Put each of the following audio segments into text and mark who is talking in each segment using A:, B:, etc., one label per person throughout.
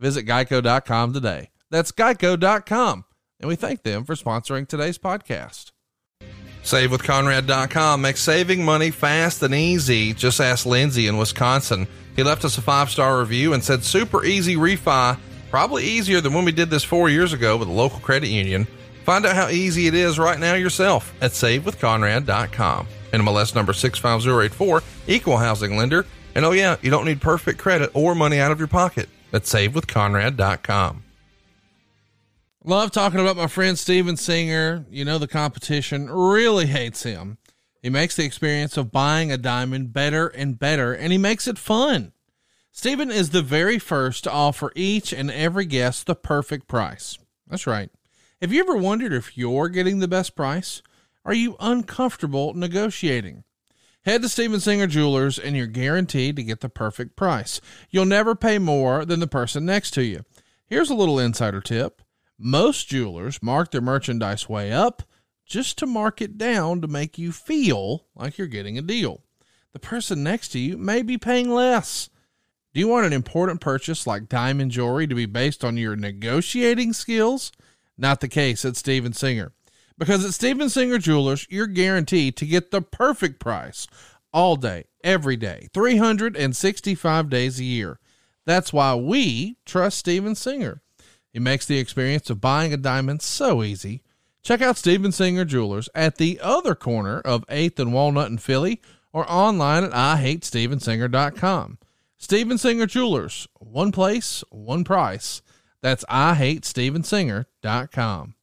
A: Visit geico.com today. That's geico.com. And we thank them for sponsoring today's podcast. SaveWithConrad.com makes saving money fast and easy. Just ask Lindsay in Wisconsin. He left us a five star review and said, super easy refi, probably easier than when we did this four years ago with a local credit union. Find out how easy it is right now yourself at SaveWithConrad.com. NMLS number 65084, equal housing lender. And oh, yeah, you don't need perfect credit or money out of your pocket. That's SaveWithConrad.com. Love talking about my friend Steven Singer. You know, the competition really hates him. He makes the experience of buying a diamond better and better, and he makes it fun. Steven is the very first to offer each and every guest the perfect price. That's right. Have you ever wondered if you're getting the best price? Are you uncomfortable negotiating? Head to Steven Singer Jewelers and you're guaranteed to get the perfect price. You'll never pay more than the person next to you. Here's a little insider tip most jewelers mark their merchandise way up just to mark it down to make you feel like you're getting a deal. The person next to you may be paying less. Do you want an important purchase like diamond jewelry to be based on your negotiating skills? Not the case at Steven Singer. Because at Steven Singer Jewelers, you're guaranteed to get the perfect price all day, every day, 365 days a year. That's why we trust Steven Singer. He makes the experience of buying a diamond so easy. Check out Steven Singer Jewelers at the other corner of 8th and Walnut in Philly or online at IHateStevenSinger.com. Steven Singer Jewelers, one place, one price. That's IHateStevenSinger.com.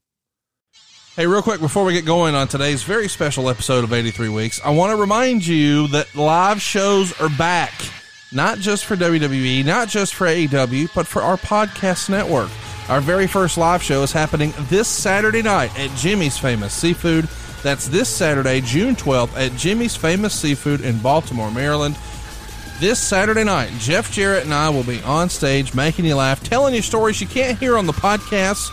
A: Hey, real quick before we get going on today's very special episode of 83 Weeks, I want to remind you that live shows are back. Not just for WWE, not just for AEW, but for our podcast network. Our very first live show is happening this Saturday night at Jimmy's Famous Seafood. That's this Saturday, June 12th, at Jimmy's Famous Seafood in Baltimore, Maryland. This Saturday night, Jeff Jarrett and I will be on stage making you laugh, telling you stories you can't hear on the podcast.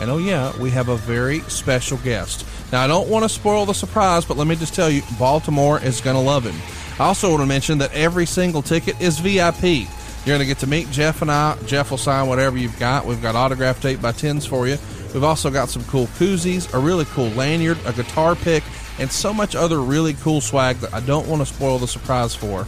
A: And oh, yeah, we have a very special guest. Now, I don't want to spoil the surprise, but let me just tell you, Baltimore is going to love him. I also want to mention that every single ticket is VIP. You're going to get to meet Jeff and I. Jeff will sign whatever you've got. We've got autographed 8 by 10s for you. We've also got some cool koozies, a really cool lanyard, a guitar pick, and so much other really cool swag that I don't want to spoil the surprise for.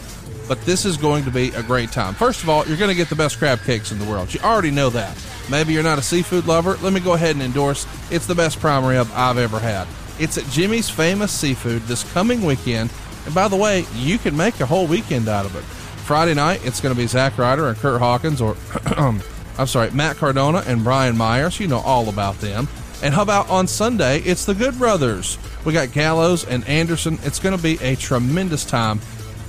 A: But this is going to be a great time. First of all, you're going to get the best crab cakes in the world. You already know that. Maybe you're not a seafood lover. Let me go ahead and endorse it's the best prime rib I've ever had. It's at Jimmy's Famous Seafood this coming weekend. And by the way, you can make a whole weekend out of it. Friday night, it's going to be Zack Ryder and Kurt Hawkins, or I'm sorry, Matt Cardona and Brian Myers. You know all about them. And how about on Sunday? It's the Good Brothers. We got Gallows and Anderson. It's going to be a tremendous time.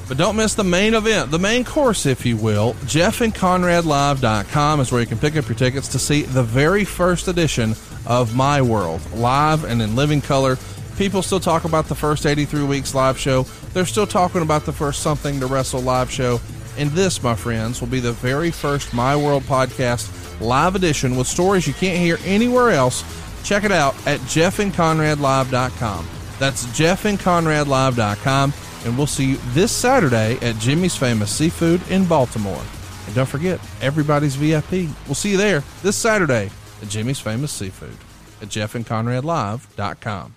A: But don't miss the main event, the main course, if you will. JeffandConradLive.com is where you can pick up your tickets to see the very first edition of My World, live and in living color. People still talk about the first 83 weeks live show. They're still talking about the first Something to Wrestle live show. And this, my friends, will be the very first My World podcast live edition with stories you can't hear anywhere else check it out at jeffandconradlive.com. That's jeffandconradlive.com. And we'll see you this Saturday at Jimmy's Famous Seafood in Baltimore. And don't forget, everybody's VIP. We'll see you there this Saturday at Jimmy's Famous Seafood at jeffandconradlive.com.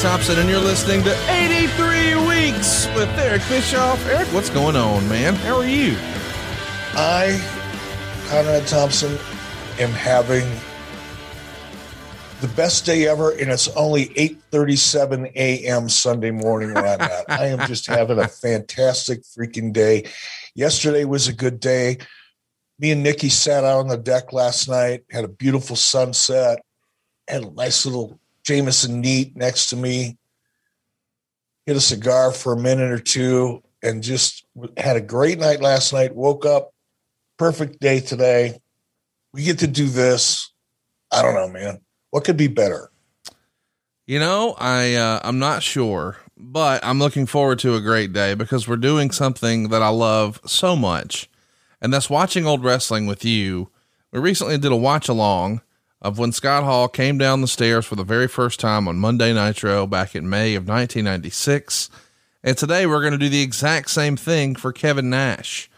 A: Thompson, and you're listening to 83 Weeks with Eric Bischoff. Eric, what's going on, man? How are you?
B: I, Conrad Thompson, am having the best day ever, and it's only 8:37 a.m. Sunday morning where I'm at. I am just having a fantastic freaking day. Yesterday was a good day. Me and Nikki sat out on the deck last night, had a beautiful sunset, had a nice little Jameson neat next to me, hit a cigar for a minute or two, and just had a great night last night. Woke up, perfect day today. We get to do this. I don't know, man. What could be better?
A: You know, I uh, I'm not sure, but I'm looking forward to a great day because we're doing something that I love so much, and that's watching old wrestling with you. We recently did a watch along of when Scott Hall came down the stairs for the very first time on Monday Nitro back in May of 1996. And today we're going to do the exact same thing for Kevin Nash.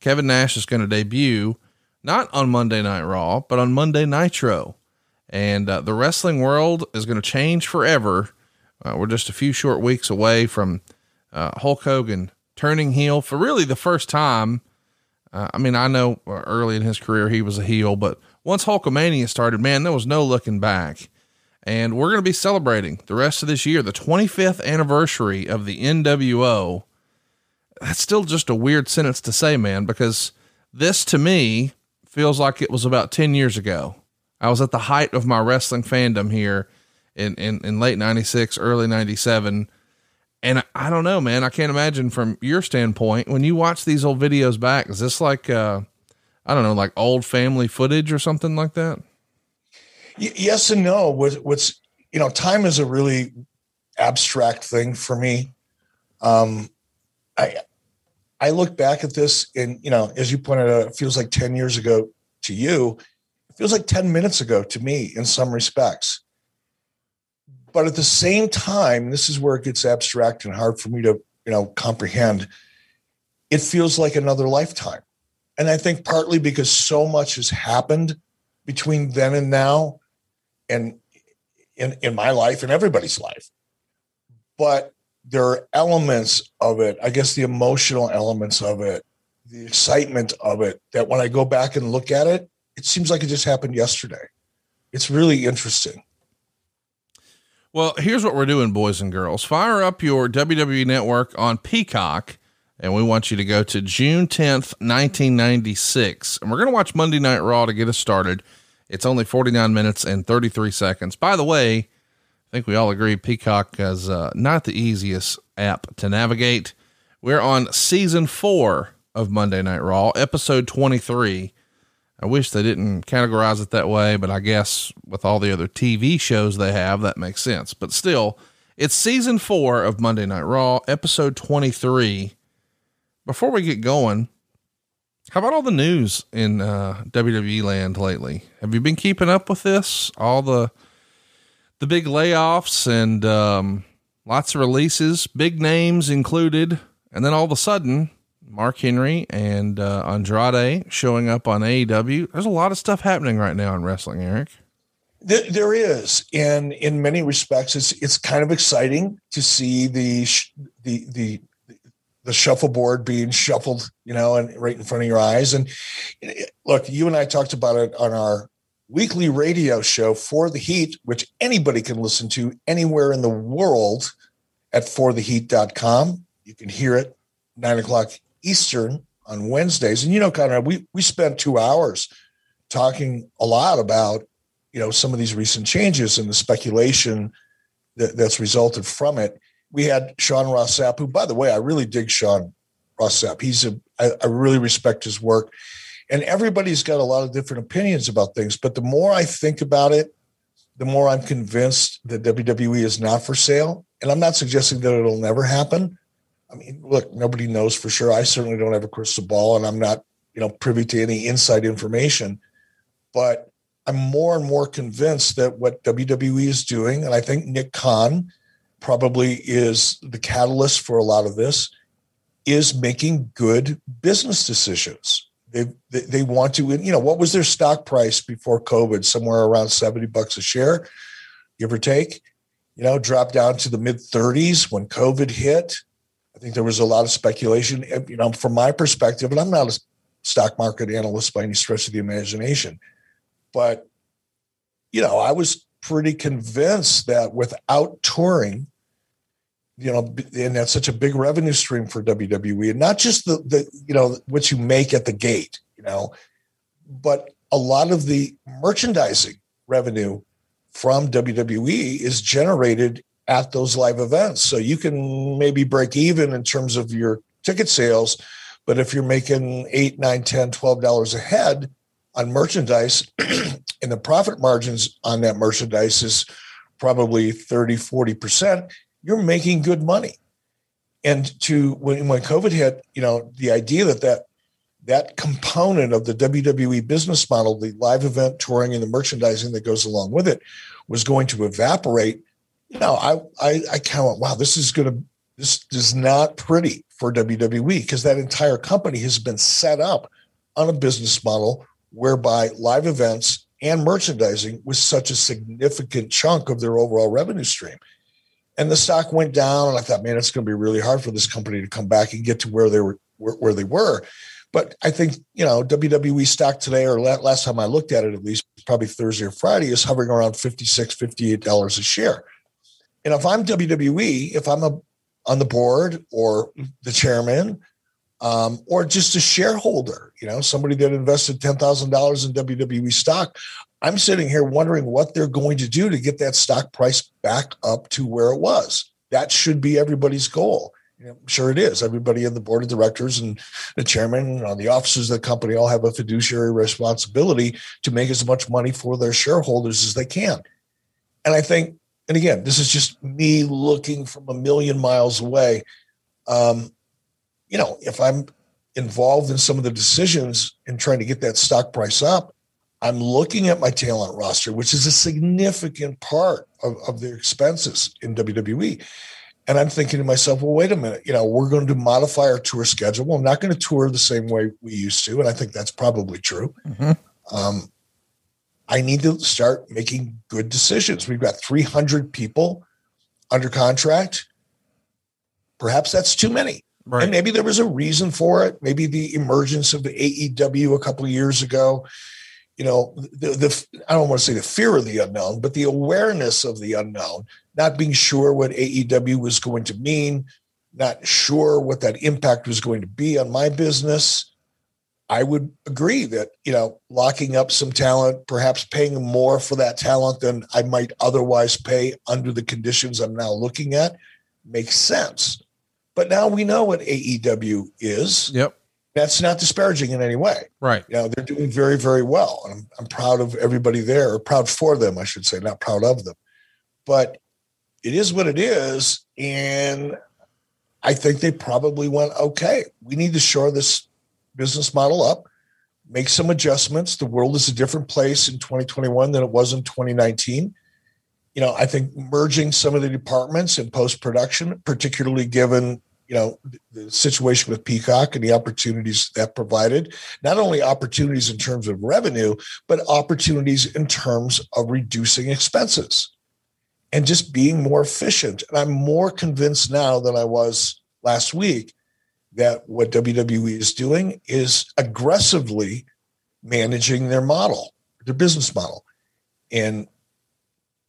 A: Kevin Nash is going to debut not on Monday Night Raw, but on Monday Nitro. And uh, the wrestling world is going to change forever. Uh, we're just a few short weeks away from uh, Hulk Hogan turning heel for really the first time. Uh, I mean, I know early in his career he was a heel, but once Hulkamania started, man, there was no looking back. And we're going to be celebrating the rest of this year, the 25th anniversary of the NWO. That's still just a weird sentence to say, man, because this to me feels like it was about 10 years ago. I was at the height of my wrestling fandom here in, in, in late 96, early 97. And I don't know, man. I can't imagine from your standpoint when you watch these old videos back, is this like, uh, I don't know, like old family footage or something like that?
B: Y- yes and no. What's, what's, you know, time is a really abstract thing for me. Um, I, I look back at this and, you know, as you pointed out, it feels like 10 years ago to you. It feels like 10 minutes ago to me in some respects. But at the same time, this is where it gets abstract and hard for me to, you know, comprehend. It feels like another lifetime. And I think partly because so much has happened between then and now and in, in my life and everybody's life. But there are elements of it, I guess the emotional elements of it, the excitement of it, that when I go back and look at it, it seems like it just happened yesterday. It's really interesting.
A: Well, here's what we're doing, boys and girls. Fire up your WWE network on Peacock, and we want you to go to June 10th, 1996. And we're going to watch Monday Night Raw to get us started. It's only 49 minutes and 33 seconds. By the way, I think we all agree Peacock is uh, not the easiest app to navigate. We're on season four of Monday Night Raw, episode 23. I wish they didn't categorize it that way, but I guess with all the other TV shows they have, that makes sense. But still, it's season four of Monday Night Raw, episode 23. Before we get going, how about all the news in uh, WWE land lately? Have you been keeping up with this? All the the big layoffs and um, lots of releases, big names included, and then all of a sudden, Mark Henry and uh, Andrade showing up on AEW. There's a lot of stuff happening right now in wrestling, Eric.
B: there is, and in many respects, it's it's kind of exciting to see the the the the shuffleboard being shuffled, you know, and right in front of your eyes. And eh, look, you and I talked about it on our weekly radio show for the heat, which anybody can listen to anywhere in the world at fortheheat.com. You can hear it nine o'clock Eastern on Wednesdays. And you know, of we we spent two hours talking a lot about you know some of these recent changes and the speculation that, that's resulted from it. We had Sean Ross Sapp, who, by the way, I really dig Sean Ross Sapp. He's a I, I really respect his work, and everybody's got a lot of different opinions about things. But the more I think about it, the more I'm convinced that WWE is not for sale. And I'm not suggesting that it'll never happen. I mean, look, nobody knows for sure. I certainly don't have a crystal ball, and I'm not, you know, privy to any inside information. But I'm more and more convinced that what WWE is doing, and I think Nick Khan probably is the catalyst for a lot of this, is making good business decisions. They, they, they want to, you know, what was their stock price before COVID? Somewhere around 70 bucks a share, give or take. You know, dropped down to the mid 30s when COVID hit. I think there was a lot of speculation. You know, from my perspective, and I'm not a stock market analyst by any stretch of the imagination but, you know, I was pretty convinced that without touring, you know, and that's such a big revenue stream for WWE, and not just the the you know what you make at the gate, you know, but a lot of the merchandising revenue from WWE is generated at those live events. So you can maybe break even in terms of your ticket sales, but if you're making eight, nine, ten, twelve dollars a head, on merchandise and the profit margins on that merchandise is probably 30 40% you're making good money. And to when, when covid hit you know the idea that that that component of the wwe business model the live event touring and the merchandising that goes along with it was going to evaporate. You know i i, I kind of went wow this is going to this is not pretty for wwe because that entire company has been set up on a business model whereby live events and merchandising was such a significant chunk of their overall revenue stream. And the stock went down, and I thought, man, it's going to be really hard for this company to come back and get to where they were where, they were. But I think you know WWE stock today, or last time I looked at it, at least probably Thursday or Friday, is hovering around 56 dollars a share. And if I'm WWE, if I'm a on the board or the chairman um, or just a shareholder, you know, somebody that invested $10,000 in WWE stock. I'm sitting here wondering what they're going to do to get that stock price back up to where it was. That should be everybody's goal. I'm sure it is. Everybody in the board of directors and the chairman and the officers of the company all have a fiduciary responsibility to make as much money for their shareholders as they can. And I think, and again, this is just me looking from a million miles away. Um, you know, if I'm involved in some of the decisions in trying to get that stock price up, I'm looking at my talent roster, which is a significant part of, of their expenses in WWE. And I'm thinking to myself, well, wait a minute, you know, we're going to modify our tour schedule. I'm not going to tour the same way we used to. And I think that's probably true. Mm-hmm. Um, I need to start making good decisions. We've got 300 people under contract. Perhaps that's too many. Right. And maybe there was a reason for it. Maybe the emergence of the AEW a couple of years ago, you know, the, the I don't want to say the fear of the unknown, but the awareness of the unknown, not being sure what AEW was going to mean, not sure what that impact was going to be on my business. I would agree that, you know, locking up some talent, perhaps paying more for that talent than I might otherwise pay under the conditions I'm now looking at makes sense. But now we know what AEW is.
A: Yep.
B: That's not disparaging in any way.
A: Right.
B: You know, they're doing very, very well. And I'm, I'm proud of everybody there, or proud for them, I should say, not proud of them. But it is what it is. And I think they probably went, okay, we need to shore this business model up, make some adjustments. The world is a different place in 2021 than it was in 2019 you know, I think merging some of the departments in post production, particularly given you know the situation with Peacock and the opportunities that provided. Not only opportunities in terms of revenue, but opportunities in terms of reducing expenses and just being more efficient. And I'm more convinced now than I was last week that what WWE is doing is aggressively managing their model, their business model. And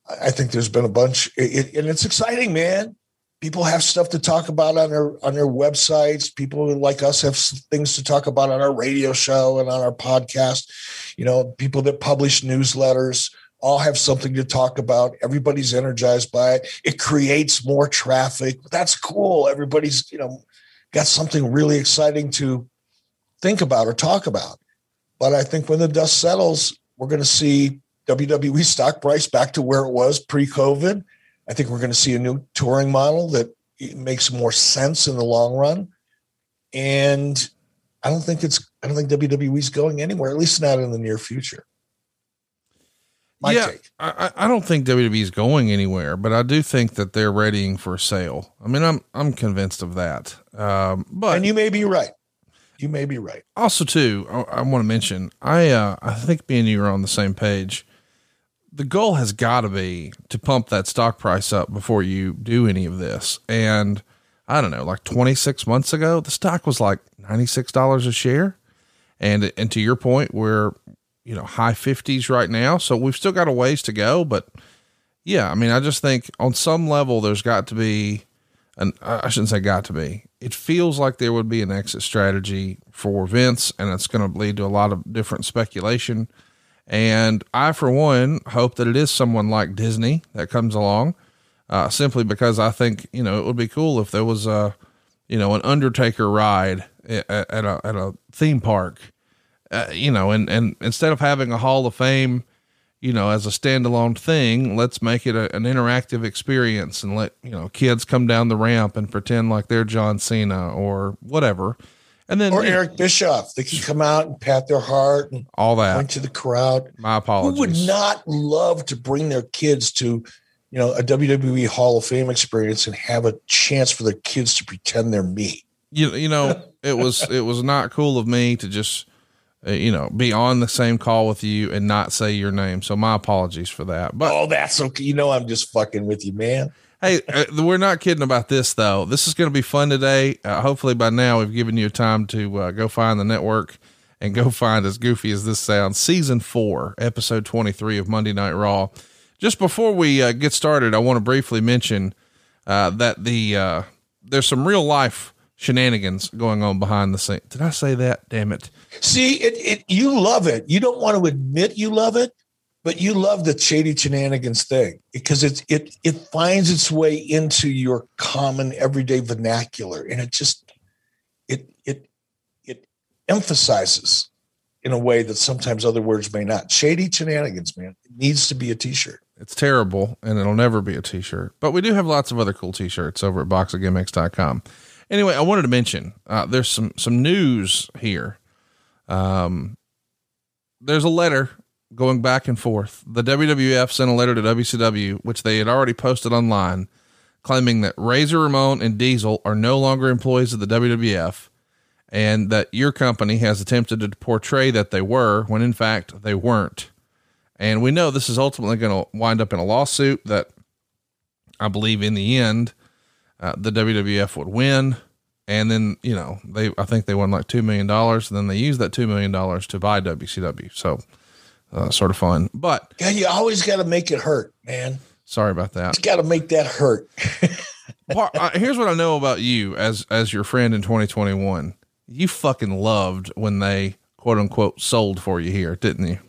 B: I think there's been a bunch, it, and it's exciting, man. People have stuff to talk about on their on their websites. People like us have things to talk about on our radio show and on our podcast. You know, people that publish newsletters all have something to talk about. Everybody's energized by it. It creates more traffic. That's cool. Everybody's, you know, got something really exciting to think about or talk about. But I think when the dust settles, we're going to see WWE stock price back to where it was pre-COVID. I think we're going to see a new touring model that makes more sense in the long run. And I don't think it's I don't think WWE's going anywhere, at least not in the near future.
A: My yeah, take. I, I don't think WWE's going anywhere, but I do think that they're readying for sale. I mean, I'm I'm convinced of that. Um, but
B: and you may be right. You may be right.
A: Also, too, I, I want to mention I uh, I think me and you are on the same page the goal has got to be to pump that stock price up before you do any of this. And I don't know, like 26 months ago, the stock was like $96 a share. And, and to your point, we're, you know, high 50s right now. So we've still got a ways to go. But yeah, I mean, I just think on some level, there's got to be, and I shouldn't say got to be, it feels like there would be an exit strategy for Vince, and it's going to lead to a lot of different speculation and I, for one, hope that it is someone like Disney that comes along, uh, simply because I think, you know, it would be cool if there was a, you know, an Undertaker ride at, at a, at a theme park, uh, you know, and, and instead of having a Hall of Fame, you know, as a standalone thing, let's make it a, an interactive experience and let, you know, kids come down the ramp and pretend like they're John Cena or whatever and then
B: or Eric Bischoff, they can come out and pat their heart and
A: all that
B: point to the crowd.
A: My apologies.
B: Who would not love to bring their kids to, you know, a WWE Hall of Fame experience and have a chance for their kids to pretend they're me?
A: You you know, it was it was not cool of me to just uh, you know be on the same call with you and not say your name. So my apologies for that. But
B: oh, that's okay. You know, I'm just fucking with you, man
A: hey, uh, we're not kidding about this though. This is going to be fun today. Uh, hopefully by now we've given you time to uh, go find the network and go find as goofy as this sounds. Season four, episode 23 of Monday Night Raw. Just before we uh, get started, I want to briefly mention uh, that the uh, there's some real life shenanigans going on behind the scenes. Did I say that? Damn it.
B: See, it, it you love it. You don't want to admit you love it, but you love the shady shenanigans thing because it's it it finds its way into your common everyday vernacular and it just it it it emphasizes in a way that sometimes other words may not. Shady shenanigans man it needs to be a t-shirt.
A: It's terrible and it'll never be a t-shirt but we do have lots of other cool t-shirts over at boxofgimmicks.com anyway i wanted to mention uh, there's some some news here. Um there's a letter going back and forth. The WWF sent a letter to WCW, which they had already posted online, claiming that Razor Ramon and Diesel are no longer employees of the WWF and that your company has attempted to portray that they were when in fact they weren't. And we know this is ultimately going to wind up in a lawsuit that I believe in the end, uh, the WWF would win. And then, you know, they, I think they won like $2 million and then they used that $2 million to buy WCW. So, uh, sort of fun. But
B: yeah, you always got to make it hurt, man.
A: Sorry about that.
B: You got to make that hurt.
A: uh, here's what I know about you as as your friend in 2021. You fucking loved when they quote unquote sold for you here, didn't you?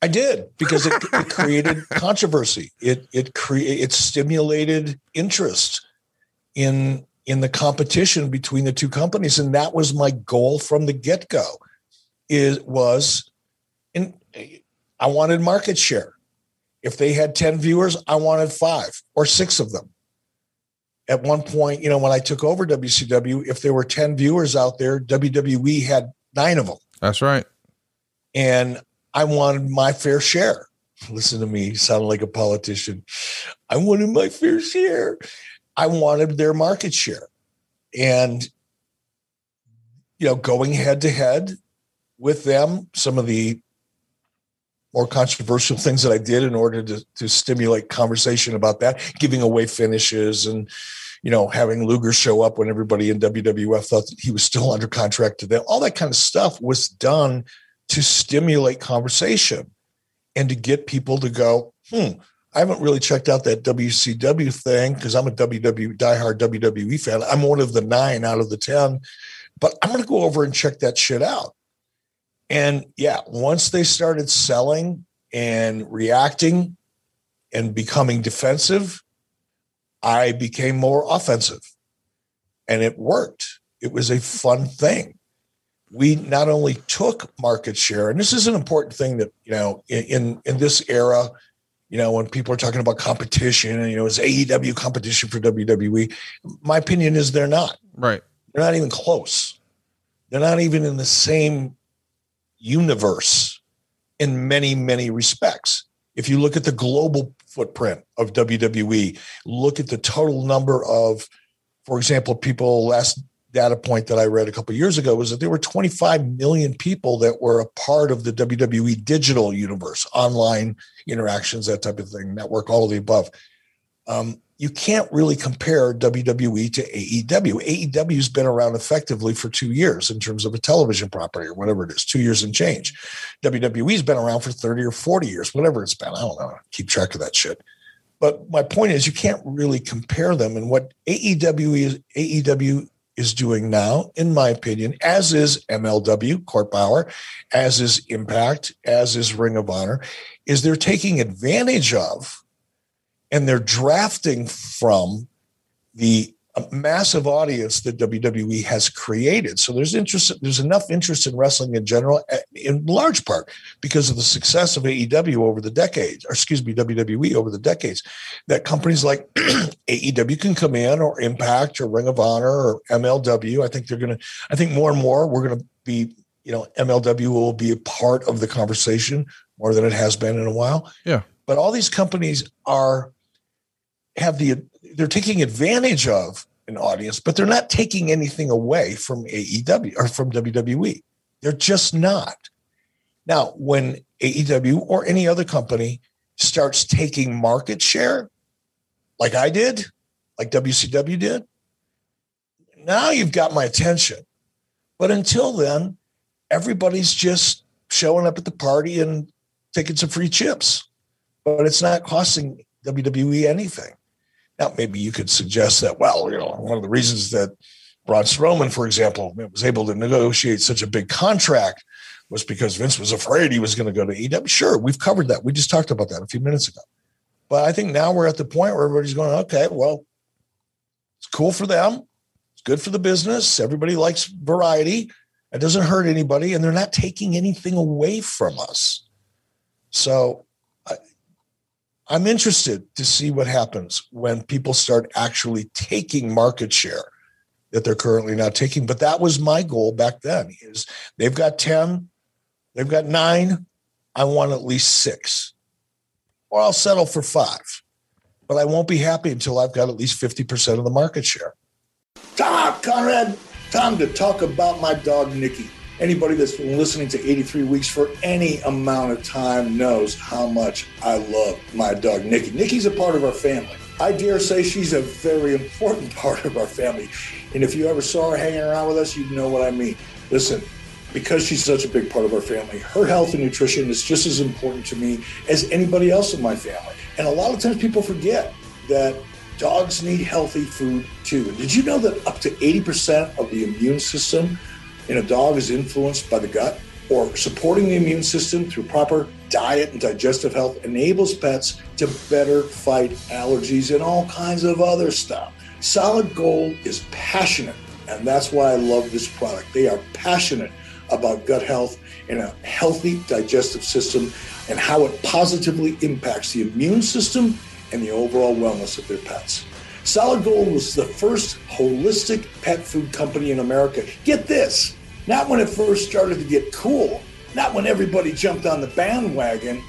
B: I did because it, it created controversy. It it cre- it stimulated interest in in the competition between the two companies, and that was my goal from the get go. It was in I wanted market share. If they had 10 viewers, I wanted five or six of them. At one point, you know, when I took over WCW, if there were 10 viewers out there, WWE had nine of them.
A: That's right.
B: And I wanted my fair share. Listen to me, sound like a politician. I wanted my fair share. I wanted their market share. and you know, going head to head with them, some of the more controversial things that I did in order to, to stimulate conversation about that, giving away finishes and, you know, having Luger show up when everybody in WWF thought he was still under contract to them. All that kind of stuff was done to stimulate conversation and to get people to go, hmm, I haven't really checked out that WCW thing because I'm a WW diehard WWE fan. I'm one of the nine out of the 10, but I'm going to go over and check that shit out. And yeah, once they started selling and reacting and becoming defensive, I became more offensive. And it worked. It was a fun thing. We not only took market share, and this is an important thing that, you know, in, in this era, you know, when people are talking about competition and, you know, is AEW competition for WWE? My opinion is they're not.
A: Right.
B: They're not even close. They're not even in the same universe in many, many respects. If you look at the global footprint of WWE, look at the total number of, for example, people last data point that I read a couple years ago was that there were 25 million people that were a part of the WWE digital universe, online interactions, that type of thing, network, all of the above. Um, you can't really compare WWE to AEW. AEW has been around effectively for two years in terms of a television property or whatever it is, two years and change. WWE's been around for 30 or 40 years, whatever it's been. I don't know. Keep track of that shit. But my point is, you can't really compare them. And what AEW is, AEW is doing now, in my opinion, as is MLW, Court Bauer, as is Impact, as is Ring of Honor, is they're taking advantage of and they're drafting from the massive audience that WWE has created. So there's interest, there's enough interest in wrestling in general, eh, in large part because of the success of AEW over the decades, or excuse me, WWE over the decades, that companies like AEW can come in or Impact or Ring of Honor or MLW. I think they're going to, I think more and more we're going to be, you know, MLW will be a part of the conversation more than it has been in a while.
A: Yeah.
B: But all these companies are have the they're taking advantage of an audience, but they're not taking anything away from AEW or from WWE. They're just not. Now, when AEW or any other company starts taking market share, like I did, like WCW did, now you've got my attention. But until then, everybody's just showing up at the party and taking some free chips. But it's not costing WWE anything. Now, maybe you could suggest that, well, you know, one of the reasons that Braun Strowman, for example, was able to negotiate such a big contract was because Vince was afraid he was going to go to EW. Sure, we've covered that. We just talked about that a few minutes ago. But I think now we're at the point where everybody's going, okay, well, it's cool for them. It's good for the business. Everybody likes variety. It doesn't hurt anybody, and they're not taking anything away from us. So I'm interested to see what happens when people start actually taking market share that they're currently not taking. But that was my goal back then is they've got 10, they've got nine. I want at least six. Or I'll settle for five. But I won't be happy until I've got at least 50% of the market share. Time, Conrad. Time to talk about my dog, Nikki. Anybody that's been listening to 83 Weeks for any amount of time knows how much I love my dog, Nikki. Nikki's a part of our family. I dare say she's a very important part of our family. And if you ever saw her hanging around with us, you'd know what I mean. Listen, because she's such a big part of our family, her health and nutrition is just as important to me as anybody else in my family. And a lot of times people forget that dogs need healthy food too. Did you know that up to 80% of the immune system in a dog is influenced by the gut, or supporting the immune system through proper diet and digestive health enables pets to better fight allergies and all kinds of other stuff. Solid Gold is passionate, and that's why I love this product. They are passionate about gut health and a healthy digestive system and how it positively impacts the immune system and the overall wellness of their pets. Solid Gold was the first holistic pet food company in America. Get this, not when it first started to get cool, not when everybody jumped on the bandwagon.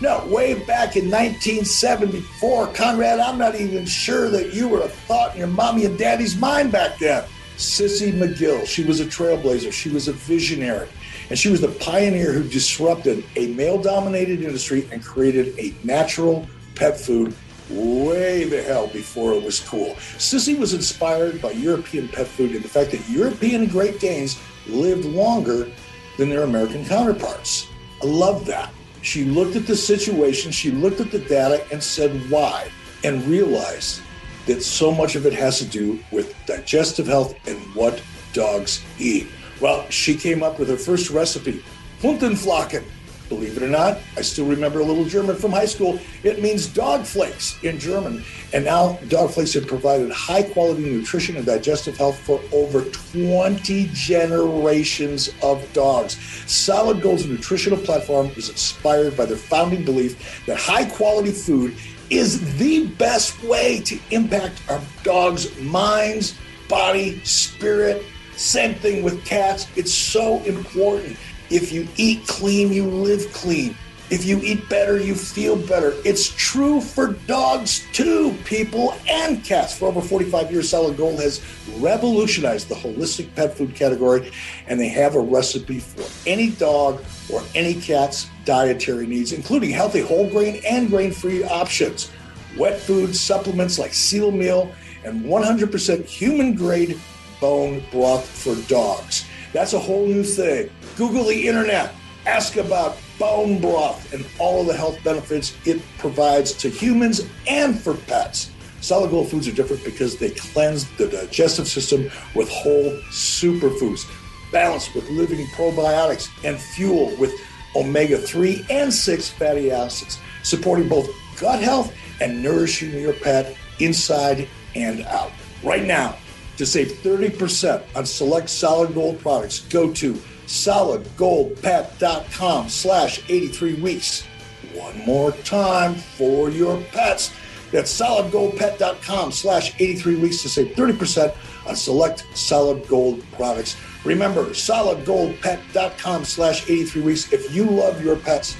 B: No, way back in 1974, Conrad, I'm not even sure that you were a thought in your mommy and daddy's mind back then. Sissy McGill. She was a trailblazer. She was a visionary. And she was the pioneer who disrupted a male dominated industry and created a natural pet food way the hell before it was cool. Sissy was inspired by European pet food and the fact that European Great Danes lived longer than their American counterparts. I love that. She looked at the situation, she looked at the data and said why, and realized that so much of it has to do with digestive health and what dogs eat. Well, she came up with her first recipe, Hund-n-Flocken, Believe it or not, I still remember a little German from high school. It means dog flakes in German. And now dog flakes have provided high quality nutrition and digestive health for over 20 generations of dogs. Solid Gold's nutritional platform is inspired by their founding belief that high quality food is the best way to impact our dogs' minds, body, spirit. Same thing with cats. It's so important. If you eat clean, you live clean. If you eat better, you feel better. It's true for dogs too, people and cats. For over 45 years, Solid Gold has revolutionized the holistic pet food category, and they have a recipe for any dog or any cat's dietary needs, including healthy whole grain and grain free options, wet food supplements like seal meal, and 100% human grade bone broth for dogs. That's a whole new thing. Google the internet, ask about bone broth and all of the health benefits it provides to humans and for pets. Solid gold foods are different because they cleanse the digestive system with whole superfoods, balanced with living probiotics, and fuel with omega 3 and 6 fatty acids, supporting both gut health and nourishing your pet inside and out. Right now, to save 30% on select solid gold products, go to solidgoldpet.com slash 83 weeks. One more time for your pets. That's solidgoldpet.com slash 83 weeks to save 30% on select solid gold products. Remember, solidgoldpet.com slash 83 weeks. If you love your pets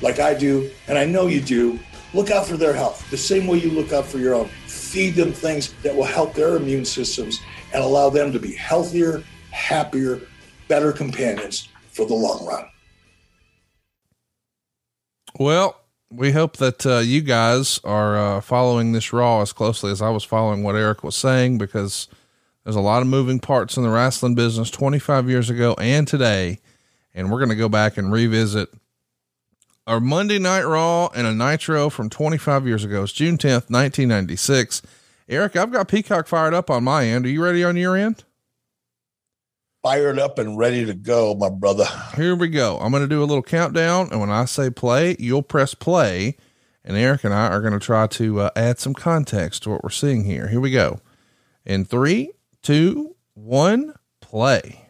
B: like I do, and I know you do, look out for their health the same way you look out for your own. Feed them things that will help their immune systems and allow them to be healthier, happier, better companions for the long run.
A: Well, we hope that uh, you guys are uh, following this raw as closely as I was following what Eric was saying because there's a lot of moving parts in the wrestling business 25 years ago and today. And we're going to go back and revisit our Monday Night Raw and a Nitro from 25 years ago. It's June 10th, 1996. Eric, I've got Peacock fired up on my end. Are you ready on your end?
B: Fired up and ready to go, my brother.
A: Here we go. I'm going to do a little countdown. And when I say play, you'll press play. And Eric and I are going to try to uh, add some context to what we're seeing here. Here we go. In three, two, one, play.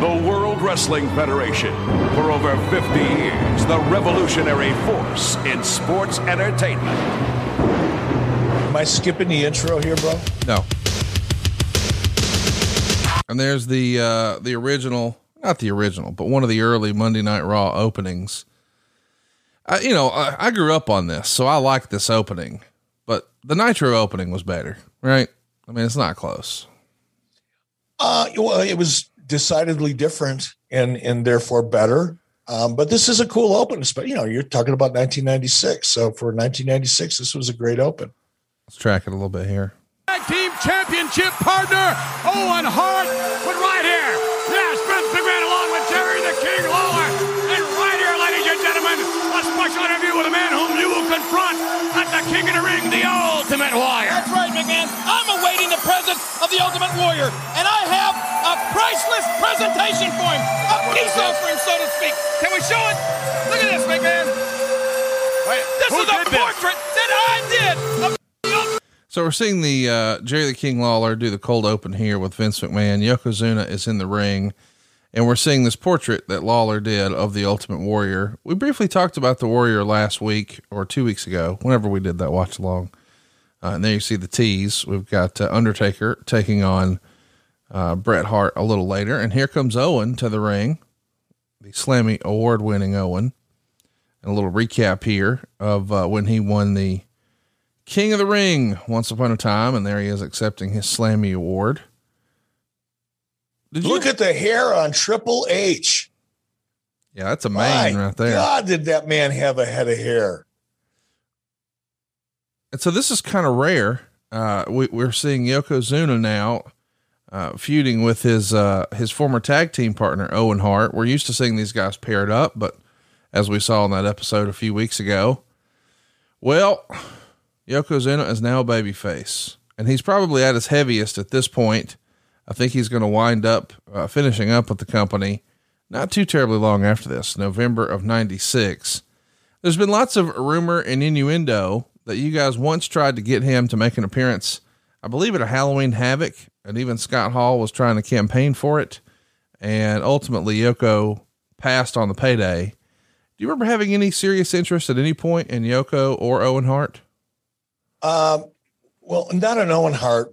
C: The World Wrestling Federation. For over 50 years, the revolutionary force in sports entertainment.
B: Am I skipping the intro here, bro?
A: No. And there's the uh the original, not the original, but one of the early Monday Night Raw openings. I, you know, I, I grew up on this, so I like this opening, but the Nitro opening was better, right? I mean, it's not close.
B: Uh, well, it was decidedly different and and therefore better. Um, but this is a cool open. But you know, you're talking about 1996, so for 1996, this was a great open.
A: Let's track it a little bit here.
D: Tag team championship partner Owen Hart with right here. Yes, Vince McMahon along with Jerry the King Lawler. And right here, ladies and gentlemen, a special interview with a man whom you will confront at the King of the Ring, the Ultimate Warrior.
E: That's right, McMahon. I'm awaiting the presence of the Ultimate Warrior, and I have a priceless presentation for him, a peace offering, so to speak. Can we show it? Look at this, McMahon. Wait, this is a portrait this?
A: So we're seeing the uh, Jerry the King Lawler do the cold open here with Vince McMahon. Yokozuna is in the ring, and we're seeing this portrait that Lawler did of the Ultimate Warrior. We briefly talked about the Warrior last week or two weeks ago, whenever we did that watch along. Uh, and there you see the tease. We've got uh, Undertaker taking on uh, Bret Hart a little later, and here comes Owen to the ring, the Slammy award winning Owen. And a little recap here of uh, when he won the King of the Ring once upon a time, and there he is accepting his Slammy Award.
B: Did Look you- at the hair on Triple H.
A: Yeah, that's a man right there.
B: God, did that man have a head of hair?
A: And so this is kind of rare. Uh, we, are seeing Yokozuna now uh, feuding with his uh, his former tag team partner Owen Hart. We're used to seeing these guys paired up, but as we saw in that episode a few weeks ago, well, Yokozuna is now a babyface, and he's probably at his heaviest at this point. I think he's going to wind up uh, finishing up with the company not too terribly long after this, November of 96. There's been lots of rumor and innuendo that you guys once tried to get him to make an appearance, I believe at a Halloween Havoc, and even Scott Hall was trying to campaign for it. And ultimately, Yoko passed on the payday. Do you remember having any serious interest at any point in Yoko or Owen Hart?
B: Um, well, not an Owen Hart,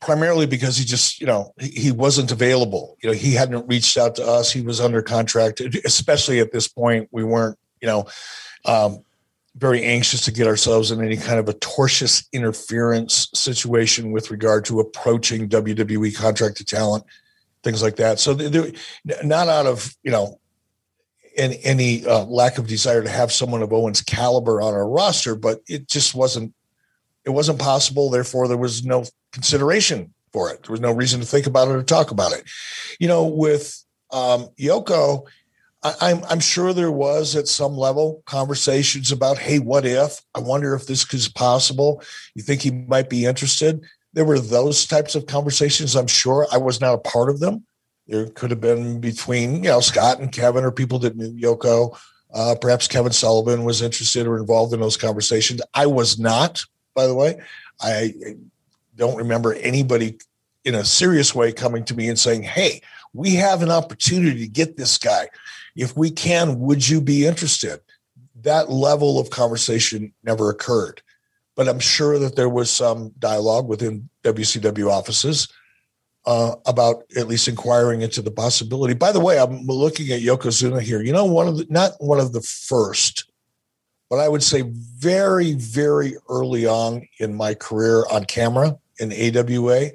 B: primarily because he just, you know, he, wasn't available. You know, he hadn't reached out to us. He was under contract, especially at this point. We weren't, you know, um, very anxious to get ourselves in any kind of a tortious interference situation with regard to approaching WWE contracted talent, things like that. So they're not out of you know any, any uh, lack of desire to have someone of Owen's caliber on our roster, but it just wasn't it wasn't possible. Therefore, there was no consideration for it. There was no reason to think about it or talk about it. You know, with um, Yoko I, am I'm sure there was at some level conversations about, hey, what if? I wonder if this is possible. You think he might be interested? There were those types of conversations. I'm sure I was not a part of them. There could have been between you know Scott and Kevin or people that knew Yoko. Uh, perhaps Kevin Sullivan was interested or involved in those conversations. I was not, by the way. I don't remember anybody in a serious way coming to me and saying, "Hey, we have an opportunity to get this guy." if we can, would you be interested? That level of conversation never occurred. But I'm sure that there was some dialogue within WCW offices uh, about at least inquiring into the possibility. By the way, I'm looking at Yokozuna here. You know, one of the, not one of the first, but I would say very, very early on in my career on camera in AWA,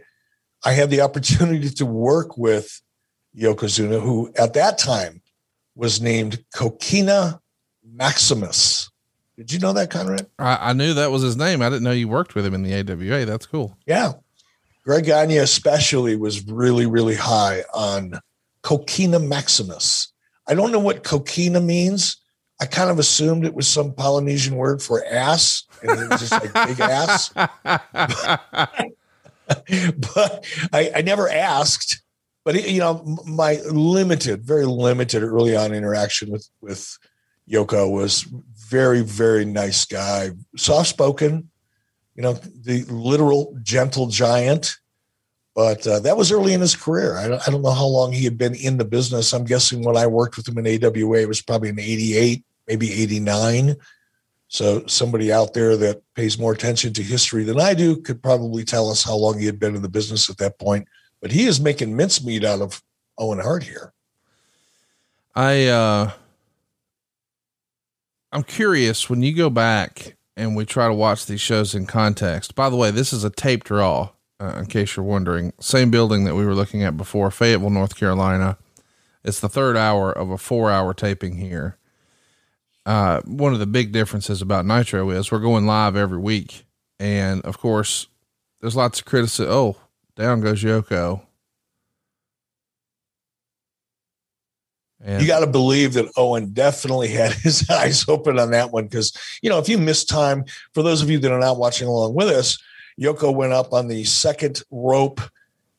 B: I had the opportunity to work with Yokozuna, who at that time was named Kokina Maximus. Did you know that, Conrad?
A: I, I, knew that was his name. I didn't know you worked with him in the AWA. That's cool.
B: Yeah. Greg Gagne especially was really, really high on Kokina Maximus. I don't know what Kokina means. I kind of assumed it was some Polynesian word for ass, and it was just like big ass. but I, I never asked but you know, my limited, very limited early on interaction with with Yoko was very, very nice guy, soft spoken. You know, the literal gentle giant. But uh, that was early in his career. I don't, I don't know how long he had been in the business. I'm guessing when I worked with him in AWA, it was probably in '88, maybe '89. So somebody out there that pays more attention to history than I do could probably tell us how long he had been in the business at that point but he is making mincemeat out of Owen Hart here.
A: I uh I'm curious when you go back and we try to watch these shows in context. By the way, this is a taped draw, uh, in case you're wondering. Same building that we were looking at before, Fayetteville, North Carolina. It's the third hour of a four hour taping here. Uh, one of the big differences about Nitro is we're going live every week. And of course, there's lots of criticism. Oh, down goes Yoko.
B: You got to believe that Owen definitely had his eyes open on that one because, you know, if you miss time, for those of you that are not watching along with us, Yoko went up on the second rope,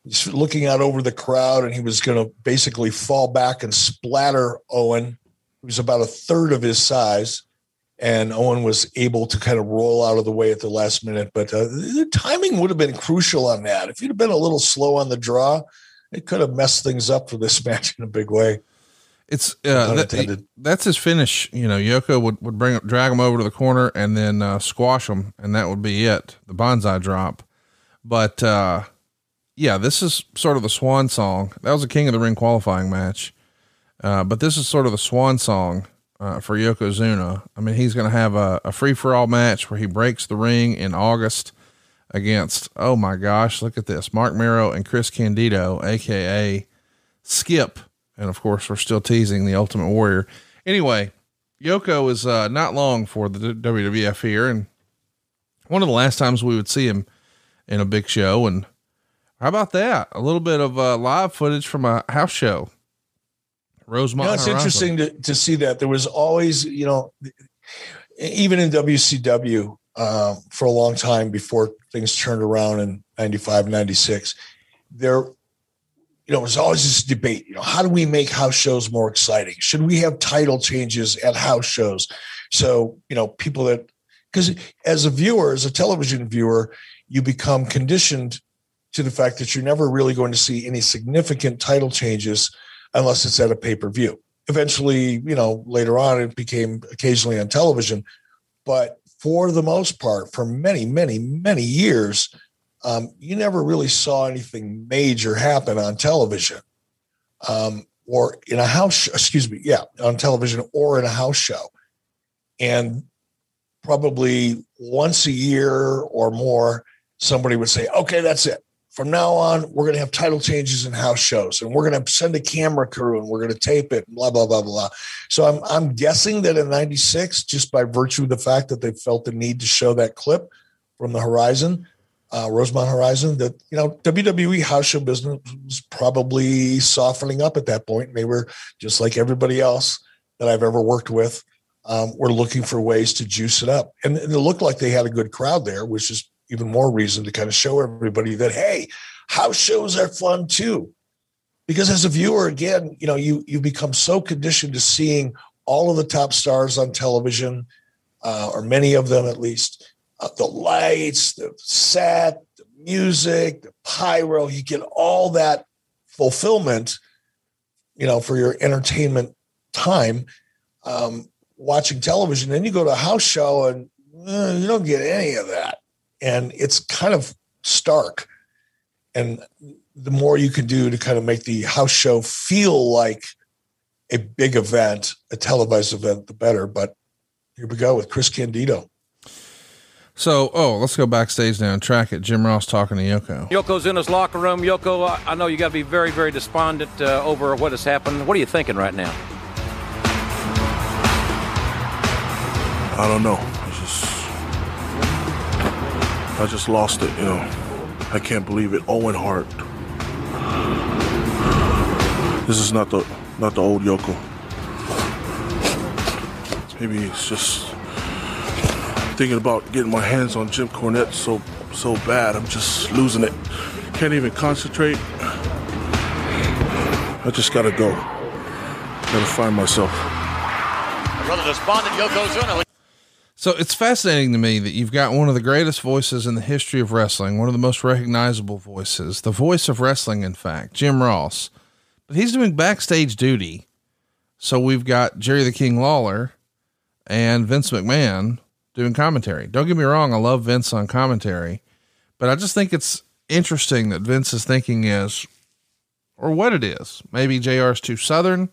B: He's looking out over the crowd, and he was going to basically fall back and splatter Owen, who's about a third of his size and Owen was able to kind of roll out of the way at the last minute. But uh, the timing would have been crucial on that. If you'd have been a little slow on the draw, it could have messed things up for this match in a big way.
A: It's uh, that, that's his finish. You know, Yoko would, would bring drag him over to the corner and then uh, squash him, and that would be it. The banzai drop. But uh, yeah, this is sort of the swan song. That was a King of the Ring qualifying match. Uh, but this is sort of the swan song uh, for Yokozuna. I mean, he's going to have a, a free for all match where he breaks the ring in August against, oh my gosh, look at this, Mark Mero and Chris Candido, AKA Skip. And of course, we're still teasing the Ultimate Warrior. Anyway, Yoko is uh, not long for the WWF here. And one of the last times we would see him in a big show. And how about that? A little bit of uh, live footage from a house show. Rosemont.
B: You know, it's interesting to, to see that there was always, you know, even in WCW uh, for a long time before things turned around in 95, 96, there, you know, it was always this debate, you know, how do we make house shows more exciting? Should we have title changes at house shows? So, you know, people that, because as a viewer, as a television viewer, you become conditioned to the fact that you're never really going to see any significant title changes unless it's at a pay per view. Eventually, you know, later on, it became occasionally on television. But for the most part, for many, many, many years, um, you never really saw anything major happen on television um, or in a house, excuse me, yeah, on television or in a house show. And probably once a year or more, somebody would say, okay, that's it from now on, we're going to have title changes in house shows, and we're going to send a camera crew, and we're going to tape it, blah blah blah blah. So I'm I'm guessing that in '96, just by virtue of the fact that they felt the need to show that clip from the Horizon, uh, Rosemont Horizon, that you know WWE house show business was probably softening up at that point. And they were just like everybody else that I've ever worked with. Um, were looking for ways to juice it up, and, and it looked like they had a good crowd there, which is even more reason to kind of show everybody that hey, house shows are fun too. Because as a viewer, again, you know, you you become so conditioned to seeing all of the top stars on television, uh, or many of them at least, uh, the lights, the set, the music, the pyro. You get all that fulfillment, you know, for your entertainment time um, watching television. Then you go to a house show and uh, you don't get any of that and it's kind of stark. And the more you can do to kind of make the house show feel like a big event, a televised event, the better. But here we go with Chris Candido.
A: So, oh, let's go backstage now and track it. Jim Ross talking to Yoko.
F: Yoko's in his locker room. Yoko, I know you got to be very, very despondent uh, over what has happened. What are you thinking right now?
G: I don't know. I just lost it, you know. I can't believe it. Owen Hart. This is not the not the old Yoko. Maybe it's just thinking about getting my hands on Jim Cornette so so bad. I'm just losing it. Can't even concentrate. I just gotta go. Gotta find myself.
H: Despondent Yokozuna.
A: So it's fascinating to me that you've got one of the greatest voices in the history of wrestling, one of the most recognizable voices, the voice of wrestling, in fact, Jim Ross. But he's doing backstage duty. So we've got Jerry the King Lawler and Vince McMahon doing commentary. Don't get me wrong, I love Vince on commentary, but I just think it's interesting that Vince's thinking is, or what it is. Maybe JR's too Southern.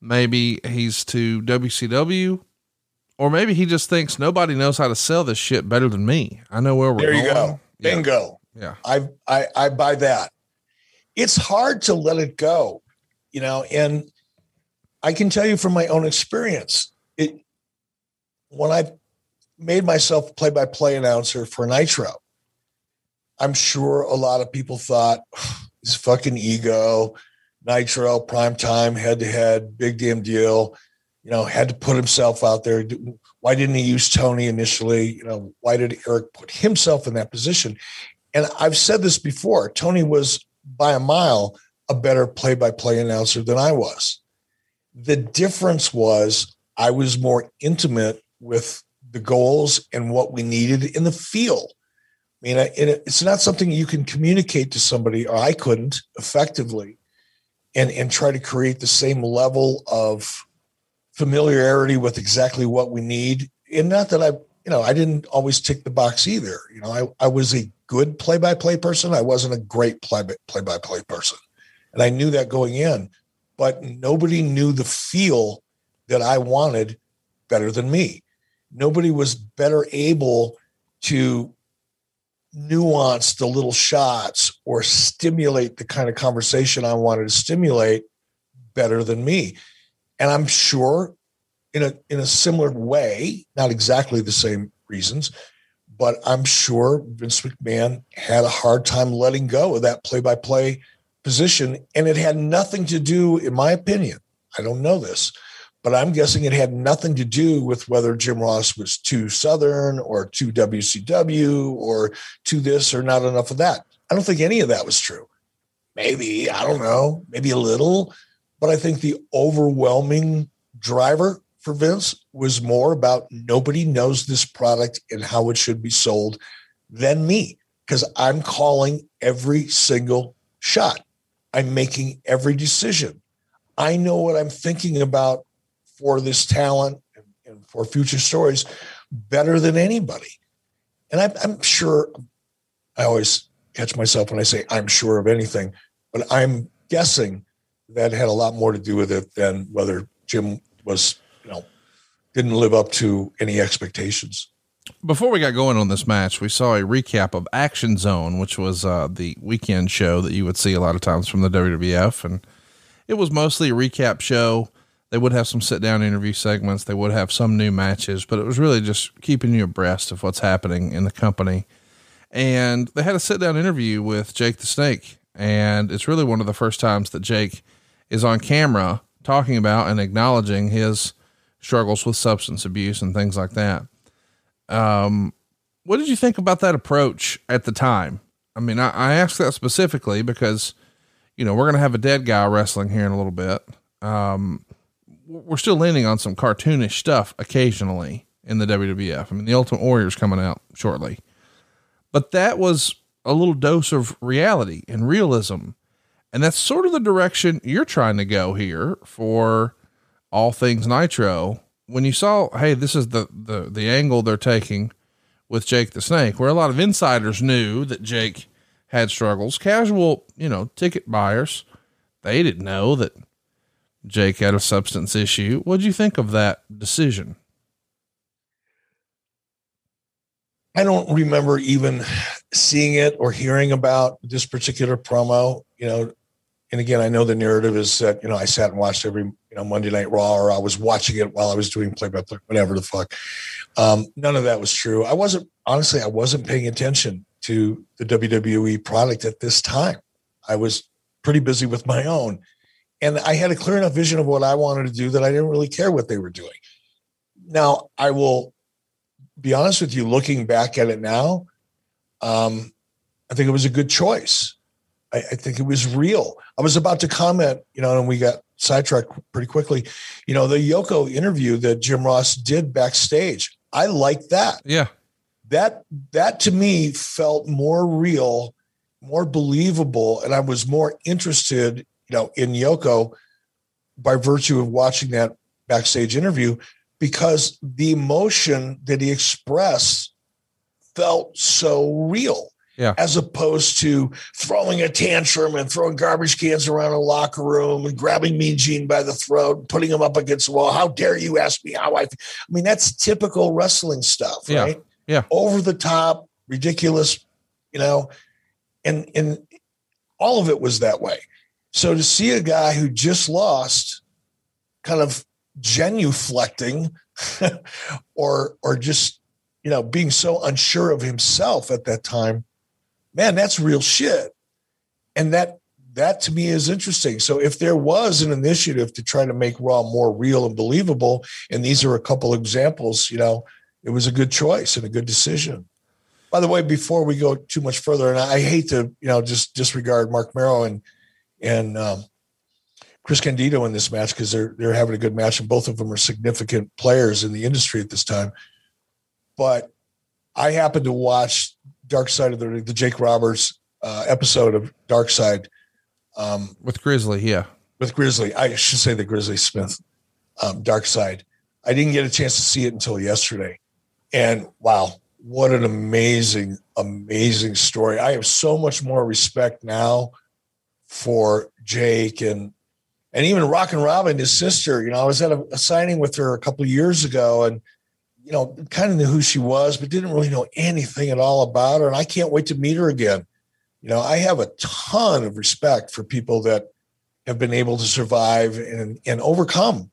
A: Maybe he's too WCW or maybe he just thinks nobody knows how to sell this shit better than me. I know where we're
B: there
A: going.
B: you go. Yeah. Bingo.
A: Yeah.
B: I, I, I buy that. It's hard to let it go, you know, and I can tell you from my own experience, it, when I made myself play by play announcer for Nitro, I'm sure a lot of people thought this fucking ego, Nitro, prime time, head to head, big damn deal you know, had to put himself out there. Why didn't he use Tony initially? You know, why did Eric put himself in that position? And I've said this before Tony was by a mile a better play by play announcer than I was. The difference was I was more intimate with the goals and what we needed in the field. I mean, it's not something you can communicate to somebody, or I couldn't effectively, and, and try to create the same level of familiarity with exactly what we need. And not that I, you know, I didn't always tick the box either. You know, I, I was a good play by play person. I wasn't a great play by play person. And I knew that going in, but nobody knew the feel that I wanted better than me. Nobody was better able to nuance the little shots or stimulate the kind of conversation I wanted to stimulate better than me. And I'm sure in a in a similar way, not exactly the same reasons, but I'm sure Vince McMahon had a hard time letting go of that play-by-play position and it had nothing to do in my opinion. I don't know this, but I'm guessing it had nothing to do with whether Jim Ross was too Southern or too WCW or too this or not enough of that. I don't think any of that was true. Maybe, I don't know, maybe a little, but I think the overwhelming driver for Vince was more about nobody knows this product and how it should be sold than me because I'm calling every single shot. I'm making every decision. I know what I'm thinking about for this talent and, and for future stories better than anybody. And I'm, I'm sure I always catch myself when I say I'm sure of anything, but I'm guessing that had a lot more to do with it than whether Jim was, you know, didn't live up to any expectations.
A: Before we got going on this match, we saw a recap of Action Zone, which was uh, the weekend show that you would see a lot of times from the WWF. And it was mostly a recap show. They would have some sit down interview segments, they would have some new matches, but it was really just keeping you abreast of what's happening in the company. And they had a sit down interview with Jake the Snake. And it's really one of the first times that Jake is on camera talking about and acknowledging his struggles with substance abuse and things like that. Um, what did you think about that approach at the time? I mean, I, I asked that specifically because, you know, we're going to have a dead guy wrestling here in a little bit. Um, we're still leaning on some cartoonish stuff occasionally in the WWF. I mean, the Ultimate Warrior's coming out shortly, but that was a little dose of reality and realism. And that's sort of the direction you're trying to go here for all things Nitro. When you saw, hey, this is the, the, the angle they're taking with Jake the Snake, where a lot of insiders knew that Jake had struggles. Casual, you know, ticket buyers, they didn't know that Jake had a substance issue. What'd you think of that decision?
B: I don't remember even seeing it or hearing about this particular promo. You know, and again, I know the narrative is that you know I sat and watched every you know Monday Night Raw, or I was watching it while I was doing play by play, whatever the fuck. Um, none of that was true. I wasn't honestly, I wasn't paying attention to the WWE product at this time. I was pretty busy with my own, and I had a clear enough vision of what I wanted to do that I didn't really care what they were doing. Now, I will be honest with you. Looking back at it now, um, I think it was a good choice. I, I think it was real. I was about to comment, you know, and we got sidetracked pretty quickly. You know, the Yoko interview that Jim Ross did backstage. I like that.
A: Yeah.
B: That that to me felt more real, more believable, and I was more interested, you know, in Yoko by virtue of watching that backstage interview because the emotion that he expressed felt so real
A: yeah.
B: as opposed to throwing a tantrum and throwing garbage cans around a locker room and grabbing Mean Gene by the throat, putting him up against the wall. How dare you ask me how I? I mean, that's typical wrestling stuff,
A: yeah.
B: right?
A: Yeah,
B: over the top, ridiculous, you know, and and all of it was that way. So to see a guy who just lost, kind of genuflecting, or or just you know being so unsure of himself at that time man, that's real shit. And that that to me is interesting. So if there was an initiative to try to make Raw more real and believable, and these are a couple examples, you know, it was a good choice and a good decision. By the way, before we go too much further, and I hate to, you know, just disregard Mark Mero and and um, Chris Candido in this match because they're they're having a good match, and both of them are significant players in the industry at this time. But I happened to watch Dark Side of the the Jake Roberts uh, episode of Dark Side um,
A: with Grizzly, yeah,
B: with Grizzly. I should say the Grizzly Smith um, Dark Side. I didn't get a chance to see it until yesterday, and wow, what an amazing, amazing story! I have so much more respect now for Jake and and even Rockin' Robin, his sister, you know, I was at a, a signing with her a couple years ago and, you know, kind of knew who she was, but didn't really know anything at all about her. And I can't wait to meet her again. You know, I have a ton of respect for people that have been able to survive and, and overcome,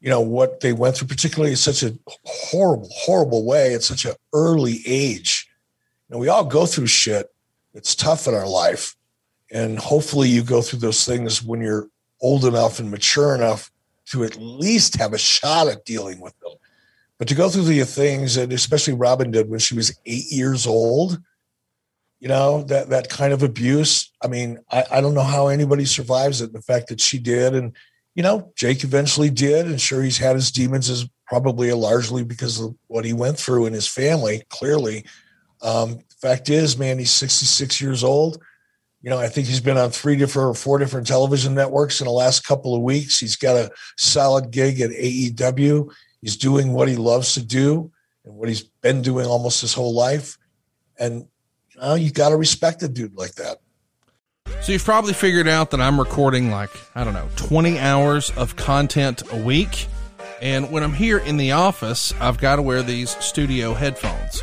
B: you know, what they went through, particularly in such a horrible, horrible way at such an early age. Know, we all go through shit. It's tough in our life. And hopefully you go through those things when you're old enough and mature enough to at least have a shot at dealing with them. But to go through the things that especially Robin did when she was eight years old, you know, that that kind of abuse. I mean, I, I don't know how anybody survives it. The fact that she did, and you know, Jake eventually did, and sure he's had his demons is probably largely because of what he went through in his family, clearly. Um, fact is, man, he's 66 years old you know, I think he's been on three different or four different television networks in the last couple of weeks. He's got a solid gig at AEW. He's doing what he loves to do and what he's been doing almost his whole life. And you know, you got to respect a dude like that.
A: So you've probably figured out that I'm recording like, I don't know, 20 hours of content a week. And when I'm here in the office, I've got to wear these studio headphones.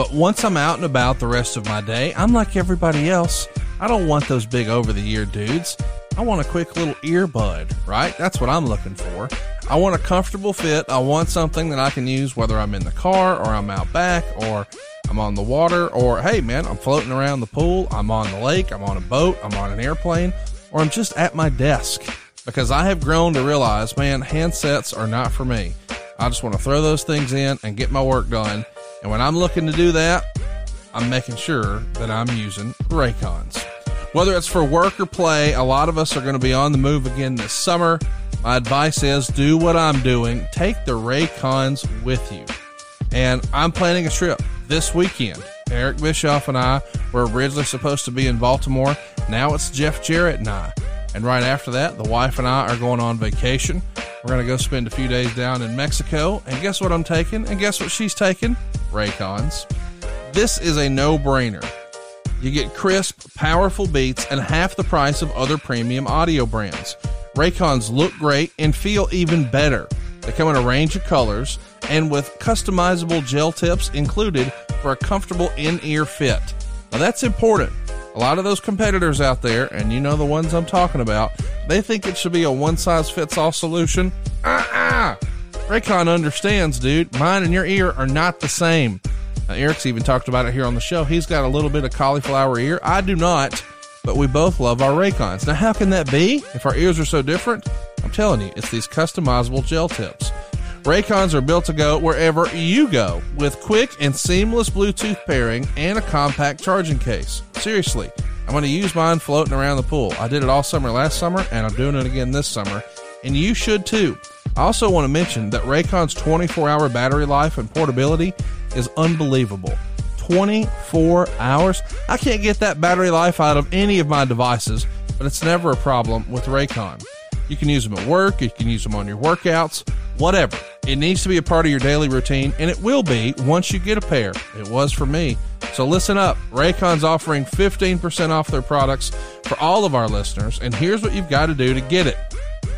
A: But once I'm out and about the rest of my day, I'm like everybody else. I don't want those big over the ear dudes. I want a quick little earbud, right? That's what I'm looking for. I want a comfortable fit. I want something that I can use whether I'm in the car or I'm out back or I'm on the water or hey man, I'm floating around the pool, I'm on the lake, I'm on a boat, I'm on an airplane, or I'm just at my desk. Because I have grown to realize, man, handsets are not for me. I just want to throw those things in and get my work done. And when I'm looking to do that, I'm making sure that I'm using Raycons. Whether it's for work or play, a lot of us are going to be on the move again this summer. My advice is do what I'm doing. Take the Raycons with you. And I'm planning a trip this weekend. Eric Bischoff and I were originally supposed to be in Baltimore. Now it's Jeff Jarrett and I. And right after that, the wife and I are going on vacation. We're going to go spend a few days down in Mexico. And guess what I'm taking? And guess what she's taking? Raycons. This is a no brainer. You get crisp, powerful beats and half the price of other premium audio brands. Raycons look great and feel even better. They come in a range of colors and with customizable gel tips included for a comfortable in ear fit. Now, that's important. A lot of those competitors out there, and you know the ones I'm talking about, they think it should be a one size fits all solution. Uh uh Raycon understands, dude. Mine and your ear are not the same. Uh, Eric's even talked about it here on the show. He's got a little bit of cauliflower ear. I do not, but we both love our Raycons. Now, how can that be if our ears are so different? I'm telling you, it's these customizable gel tips. Raycons are built to go wherever you go with quick and seamless Bluetooth pairing and a compact charging case. Seriously, I'm going to use mine floating around the pool. I did it all summer last summer, and I'm doing it again this summer, and you should too. I also want to mention that Raycon's 24 hour battery life and portability is unbelievable. 24 hours. I can't get that battery life out of any of my devices, but it's never a problem with Raycon. You can use them at work, you can use them on your workouts, whatever. It needs to be a part of your daily routine, and it will be once you get a pair. It was for me. So listen up. Raycon's offering 15% off their products for all of our listeners, and here's what you've got to do to get it.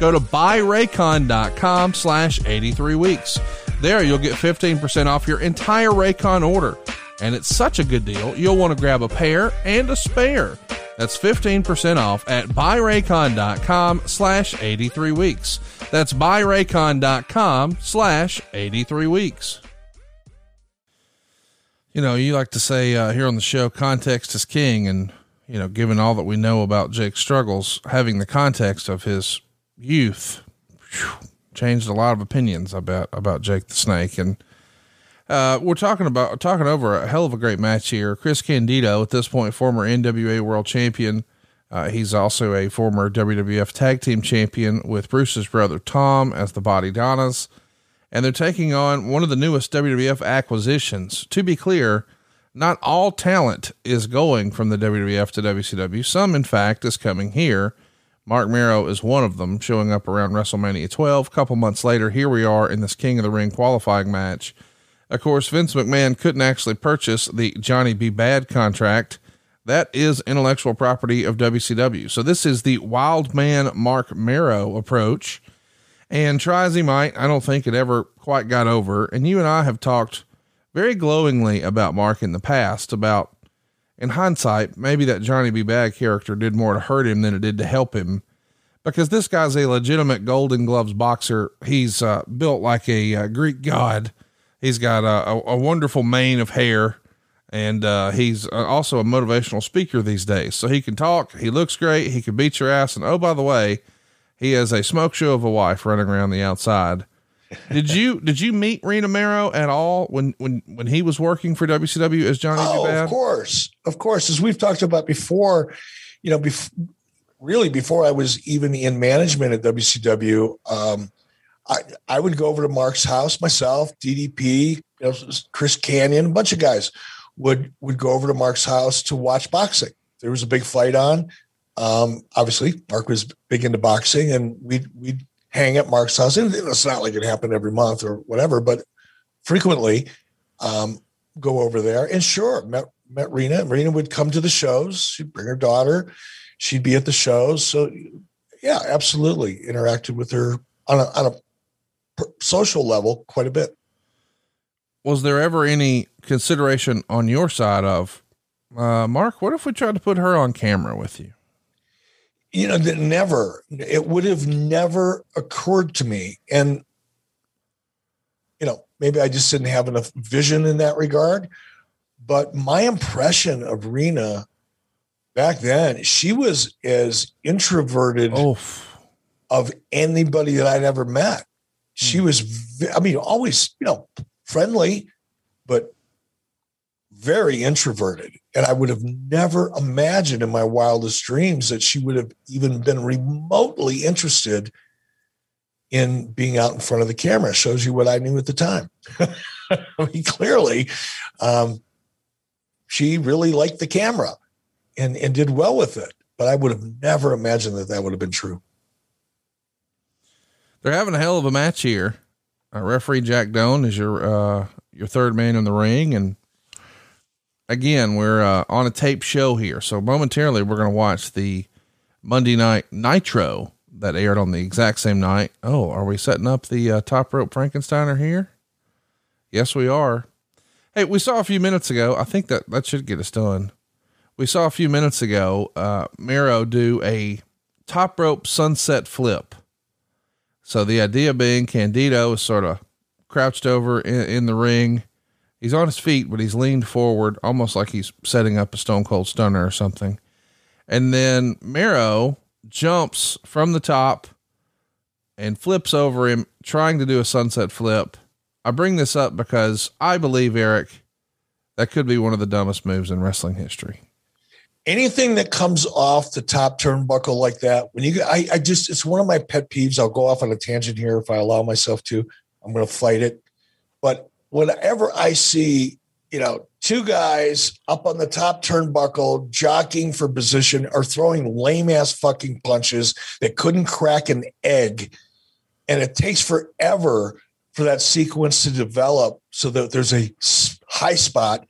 A: Go to buyraycon.com slash 83 weeks. There, you'll get 15% off your entire Raycon order. And it's such a good deal, you'll want to grab a pair and a spare. That's 15% off at buyraycon.com slash 83 weeks. That's buyraycon.com slash 83 weeks. You know, you like to say uh, here on the show, context is king. And, you know, given all that we know about Jake's struggles, having the context of his youth, whew, changed a lot of opinions about about Jake the Snake, and uh, we're talking about talking over a hell of a great match here. Chris Candido, at this point, former NWA World Champion. Uh, he's also a former WWF Tag Team Champion with Bruce's brother Tom as the Body Donnas, and they're taking on one of the newest WWF acquisitions. To be clear, not all talent is going from the WWF to WCW. Some, in fact, is coming here. Mark Mero is one of them, showing up around WrestleMania 12. A couple months later, here we are in this King of the Ring qualifying match. Of course, Vince McMahon couldn't actually purchase the Johnny B. Bad contract that is intellectual property of WCW. So this is the wild man Mark Mero approach. And try as he might, I don't think it ever quite got over. And you and I have talked very glowingly about Mark in the past about in hindsight, maybe that Johnny B. Bad character did more to hurt him than it did to help him because this guy's a legitimate golden gloves boxer. He's uh, built like a, uh, Greek god. He's got a, a, a wonderful mane of hair and uh, he's also a motivational speaker these days. So he can talk, he looks great, he can beat your ass. And oh, by the way, he has a smoke show of a wife running around the outside did you did you meet Rena Mero at all when when when he was working for WCW as Johnny
B: oh, Of course, of course. As we've talked about before, you know, bef- really before I was even in management at WCW, um, I I would go over to Mark's house myself, DDP, you know, Chris Kanyon, a bunch of guys would would go over to Mark's house to watch boxing. There was a big fight on. Um, obviously, Mark was big into boxing, and we'd we'd hang at Mark's house. And it's not like it happened every month or whatever, but frequently um, go over there. And sure, met, met Rena. Rena would come to the shows. She'd bring her daughter. She'd be at the shows. So, yeah, absolutely interacted with her on a, on a social level quite a bit.
A: Was there ever any consideration on your side of, uh, Mark, what if we tried to put her on camera with you?
B: you know that never it would have never occurred to me and you know maybe i just didn't have enough vision in that regard but my impression of rena back then she was as introverted of anybody that i'd ever met she hmm. was i mean always you know friendly but very introverted. And I would have never imagined in my wildest dreams that she would have even been remotely interested in being out in front of the camera. Shows you what I knew at the time. I mean, clearly, um, she really liked the camera and, and did well with it. But I would have never imagined that that would have been true.
A: They're having a hell of a match here. Uh, referee Jack Doan is your uh, your third man in the ring, and again, we're uh, on a tape show here. So momentarily, we're going to watch the Monday Night Nitro that aired on the exact same night. Oh, are we setting up the uh, top rope Frankensteiner here? Yes, we are. Hey, we saw a few minutes ago. I think that that should get us done. We saw a few minutes ago, uh, Mero do a top rope sunset flip. So the idea being Candido is sort of crouched over in, in the ring He's on his feet, but he's leaned forward, almost like he's setting up a stone cold stunner or something. And then Mero jumps from the top and flips over him, trying to do a sunset flip. I bring this up because I believe, Eric, that could be one of the dumbest moves in wrestling history.
B: Anything that comes off the top turnbuckle like that, when you, I, I just, it's one of my pet peeves. I'll go off on a tangent here if I allow myself to. I'm going to fight it. But whenever I see, you know, two guys up on the top turnbuckle jockeying for position or throwing lame ass fucking punches that couldn't crack an egg, and it takes forever for that sequence to develop so that there's a high spot,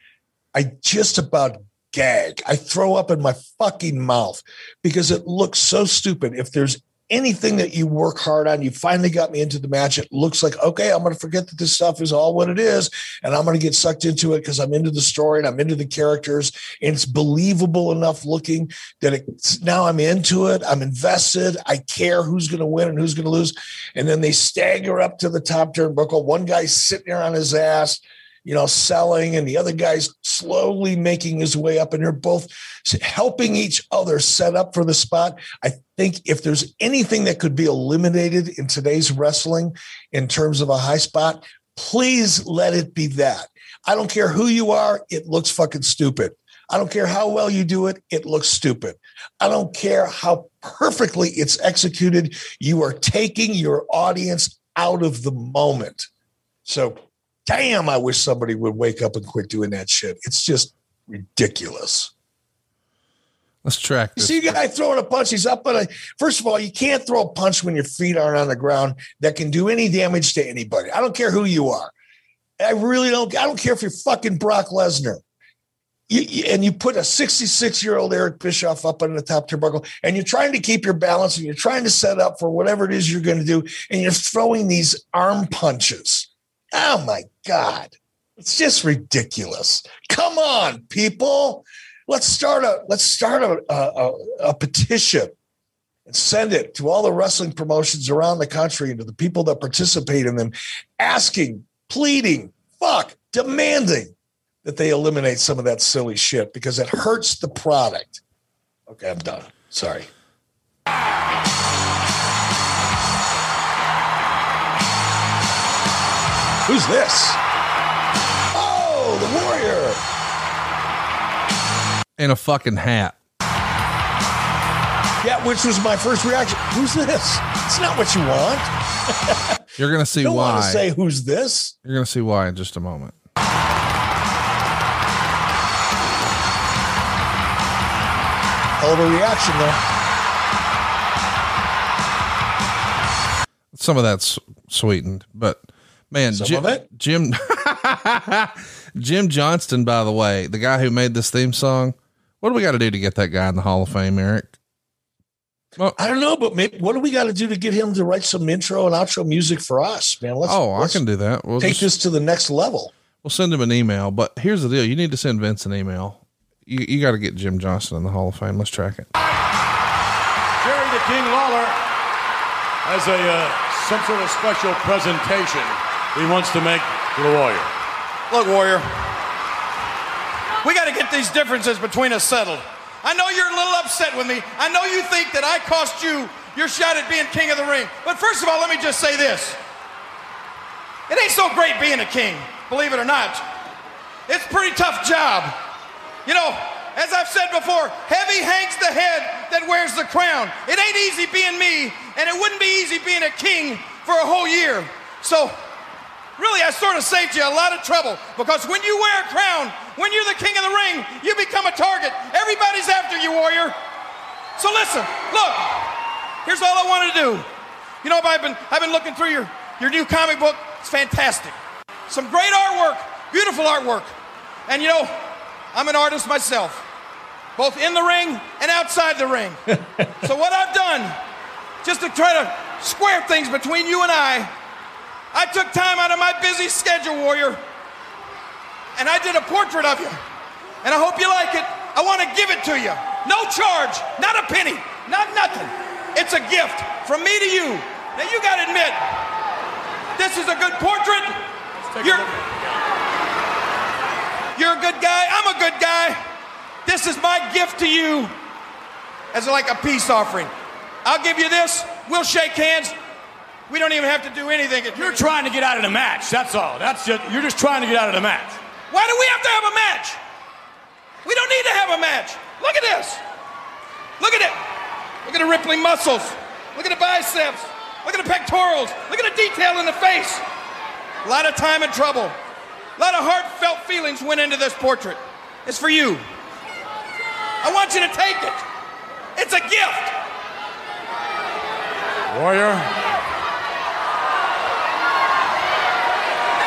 B: I just about gag. I throw up in my fucking mouth because it looks so stupid. If there's anything that you work hard on, you finally got me into the match. It looks like, okay, I'm going to forget that this stuff is all what it is. And I'm going to get sucked into it because I'm into the story and I'm into the characters. And it's believable enough looking that it's now I'm into it. I'm invested. I care who's going to win and who's going to lose. And then they stagger up to the top turnbuckle. One guy's sitting there on his ass you know, selling, and the other guy's slowly making his way up, and they're both helping each other set up for the spot. I think if there's anything that could be eliminated in today's wrestling in terms of a high spot, please let it be that. I don't care who you are, it looks fucking stupid. I don't care how well you do it, it looks stupid. I don't care how perfectly it's executed. You are taking your audience out of the moment. So damn, I wish somebody would wake up and quit doing that shit. It's just ridiculous.
A: Let's track.
B: This. You see a guy throwing a punch. He's up on a. First of all, you can't throw a punch when your feet aren't on the ground that can do any damage to anybody. I don't care who you are. I really don't. I don't care if you're fucking Brock Lesnar. you, you, and you put a 66 year old Eric Bischoff up on the top turnbuckle, and you're trying to keep your balance, and you're trying to set up for whatever it is you're going to do, and you're throwing these arm punches. Oh my God, it's just ridiculous. Come on, people, let's start a let's start a, a, a petition and send it to all the wrestling promotions around the country and to the people that participate in them, asking, pleading, fuck, demanding that they eliminate some of that silly shit because it hurts the product. Okay, I'm done. Sorry. Who's this? Oh, the warrior.
A: In a fucking hat.
B: Yeah, which was my first reaction. Who's this? It's not what you want.
A: You're gonna see
B: you don't
A: why.
B: want to say who's this.
A: You're gonna see why in just a moment.
B: Hell of a reaction though.
A: Some of that's sweetened, but man,
B: Some
A: Jim,
B: of it?
A: Jim, Jim Johnston, by the way, the guy who made this theme song. What do we got to do to get that guy in the Hall of Fame, Eric?
B: Well, I don't know, but maybe, what do we got to do to get him to write some intro and outro music for us, man? Let's,
A: oh, I
B: let's
A: can do that. We'll
B: take
A: just-
B: this to the next level.
A: We'll send him an email. But here's the deal: you need to send Vince an email. You, you got to get Jim Johnston in the Hall of Fame. Let's track it.
D: Jerry the King Lawler has a uh, some sort of special presentation he wants to make the Warrior.
E: Look, Warrior, we got to get these differences between us settled. I know you're a little upset with me. I know you think that I cost you your shot at being king of the ring. But first of all, let me just say this. It ain't so great being a king, believe it or not. It's a pretty tough job. You know, as I've said before, heavy hangs the head that wears the crown. It ain't easy being me, and it wouldn't be easy being a king for a whole year. So, really, I sort of saved you a lot of trouble because when you wear a crown, when you're the king of the ring, you become a target. Everybody's after you, warrior. So listen, look, here's all I want to do. You know, I've been I've been looking through your your new comic book. It's fantastic. Some great artwork, beautiful artwork. And you know, I'm an artist myself, both in the ring and outside the ring. so what I've done, just to try to square things between you and I, I took time out of my busy schedule, warrior, and I did a portrait of you. And I hope you like it. I want to give it to you. No charge, not a penny, not nothing. It's a gift from me to you. Now you got to admit, this is a good portrait. You're, you're a good guy. I'm a good guy. This is my gift to you as like a peace offering. I'll give you this. We'll shake hands. We don't even have to do anything.
D: You're trying to get out of the match. That's all. That's just you're just trying to get out of the match.
E: Why do we have to have a match? We don't need to have a match. Look at this. Look at it. Look at the rippling muscles. Look at the biceps. Look at the pectorals. Look at the detail in the face. A lot of time and trouble. A lot of heartfelt feelings went into this portrait. It's for you. I want you to take it. It's a gift.
D: Warrior,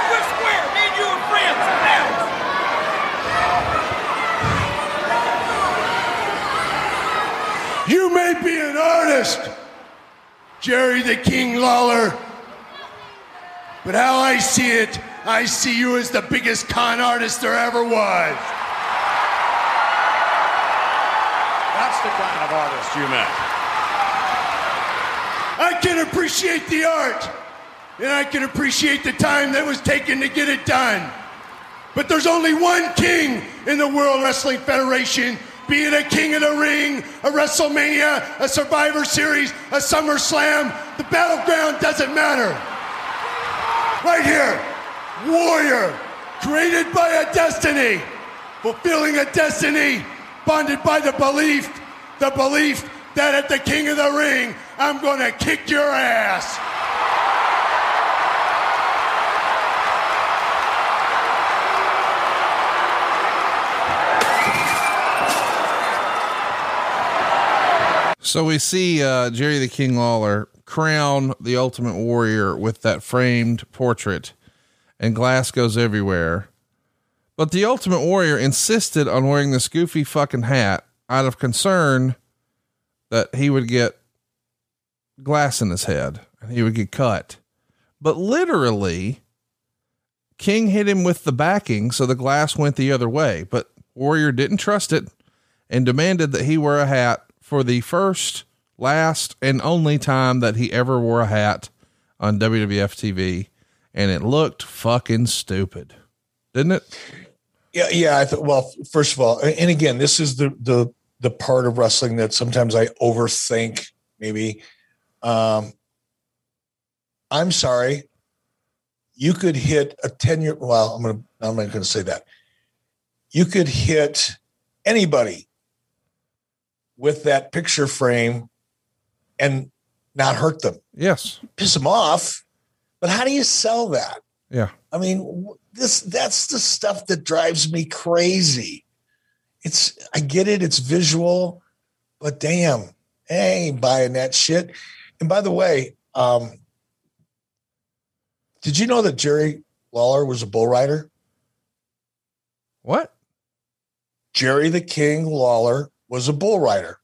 E: We're square. Me and you are friends now.
I: You may be artist, Jerry the King Lawler, but how I see it, I see you as the biggest con artist there ever was.
D: that's the kind of artist you met.
I: I can appreciate the art, and I can appreciate the time that was taken to get it done. But there's only one king in the World Wrestling Federation, be it a king of the ring, a WrestleMania, a Survivor Series, a SummerSlam, the battleground doesn't matter. Right here, warrior, created by a destiny, fulfilling a destiny, bonded by the belief, the belief that at the king of the ring, I'm gonna kick your ass.
A: So we see uh, Jerry the King Lawler crown the Ultimate Warrior with that framed portrait, and glass goes everywhere. But the Ultimate Warrior insisted on wearing this goofy fucking hat out of concern that he would get glass in his head and he would get cut. But literally, King hit him with the backing, so the glass went the other way. But Warrior didn't trust it and demanded that he wear a hat for the first, last, and only time that he ever wore a hat on WWF TV. And it looked fucking stupid, didn't it?
B: Yeah, yeah. I thought. Well, first of all, and again, this is the the the part of wrestling that sometimes I overthink. Maybe, um, I'm sorry. You could hit a ten year. Well, I'm gonna. I'm not to say that. You could hit anybody with that picture frame and not hurt them.
A: Yes.
B: Piss them off. But how do you sell that?
A: Yeah.
B: I mean, this that's the stuff that drives me crazy. It's I get it, it's visual, but damn, I ain't buying that shit. And by the way, um, did you know that Jerry Lawler was a bull rider?
A: What?
B: Jerry the King Lawler was a bull rider.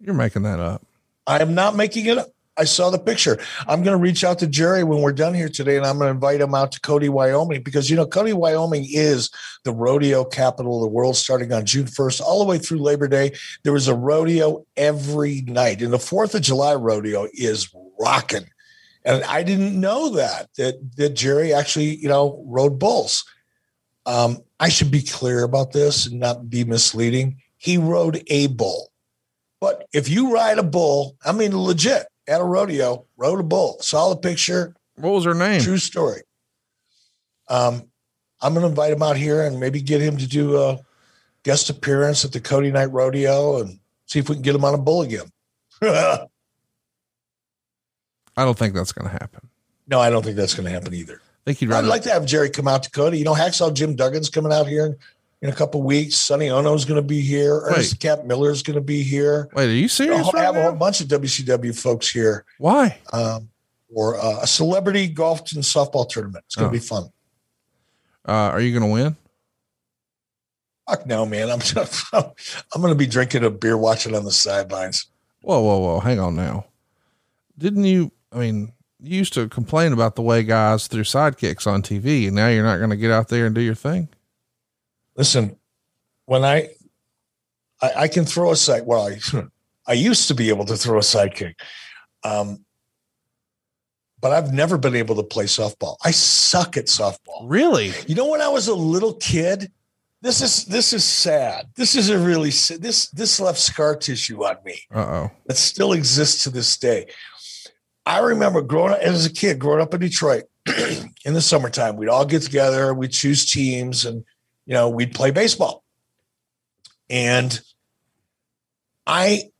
A: You're making that up.
B: I am not making it up. I saw the picture. I'm going to reach out to Jerry when we're done here today, and I'm going to invite him out to Cody, Wyoming, because you know Cody, Wyoming is the rodeo capital of the world. Starting on June 1st, all the way through Labor Day, there was a rodeo every night, and the Fourth of July rodeo is rocking. And I didn't know that that that Jerry actually, you know, rode bulls. Um, I should be clear about this and not be misleading. He rode a bull. But if you ride a bull, I mean, legit at a rodeo, rode a bull, saw the picture.
A: What was her name?
B: True story. Um, I'm going to invite him out here and maybe get him to do a guest appearance at the Cody Night Rodeo and see if we can get him on a bull again.
A: I don't think that's going to happen.
B: No, I don't think that's going to happen either.
A: I think you'd
B: I'd like to have Jerry come out to Cody. You know, Hacksaw Jim Duggan's coming out here in a couple weeks. Sonny Onoo's going to be here. Ernest Cat Miller's going to be here.
A: Wait, are you serious? Right
B: have a whole bunch of WCW folks here.
A: Why?
B: Um, or uh, a celebrity golf and softball tournament. It's going to
A: Oh.
B: be fun.
A: Uh, are you going to win?
B: Fuck no, man. I'm I'm going to be drinking a beer, watching on the sidelines.
A: Whoa, whoa, whoa. Hang on now. Didn't you? I mean, you used to complain about the way guys threw sidekicks on TV, and now you're not going to get out there and do your thing.
B: Listen, when I I, I can throw a side. Well, I I used to be able to throw a sidekick, um, but I've never been able to play softball. I suck at softball.
A: Really?
B: You know, when I was a little kid, this is this is sad. This is a really this this left scar tissue on me
A: Uh oh.
B: that still exists to this day. I remember growing up as a kid, growing up in Detroit in the summertime, we'd all get together, we'd choose teams, and you know, we'd play baseball. And I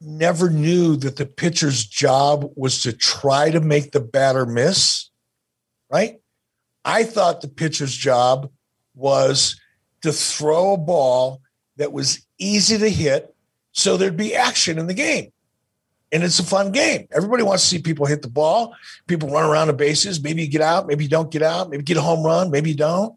B: never knew that the pitcher's job was to try to make the batter miss, right? I thought the pitcher's job was to throw a ball that was easy to hit so there'd be action in the game. And it's a fun game. Everybody wants to see people hit the ball, people run around the bases. Maybe you get out, maybe you don't get out, maybe get a home run, maybe you don't.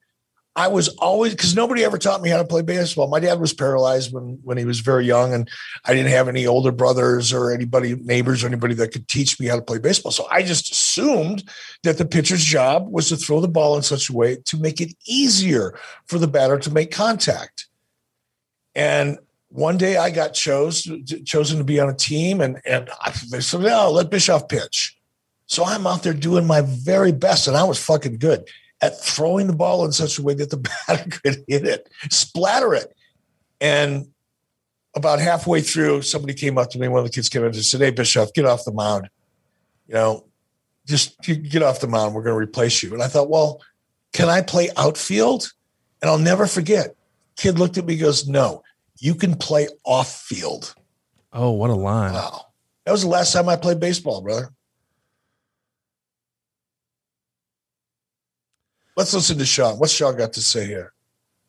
B: I was always because nobody ever taught me how to play baseball. My dad was paralyzed when when he was very young, and I didn't have any older brothers or anybody, neighbors or anybody that could teach me how to play baseball. So I just assumed that the pitcher's job was to throw the ball in such a way to make it easier for the batter to make contact. And one day I got chose, chosen to be on a team, and and I, they said, "No, let Bischoff pitch." So I'm out there doing my very best, and I was fucking good at throwing the ball in such a way that the batter could hit it, splatter it. And about halfway through, somebody came up to me. One of the kids came up and said, "Hey, Bischoff, get off the mound. You know, just get off the mound. We're going to replace you." And I thought, well, can I play outfield? And I'll never forget. Kid looked at me, goes, "No, you can play off field."
A: Oh, what a line.
B: Wow, that was the last time I played baseball, brother. Let's listen to Shawn. What's Shawn got to say here?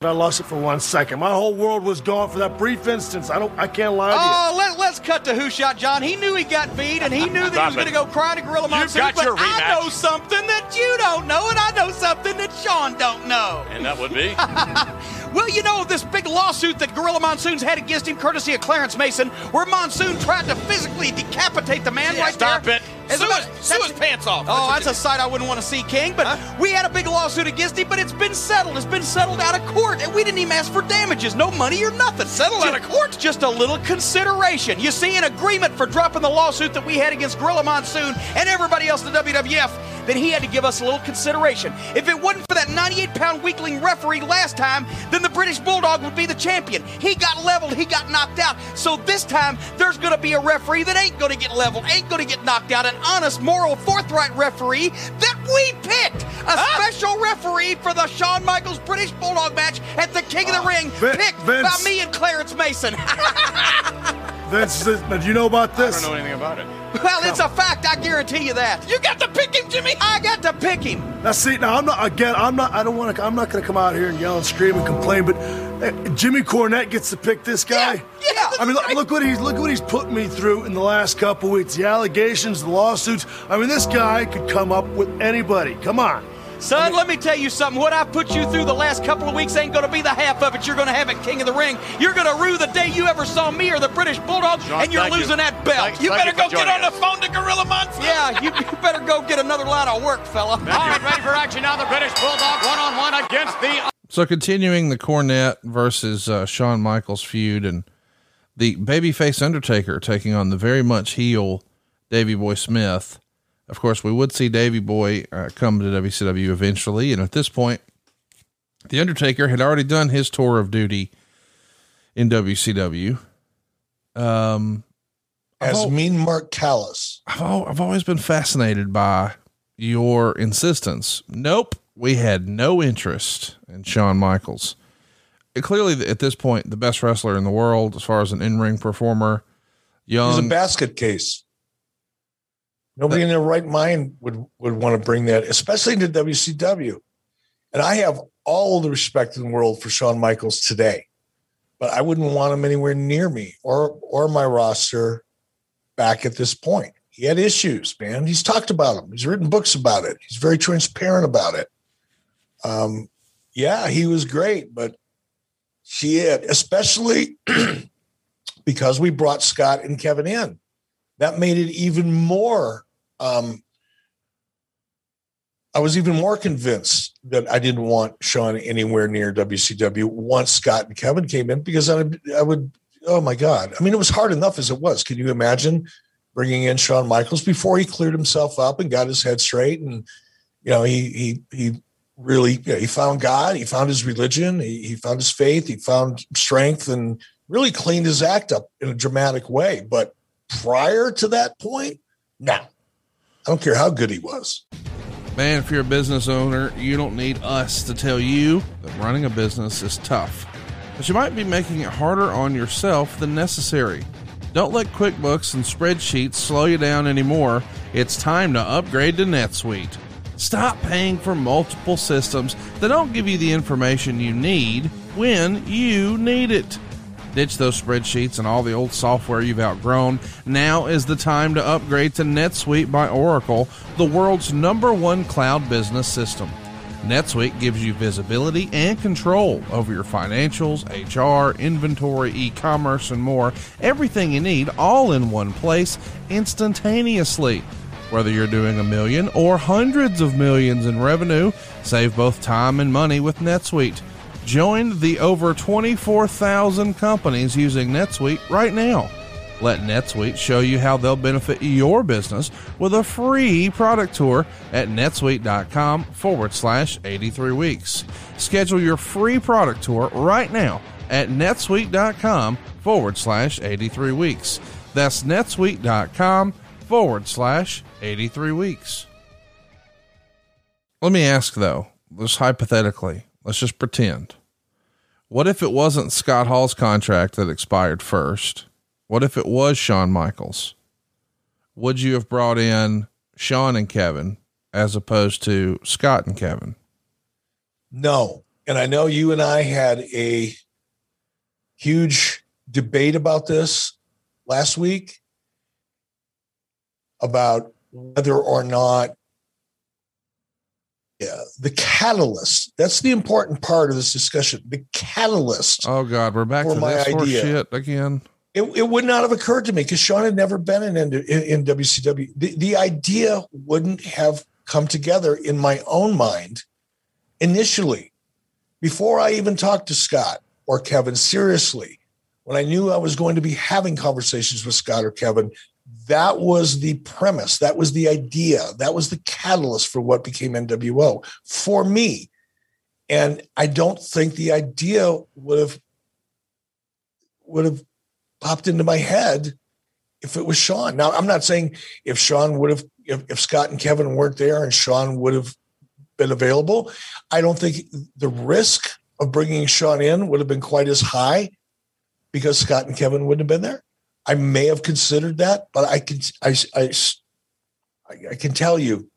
I: I lost it for one second. My whole world was gone for that brief instance. I don't. I can't lie to you.
H: Oh, let, let's cut to who shot John. He knew he got beat, and he knew that he was going to go cry to Gorilla Monsoon.
J: got
H: but
J: your
H: I know something that you don't know, and I know something that Shawn don't know.
J: And that would be?
H: Well, you know this big lawsuit that Gorilla Monsoon's had against him, courtesy of Clarence Mason, where Monsoon tried to physically decapitate the man
J: Yeah,
H: right
J: stop
H: there.
J: Stop it.
H: As
J: Sue his- sue his pants off.
H: Oh,
J: That's
H: a sight I wouldn't want to see, King. But we had a big lawsuit against him, but it's been settled. It's been settled out of court, and we didn't even ask for damages, no money or nothing. Settled
J: out of court?
H: Just a little consideration. You see, an agreement for dropping the lawsuit that we had against Gorilla Monsoon and everybody else in the WWF. Then he had to give us a little consideration. If it wasn't for that 98 pound weakling referee last time, then the British Bulldog would be the champion. He got leveled, he got knocked out. So this time, there's going to be a referee that ain't going to get leveled, ain't going to get knocked out. An honest, moral, forthright referee that we picked. A special referee for the Shawn Michaels British Bulldog match at the King of the Ring,
I: Vin-
H: picked
I: Vince.
H: by me and Clarence Mason.
I: Vince, this, now, do you know about this?
J: I don't know anything about it.
H: well, it's a fact, I guarantee you that. You got to pick him, Jimmy. I got to pick him.
I: Now, see, now I'm not again. I'm not. I don't want to. I'm not going to come out here and yell and scream and complain. But uh, Jimmy Cornette gets to pick this guy.
H: Yeah, yeah,
I: I mean, look, look what he's look what he's put me through in the last couple weeks. The allegations, the lawsuits. I mean, this guy could come up with anybody. Come on.
H: Son, let me tell you something. What I put you through the last couple of weeks ain't going to be the half of it you're going to have at King of the Ring. You're going to rue the day you ever saw me or the British Bulldog,
J: Shawn,
H: and you're
J: thank you.
H: losing that belt.
J: Thank-
H: you
J: thank
H: better
J: you
H: go get
J: joining
H: on the phone to Gorilla Monsoon. Yeah, you, you better go get another line of work, fella.
J: All right, ready for action now. The British Bulldog one on one against the
A: So continuing the Cornette versus uh, Shawn Michaels feud and the babyface Undertaker taking on the very much heel Davy Boy Smith. Of course, we would see Davy Boy uh, come to WCW eventually, and at this point, the Undertaker had already done his tour of duty in WCW. Um,
B: As. Mean Mark Callous.
A: I've al- I've always been fascinated by your insistence. Nope, we had no interest in Shawn Michaels. Clearly, at this point, the best wrestler in the world as far as an in-ring performer. Young,
B: He's a basket case. Nobody in their right mind would would want to bring that, especially to WCW. And I have all the respect in the world for Shawn Michaels today, but I wouldn't want him anywhere near me or or my roster back at this point. He had issues, man. He's talked about them. He's written books about it. He's very transparent about it. Um, yeah, he was great, but she had, especially because we brought Scott and Kevin in. That made it even more. Um, I was even more convinced that I didn't want Shawn anywhere near WCW once Scott and Kevin came in because I I would, oh my God. I mean, it was hard enough as it was. Can you imagine bringing in Shawn Michaels before he cleared himself up and got his head straight? And, you know, he, he, he really, you know, he found God, he found his religion, he, he found his faith, he found strength and really cleaned his act up in a dramatic way. But prior to that point, no, I don't care how good he was.
A: man, if you're a business owner, you don't need us to tell you that running a business is tough. But you might be making it harder on yourself than necessary. Don't let QuickBooks and spreadsheets slow you down anymore. It's time to upgrade to NetSuite. Stop paying for multiple systems that don't give you the information you need when you need it. Ditch those spreadsheets and all the old software you've outgrown. Now is the time to upgrade to NetSuite by Oracle, the world's number one cloud business system. NetSuite gives you visibility and control over your financials, HR, inventory, e-commerce, and more. Everything you need all in one place instantaneously. Whether you're doing a million or hundreds of millions in revenue, save both time and money with NetSuite. Join the over 24,000 companies using NetSuite right now. Let NetSuite show you how they'll benefit your business with a free product tour at netsuite.com forward slash 83 weeks. Schedule your free product tour right now at netsuite.com forward slash 83 weeks. That's netsuite.com forward slash 83 weeks. Let me ask though, just hypothetically, let's just pretend. What if it wasn't Scott Hall's contract that expired first? What if it was Shawn Michaels? Would you have brought in Shawn and Kevin as opposed to Scott and Kevin?
B: No, and I know you and I had a huge debate about this last week about whether or not yeah, the catalyst. That's the important part of this discussion. The catalyst.
A: Oh God, we're back to this
B: idea.
A: shit again.
B: It, it would not have occurred to me because Shawn had never been in, in, in WCW. The, the idea wouldn't have come together in my own mind initially before I even talked to Scott or Kevin seriously. When I knew I was going to be having conversations with Scott or Kevin, that was the premise. That was the idea. That was the catalyst for what became NWO for me. And I don't think the idea would have would have popped into my head if it was Shawn. Now, I'm not saying if Shawn would have, if, if Scott and Kevin weren't there and Shawn would have been available, I don't think the risk of bringing Shawn in would have been quite as high because Scott and Kevin wouldn't have been there. I may have considered that, but I can, I, I, I can tell you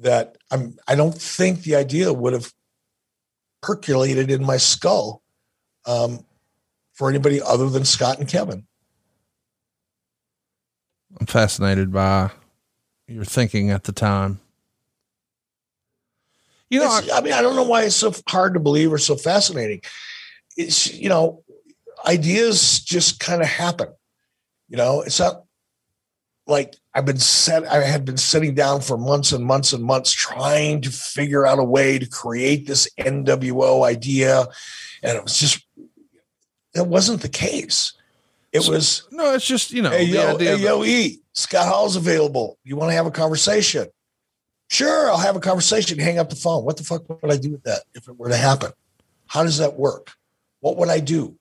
B: that I'm, I don't think the idea would have percolated in my skull um, for anybody other than Scott and Kevin.
A: I'm fascinated by your thinking at the time. You know,
B: It's- I mean, I don't know why it's so hard to believe or so fascinating. It's, you know, ideas just kind of happen. You know, it's not like I've been set, I had been sitting down for months and months and months trying to figure out a way to create this NWO idea. And it was just, it wasn't the case. It was,
A: no, it's just, you know,
B: hey,
A: the
B: yo,
A: idea
B: hey, yo, E, Scott Hall's available. You want to have a conversation? Sure, I'll have a conversation. Hang up the phone. What the fuck would I do with that if it were to happen? How does that work? What would I do?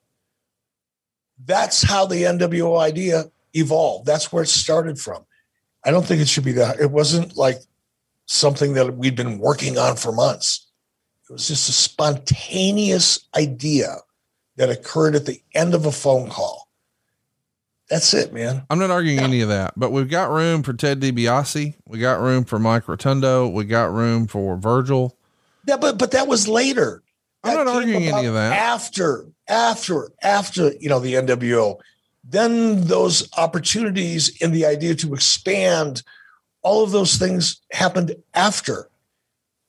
B: That's how the NWO idea evolved. That's where it started from. I don't think it should be that. It wasn't like something that we'd been working on for months. It was just a spontaneous idea that occurred at the end of a phone call. That's it, man.
A: I'm not arguing any of that, but we've got room for Ted DiBiase. We got room for Mike Rotundo. We got room for Virgil.
B: Yeah, but but that was later.
A: I'm not arguing any of that.
B: After, after, after, you know, the NWO, then those opportunities and the idea to expand, all of those things happened after,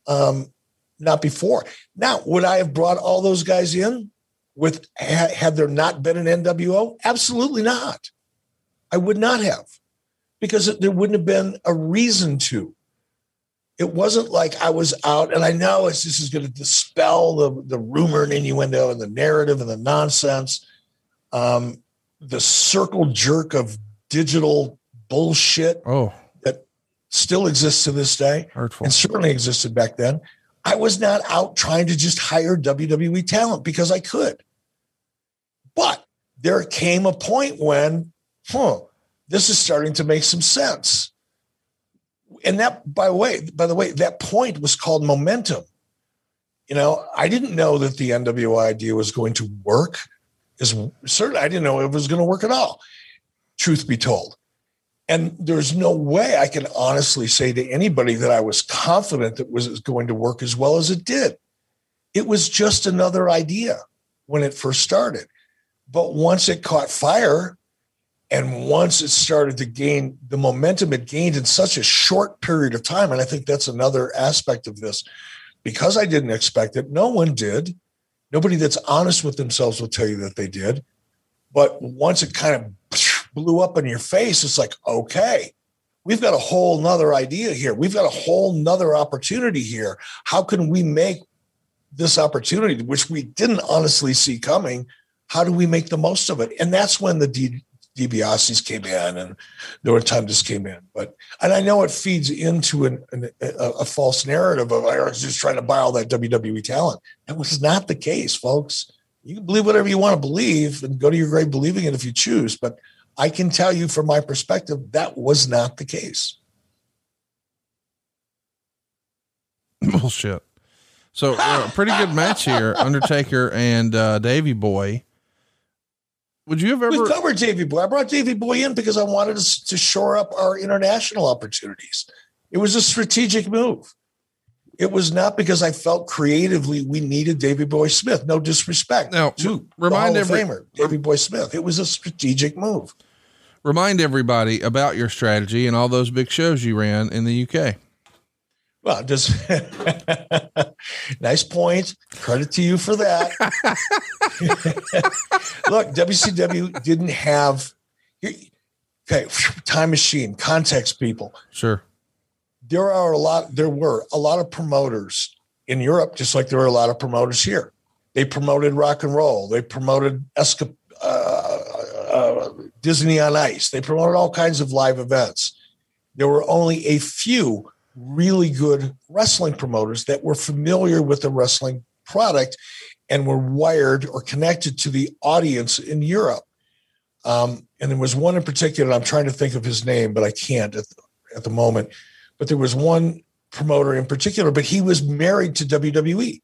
B: um, not before. Now, would I have brought all those guys in with ha- had there not been an NWO? Absolutely not. I would not have, because there wouldn't have been a reason to it wasn't like I was out, and I know it's, this is going to dispel the, the rumor and innuendo and the narrative and the nonsense, um, the circle jerk of digital bullshit
A: Oh,
B: that still exists to this day
A: hurtful.
B: and certainly existed back then. I was not out trying to just hire WWE talent because I could. But there came a point when, huh, this is starting to make some sense. And that, by the way, by the way, that point was called momentum. You know, I didn't know that the NWO idea was going to work. Is certainly I didn't know it was going to work at all. Truth be told, and there's no way I can honestly say to anybody that I was confident that was going to work as well as it did. It was just another idea when it first started. But once it caught fire and once it started to gain the momentum it gained in such a short period of time, and I think that's another aspect of this, because I didn't expect it, no one did. Nobody that's honest with themselves will tell you that they did. But once it kind of blew up in your face, it's like, okay, we've got a whole nother idea here. We've got a whole nother opportunity here. How can we make this opportunity, which we didn't honestly see coming? How do we make the most of it? And that's when the DiBiase's came in and this came in. But and I know it feeds into an, an, a, a false narrative of I was just trying to buy all that WWE talent. That was not the case, folks. You can believe whatever you want to believe and go to your grave believing it if you choose. But I can tell you from my perspective, that was not the case.
A: Bullshit. So, uh, pretty good match here. Undertaker and uh, Davy Boy. Would you have ever?
B: We covered Davy Boy. I brought Davy Boy in because I wanted us to shore up our international opportunities. It was a strategic move. it was not because I felt creatively we needed Davy Boy Smith. No disrespect
A: Now,
B: to
A: remind
B: the Hall
A: every-
B: Famer, Davy Boy Smith. It was a strategic move.
A: Remind everybody about your strategy and all those big shows you ran in the UK.
B: Well, just nice point. Credit to you for that. Look, WCW didn't have okay, time machine, context people.
A: Sure.
B: There are a lot, there were a lot of promoters in Europe, just like there were a lot of promoters here. They promoted rock and roll. They promoted esca- uh, uh, Disney on Ice. They promoted all kinds of live events. There were only a few really good wrestling promoters that were familiar with the wrestling product and were wired or connected to the audience in Europe. Um, and there was one in particular, I'm trying to think of his name, but I can't at the, at the moment. But there was one promoter in particular, but he was married to WWE.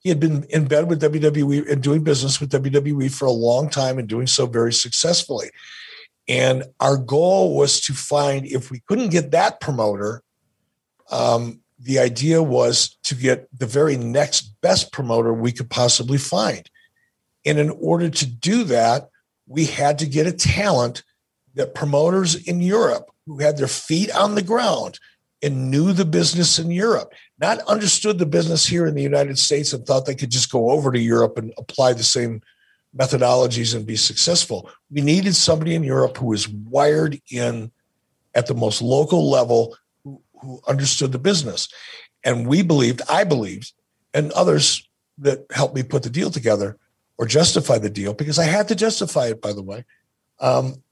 B: He had been in bed with WWE and doing business with WWE for a long time and doing so very successfully. And our goal was to find if we couldn't get that promoter, um, the idea was to get the very next best promoter we could possibly find. And in order to do that, we had to get a talent that promoters in Europe who had their feet on the ground and knew the business in Europe, not understood the business here in the United States and thought they could just go over to Europe and apply the same methodologies and be successful. We needed somebody in Europe who was wired in at the most local level who, understood the business. And we believed, I believed, and others that helped me put the deal together or justify the deal, because I had to justify it, by the way, um,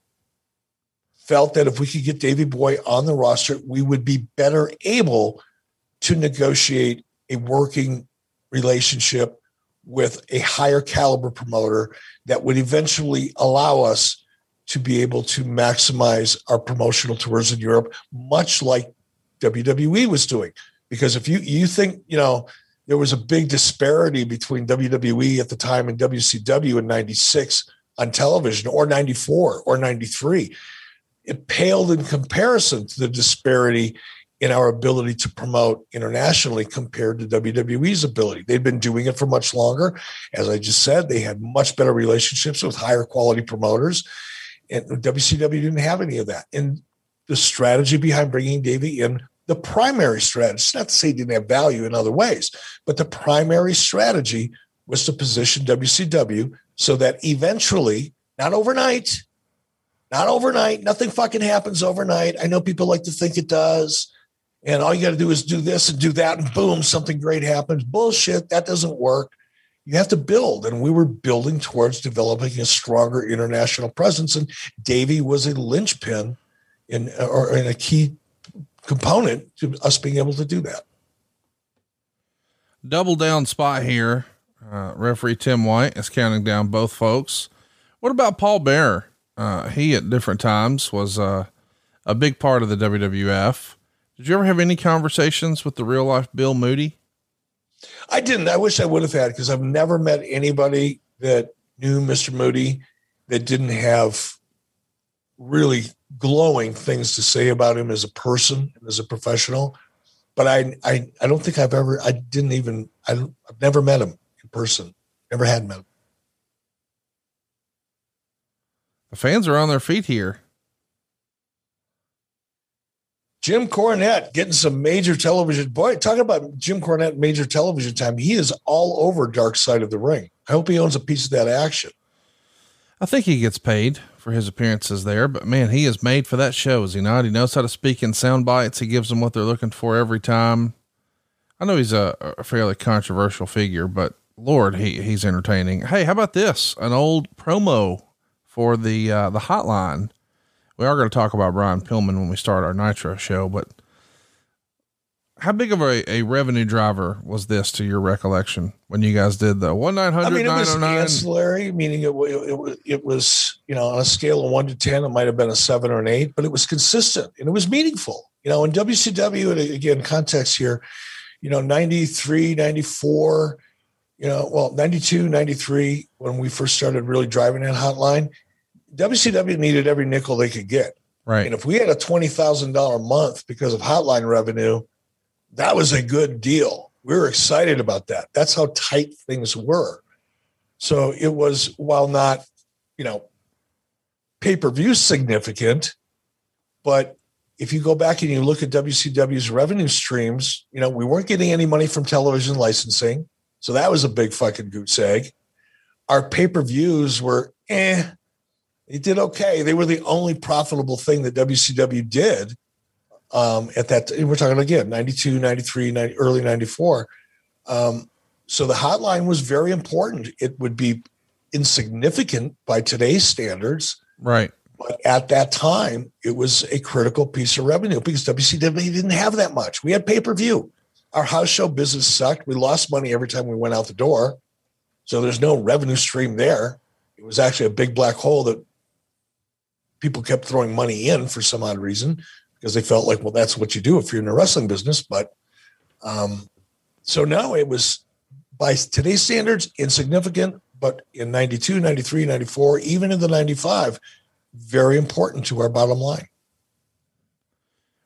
B: felt that if we could get Davy Boy on the roster, we would be better able to negotiate a working relationship with a higher caliber promoter that would eventually allow us to be able to maximize our promotional tours in Europe, much like WWE was doing. Because if you you think, you know, there was a big disparity between WWE at the time and WCW in 96 on television or 94 or 93 it paled in comparison to the disparity in our ability to promote internationally compared to WWE's ability. They'd been doing it for much longer. As I just said, they had much better relationships with higher quality promoters. And WCW didn't have any of that. And the strategy behind bringing Davy in, the primary strategy, it's not to say it didn't have value in other ways, but the primary strategy was to position WCW so that eventually, not overnight, not overnight. Nothing fucking happens overnight. I know people like to think it does. And all you got to do is do this and do that, and boom, something great happens. Bullshit. That doesn't work. You have to build. And we were building towards developing a stronger international presence. And Davey was a linchpin in or in a key component to us being able to do that.
A: Double down spot here. Uh, referee Tim White is counting down both folks. What about Paul Bearer? Uh, he at different times was uh, a big part of the WWF. Did you ever have any conversations with the real life Bill Moody?
B: I didn't. I wish I would have had because I've never met anybody that knew Mr. Moody that didn't have really glowing things to say about him as a person and as a professional. But I, I, I don't think I've ever. I didn't even. I, I've never met him in person. Never had met him.
A: The fans are on their feet here.
B: Jim Cornette getting some major television. Boy, talking about Jim Cornette major television time. He is all over Dark Side of the Ring. I hope he owns a piece of that action.
A: I think he gets paid for his appearances there, but man, he is made for that show, is he not? He knows how to speak in sound bites. He gives them what they're looking for every time. I know he's a, a fairly controversial figure, but Lord, he, he's entertaining. Hey, how about this? An old promo for the, uh, the hotline. We are going to talk about Brian Pillman when we start our Nitro show, but how big of a, a revenue driver was this to your recollection when you guys did the one nine
B: I mean, it was
A: oh nine?
B: ancillary, meaning it, it, it was, you know, on a scale of one to 10, it might have been a seven or an eight, but it was consistent and it was meaningful. You know, in WCW, again, context here, you know, 93, 94, you know, well, 92, 93, when we first started really driving that hotline, WCW needed every nickel they could get.
A: Right.
B: And if we had a $20,000 month because of hotline revenue, that was a good deal. we were excited about that. That's how tight things were. So it was, while not, you know, pay per view significant, but if you go back and you look at WCW's revenue streams, you know, we weren't getting any money from television licensing. So that was a big fucking goose egg. Our pay per views were eh, they did okay. They were the only profitable thing that WCW did um, at that. We're talking again, 92, 93, 90, early 94. Um, so the hotline was very important. It would be insignificant by today's standards.
A: Right.
B: But at that time, it was a critical piece of revenue because WCW didn't have that much. We had pay per view. Our house show business sucked. We lost money every time we went out the door. So there's no revenue stream there. It was actually a big black hole that people kept throwing money in for some odd reason because they felt like, well, that's what you do if you're in the wrestling business. But um, so now it was by today's standards insignificant, but in 92, 93, 94, even in the 95, very important to our bottom line.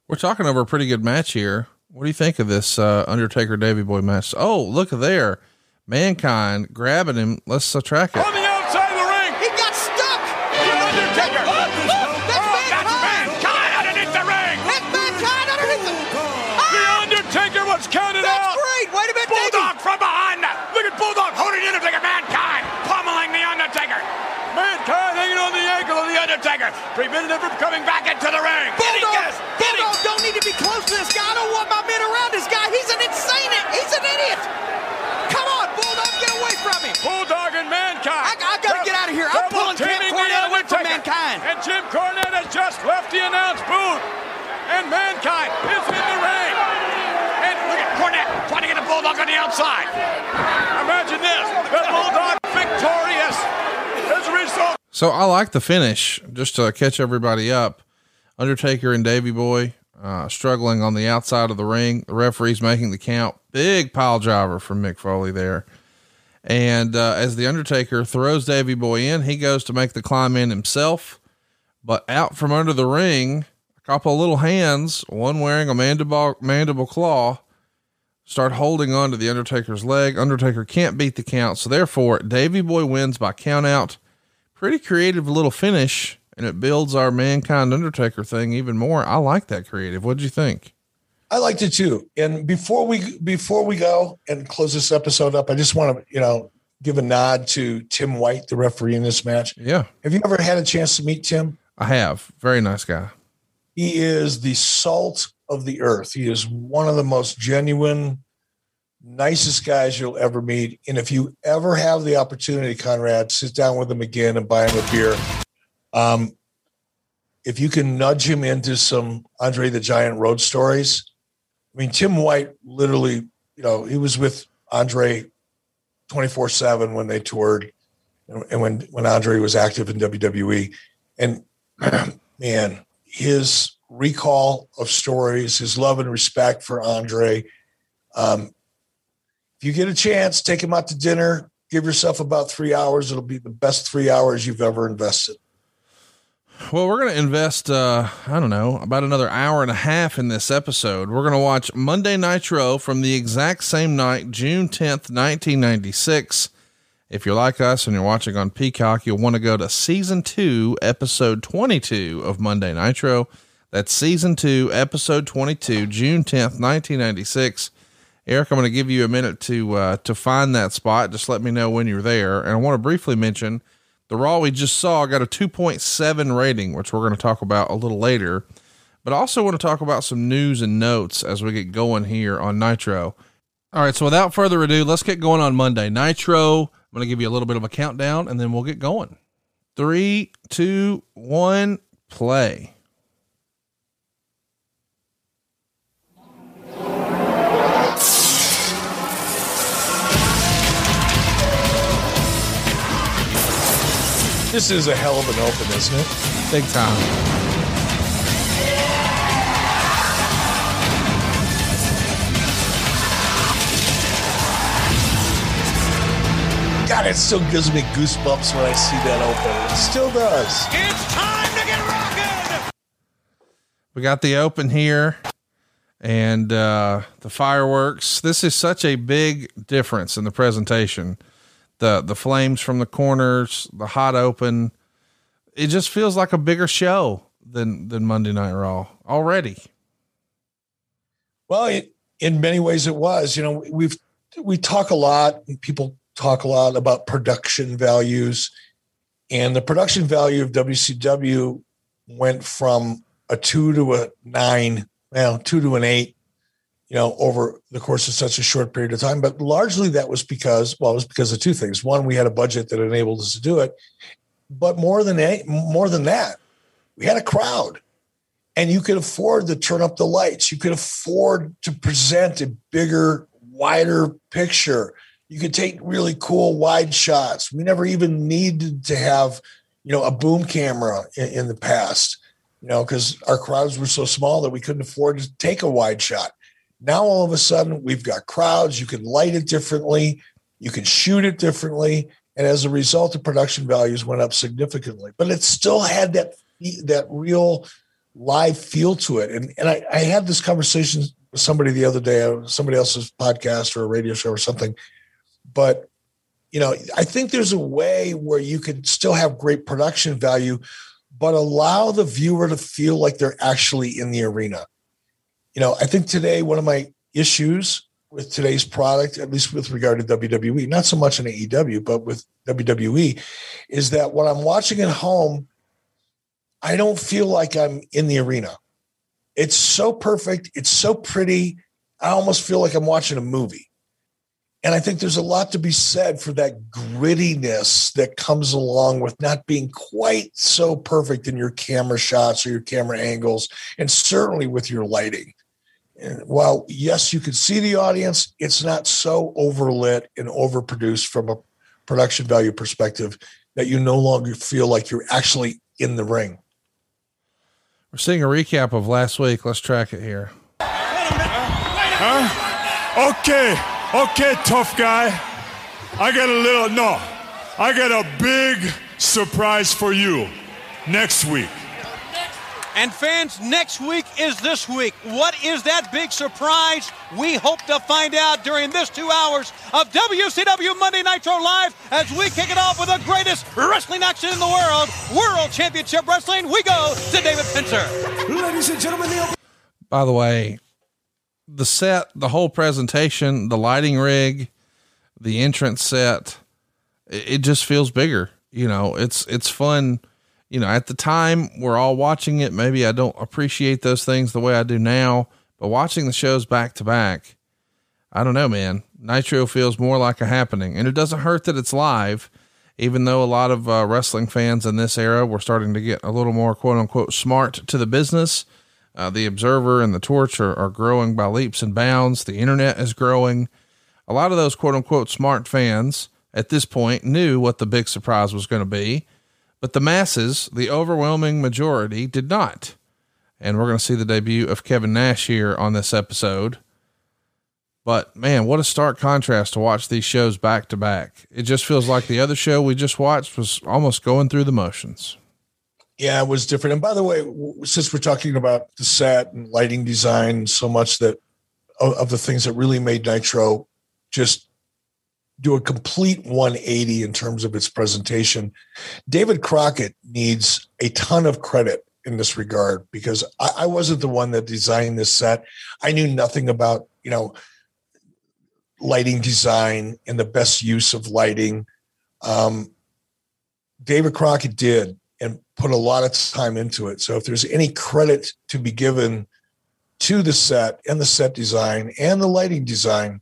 A: We're talking over a pretty good match here. What do you think of this uh, Undertaker Davy Boy match? Oh, look there. Mankind grabbing him. Let's uh, track it.
D: Undertaker, preventing him from coming back into the ring.
E: Bulldog, Bulldog don't need to be close to this guy. I don't want my men around this guy. He's an insane. He's an idiot. Come on, Bulldog, get away from him.
D: Bulldog and Mankind.
E: I- I gotta get out of here. I'm pulling
D: the
E: Cornette away from. Mankind.
D: And Jim Cornette has just left the announce booth. And Mankind is in the ring. And look at Cornette trying to get a Bulldog on the outside. Imagine this. The Bulldog victorious as a result.
A: So I like the finish just to catch everybody up. Undertaker and Davy Boy uh, struggling on the outside of the ring. The referee's making the count. Big pile driver from Mick Foley there. And uh, as the Undertaker throws Davy Boy in, he goes to make the climb in himself. But out from under the ring, a couple of little hands, one wearing a mandible, mandible claw, start holding on to the Undertaker's leg. Undertaker can't beat the count. So therefore, Davy Boy wins by count out pretty creative little finish and it builds our mankind undertaker thing even more i like that creative what'd you think
B: I liked it too. And before we before we go and close this episode up, I just want to you know give a nod to Tim White, the referee in this match.
A: yeah
B: Have you ever had a chance to meet Tim?
A: i have very nice guy
B: He is the salt of the earth. He is one of the most genuine, nicest guys you'll ever meet. And if you ever have the opportunity, Conrad, sit down with him again and buy him a beer. Um, if you can nudge him into some Andre the Giant road stories. I mean, Tim White literally, you know, he was with Andre 24 7 when they toured and when, when Andre was active in WWE. And man, his recall of stories, his love and respect for Andre. Um, you get a chance, take him out to dinner. Give yourself about three hours. It'll be the best three hours you've ever invested.
A: well we're going to invest uh i don't know about another hour and a half in this episode we're going to watch monday nitro from the exact same night june 10th 1996 if you're like us and you're watching on peacock you'll want to go to season 2 episode 22 of monday nitro that's season 2 episode 22 june 10th 1996 Eric, I'm going to give you a minute to uh, to find that spot. Just let me know when you're there. And I want to briefly mention the Raw we just saw got a 2.7 rating, which we're going to talk about a little later. But I also want to talk about some news and notes as we get going here on Nitro. All right, so without further ado, let's get going on Monday. Nitro, I'm going to give you a little bit of a countdown and then we'll get going. Three, two, one, play.
B: This is a hell of an open, isn't it?
A: Big time.
B: God, it still gives me goosebumps when I see that open. It still does.
D: It's time to get rocking.
A: We got the open here. and uh, the fireworks. This is such a big difference in the presentation. The the flames from the corners, the hot open. It just feels like a bigger show than than Monday Night Raw already.
B: Well, it, in many ways, it was. You know, we've we talk a lot. People talk a lot about production values, and the production value of WCW went from a two to a nine, well, two to an eight, you know, over the course of such a short period of time. But largely that was because, well, it was because of two things. One, we had a budget that enabled us to do it, but more than a, more than that, we had a crowd and you could afford to turn up the lights. You could afford to present a bigger, wider picture. You could take really cool wide shots. We never even needed to have, you know, a boom camera in, in the past, you know, because our crowds were so small that we couldn't afford to take a wide shot. Now all of a sudden we've got crowds. You can light it differently. You can shoot it differently. And as a result, the production values went up significantly. But it still had that that real live feel to it. And and I, I had this conversation with somebody the other day, somebody else's podcast or a radio show or something. But you know, I think there's a way where you can still have great production value, but allow the viewer to feel like they're actually in the arena. You know, I think today one of my issues with today's product, at least with regard to WWE, not so much in AEW, but with WWE, is that when I'm watching at home, I don't feel like I'm in the arena. It's so perfect. It's so pretty. I almost feel like I'm watching a movie. And I think there's a lot to be said for that grittiness that comes along with not being quite so perfect in your camera shots or your camera angles, and certainly with your lighting. And while, yes, you can see the audience, it's not so overlit and overproduced from a production value perspective that you no longer feel like you're actually in the ring.
A: We're seeing a recap of last week. Let's track it here.
I: Huh? Okay, okay, tough guy. I got a little, no, I got a big surprise for you next week.
E: And fans, next week is this week. What is that big surprise? We hope to find out during this two hours of WCW Monday Nitro Live as we kick it off with the greatest wrestling action in the world, World Championship Wrestling. We go to David Penzer.
I: Ladies and gentlemen, the
A: By the way, the set, the whole presentation, the lighting rig, the entrance set, it, it just feels bigger. You know, it's it's fun you know, at the time we're all watching it. Maybe I don't appreciate those things the way I do now, but watching the shows back to back, I don't know, man. Nitro feels more like a happening, and it doesn't hurt that it's live. Even though a lot of uh, wrestling fans in this era were starting to get a little more quote unquote smart to the business, uh, the Observer and the Torch are, are growing by leaps and bounds. The internet is growing. A lot of those quote unquote smart fans at this point knew what the big surprise was going to be but the masses, the overwhelming majority, did not. And we're going to see the debut of Kevin Nash here on this episode. But man, what a stark contrast to watch these shows back to back. It just feels like the other show we just watched was almost going through the motions.
B: Yeah, it was different. And by the way, since we're talking about the set and lighting design, so much that of the things that really made Nitro just do a complete 180 in terms of its presentation. David Crockett needs a ton of credit in this regard because I, I, wasn't the one that designed this set. I knew nothing about, you know, lighting design and the best use of lighting. Um, David Crockett did and put a lot of time into it. So if there's any credit to be given to the set and the set design and the lighting design,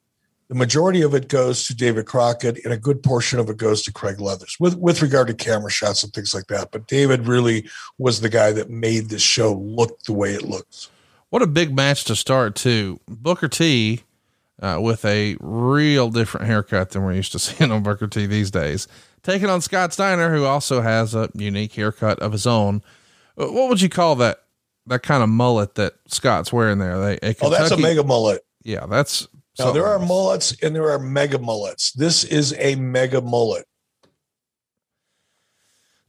B: the majority of it goes to David Crockett, and a good portion of it goes to Craig Leathers with, with regard to camera shots and things like that. But David really was the guy that made this show look the way it looks.
A: What a big match to start, too. Booker T uh, with a real different haircut than we're used to seeing on Booker T these days. Taking on Scott Steiner, who also has a unique haircut of his own. Uh, what would you call that? That kind of mullet that Scott's wearing there. They, a
B: oh, that's a mega mullet.
A: Yeah, that's
B: now there are mullets and there are mega mullets. This is a mega mullet.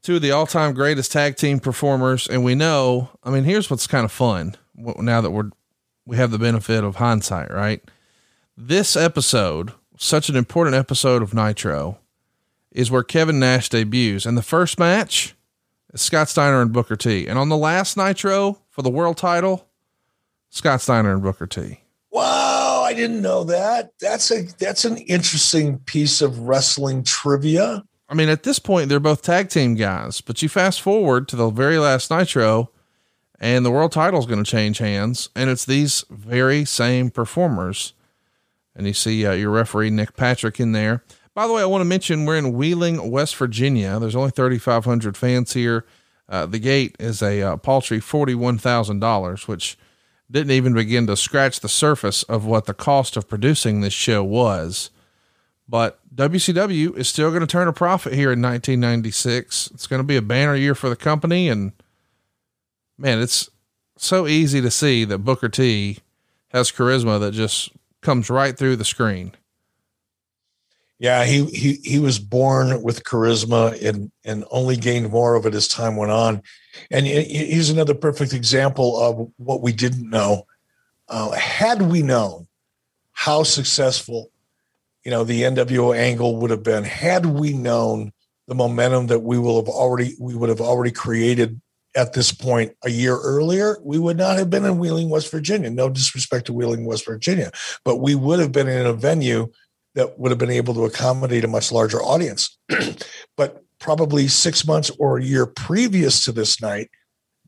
A: Two of the all-time greatest tag team performers, and we know. I mean, here's what's kind of fun now that we're we have the benefit of hindsight, right? This episode, such an important episode of Nitro, is where Kevin Nash debuts. And the first match is Scott Steiner and Booker T. And on the last Nitro for the world title, Scott Steiner and Booker T.
B: Wow, I didn't know that. That's a that's an interesting piece of wrestling trivia.
A: I mean, at this point, they're both tag team guys, but you fast forward to the very last Nitro, and the world title is going to change hands, and it's these very same performers. And you see uh, your referee, Nick Patrick, in there. By the way, I want to mention we're in Wheeling, West Virginia. There's only 3,500 fans here. Uh, the gate is a uh, paltry $41,000, which didn't even begin to scratch the surface of what the cost of producing this show was. But WCW is still going to turn a profit here in 1996. It's going to be a banner year for the company. And man, it's so easy to see that Booker T has charisma that just comes right through the screen.
B: Yeah, he he he was born with charisma and and only gained more of it as time went on. And here's another perfect example of what we didn't know. Uh, had we known how successful, you know, the NWO angle would have been, had we known the momentum that we will have already we would have already created at this point a year earlier, we would not have been in Wheeling, West Virginia. No disrespect to Wheeling, West Virginia, but we would have been in a venue that would have been able to accommodate a much larger audience. but probably six months or a year previous to this night,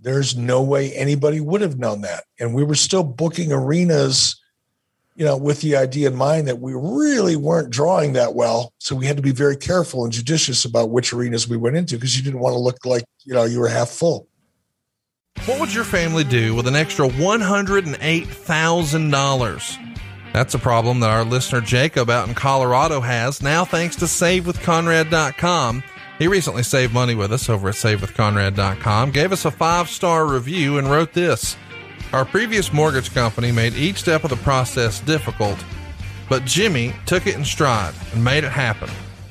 B: there's no way anybody would have known that. And we were still booking arenas, you know, with the idea in mind that we really weren't drawing that well. So we had to be very careful and judicious about which arenas we went into because you didn't want to look like, you know, you were half full.
A: What would your family do with an extra $108,000? That's a problem that our listener Jacob out in Colorado has now thanks to SaveWithConrad.com. He recently saved money with us over at SaveWithConrad.com, gave us a five star review, and wrote this Our previous mortgage company made each step of the process difficult, but Jimmy took it in stride and made it happen.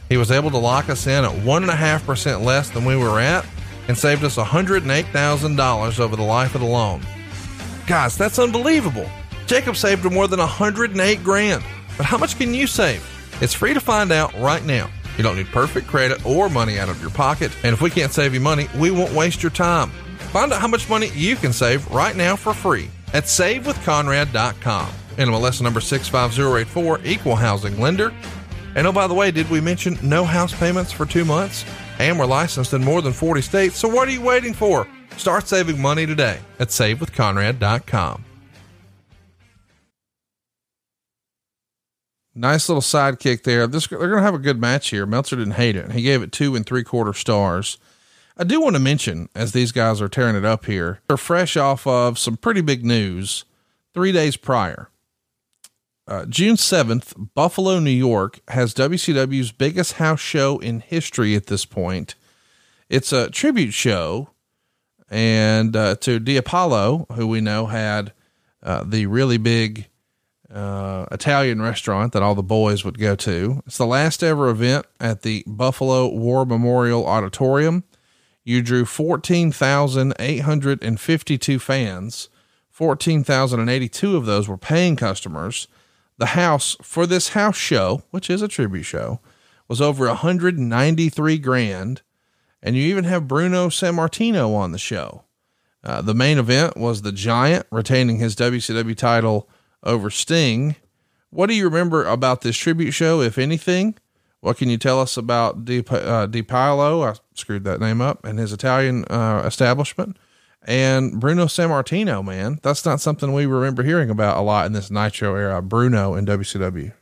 A: He was able to lock us in at 1.5% less than we were at and saved us $108,000 over the life of the loan. Guys, that's unbelievable. Jacob saved more than 108 grand. But how much can you save? It's free to find out right now. You don't need perfect credit or money out of your pocket. And if we can't save you money, we won't waste your time. Find out how much money you can save right now for free at savewithconrad.com. NMLS number 65084, equal housing lender. And oh, by the way, did we mention no house payments for two months? And we're licensed in more than 40 states. So what are you waiting for? Start saving money today at savewithconrad.com. Nice little sidekick there. This, they're going to have a good match here. Meltzer didn't hate it. He gave it two and three quarter stars. I do want to mention, as these guys are tearing it up here, they're fresh off of some pretty big news three days prior. Uh, June 7th, Buffalo, New York has WCW's biggest house show in history at this point. It's a tribute show and uh, to Apollo, who we know had uh, the really big uh, Italian restaurant that all the boys would go to. It's the last ever event at the Buffalo War Memorial Auditorium. You drew 14,852 fans. 14,082 of those were paying customers. The house for this house show, which is a tribute show, was over 193 grand. And you even have Bruno Sammartino on the show. Uh, the main event was the Giant retaining his WCW title over Sting. What do you remember about this tribute show, if anything? What can you tell us about Di, uh? I screwed that name up and his Italian uh, establishment. And Bruno Sammartino, man, that's not something we remember hearing about a lot in this Nitro era. Bruno in WCW.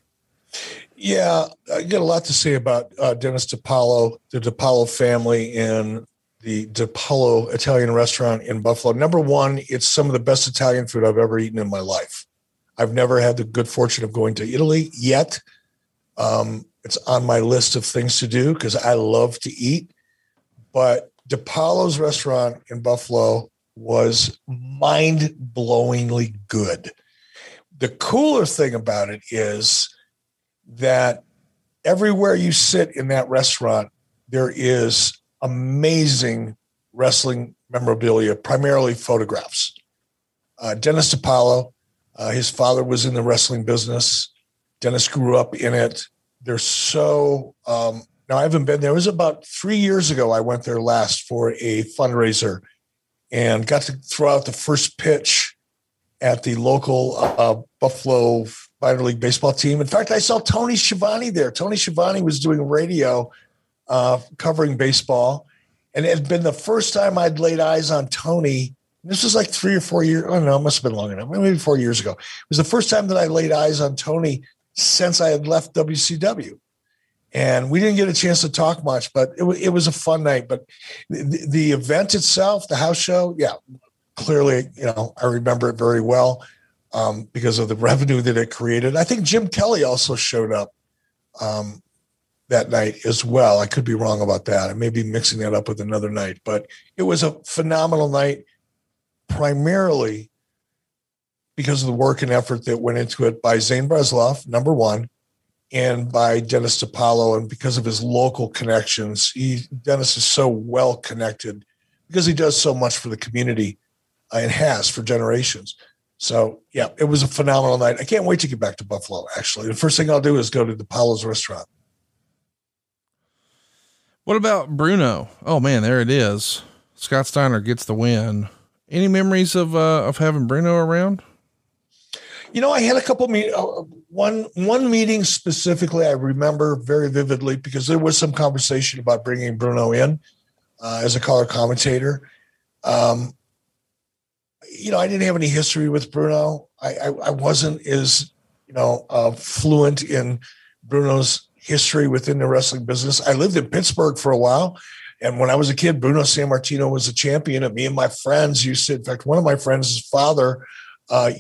B: Yeah, I get a lot to say about uh, Dennis DiPaolo, the DiPaolo family, and the DiPaolo Italian restaurant in Buffalo. Number one, it's some of the best Italian food I've ever eaten in my life. I've never had the good fortune of going to Italy yet. Um, it's on my list of things to do because I love to eat. But DiPaolo's restaurant in Buffalo was mind blowingly good. The cooler thing about it is that everywhere you sit in that restaurant, there is amazing wrestling memorabilia, primarily photographs. Uh, Dennis DiPaolo, Uh, his father was in the wrestling business. Dennis grew up in it. They're so. Um, now I haven't been there. It was about three years ago. I went there last for a fundraiser, and got to throw out the first pitch at the local uh, Buffalo minor league baseball team. In fact, I saw Tony Schiavone there. Tony Schiavone was doing radio uh, covering baseball, and it had been the first time I'd laid eyes on Tony. This was like three or four years. I don't know. it must have been long enough. Maybe four years ago. It was the first time that I laid eyes on Tony since I had left WCW. And we didn't get a chance to talk much, but it, it was a fun night. But the, the event itself, the house show, yeah, clearly, you know, I remember it very well um, because of the revenue that it created. I think Jim Kelly also showed up um, that night as well. I could be wrong about that. I may be mixing that up with another night, but it was a phenomenal night, primarily because of the work and effort that went into it by Zane Bresloff, number one, and by Dennis DiPaolo, and because of his local connections. He Dennis is so well connected because he does so much for the community uh, and has for generations. So yeah, it was a phenomenal night. I can't wait to get back to Buffalo. Actually, the first thing I'll do is go to DiPaolo's restaurant.
A: What about Bruno? Oh man, there it is. Scott Steiner gets the win. Any memories of uh, of having Bruno around?
B: You know, I had a couple meet uh, one one meeting specifically. I remember very vividly because there was some conversation about bringing Bruno in uh, as a color commentator. Um, you know, I didn't have any history with Bruno. I, I, I wasn't as, you know, uh, fluent in Bruno's history within the wrestling business. I lived in Pittsburgh for a while. And when I was a kid, Bruno Sammartino was a champion. And me and my friends used to, in fact, one of my friends' father uh,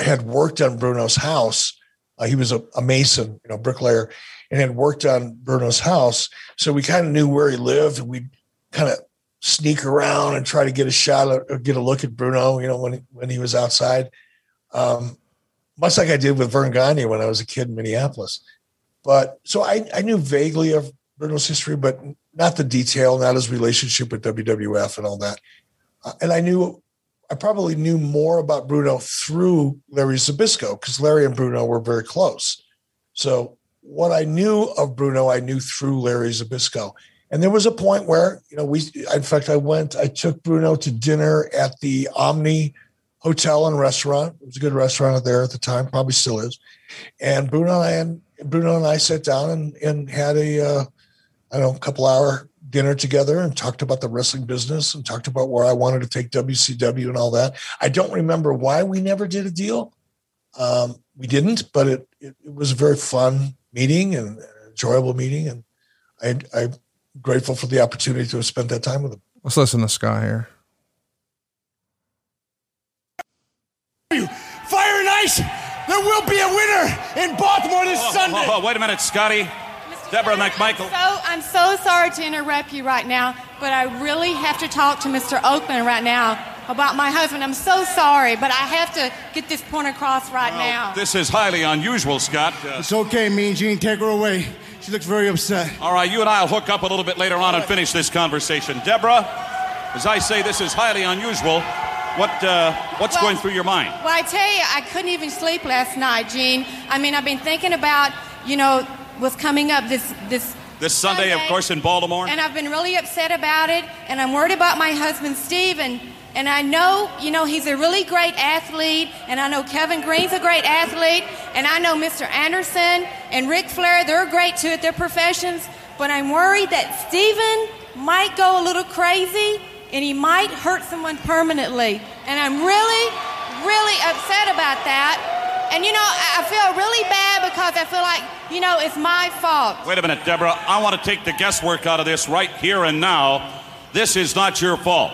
B: had worked on Bruno's house. Uh, he was a, a, mason, you know, bricklayer, and had worked on Bruno's house. So we kind of knew where he lived. And we kind of sneak around and try to get a shot or get a look at Bruno, you know, when he, when he was outside. Um, much like I did with Verne Gagne when I was a kid in Minneapolis. But so I, I knew vaguely of Bruno's history, but not the detail, not his relationship with WWF and all that. Uh, and I knew, I probably knew more about Bruno through Larry Zbyszko because Larry and Bruno were very close. So what I knew of Bruno, I knew through Larry Zbyszko. And there was a point where, you know, we, in fact, I went, I took Bruno to dinner at the Omni Hotel and Restaurant. It was a good restaurant there at the time, probably still is. And Bruno and I, Bruno and I sat down and, and had a, uh, I don't know, a couple hour dinner together and talked about the wrestling business and talked about where I wanted to take WCW and all that. I don't remember why we never did a deal. Um, we didn't, but it, it, it was a very fun meeting and enjoyable meeting. And I, I grateful for the opportunity to have spent that time with him.
A: Let's listen to Sky here.
I: Fire and Ice, there will be a winner in Baltimore this oh, Sunday.
F: Oh, oh, wait a minute, Scotty. Mr. Deborah McMichael.
K: So I'm so sorry to interrupt you right now, but I really have to talk to Mr. Okerlund right now about my husband. I'm so sorry, but I have to get this point across right well, now.
F: This is highly unusual, Scott.
I: Uh, it's okay, Mean Gene. Take her away. She looks very upset.
F: All right, you and I will hook up a little bit later on and finish this conversation. Deborah, as I say, this is highly unusual. What uh, what's well, going through your mind?
K: Well, I tell you, I couldn't even sleep last night, Gene. I mean, I've been thinking about, you know, what's coming up this this
F: this Sunday, Sunday, of course, in Baltimore.
K: And I've been really upset about it, and I'm worried about my husband, Steve, and and I know, you know, he's a really great athlete, and I know Kevin Greene's a great athlete, and I know Mr. Anderson and Ric Flair, they're great too at their professions, but I'm worried that Steven might go a little crazy and he might hurt someone permanently. And I'm really, really upset about that. And you know, I feel really bad because I feel like, you know, it's my fault.
F: Wait a minute, Deborah. I want to take the guesswork out of this right here and now. This is not your fault.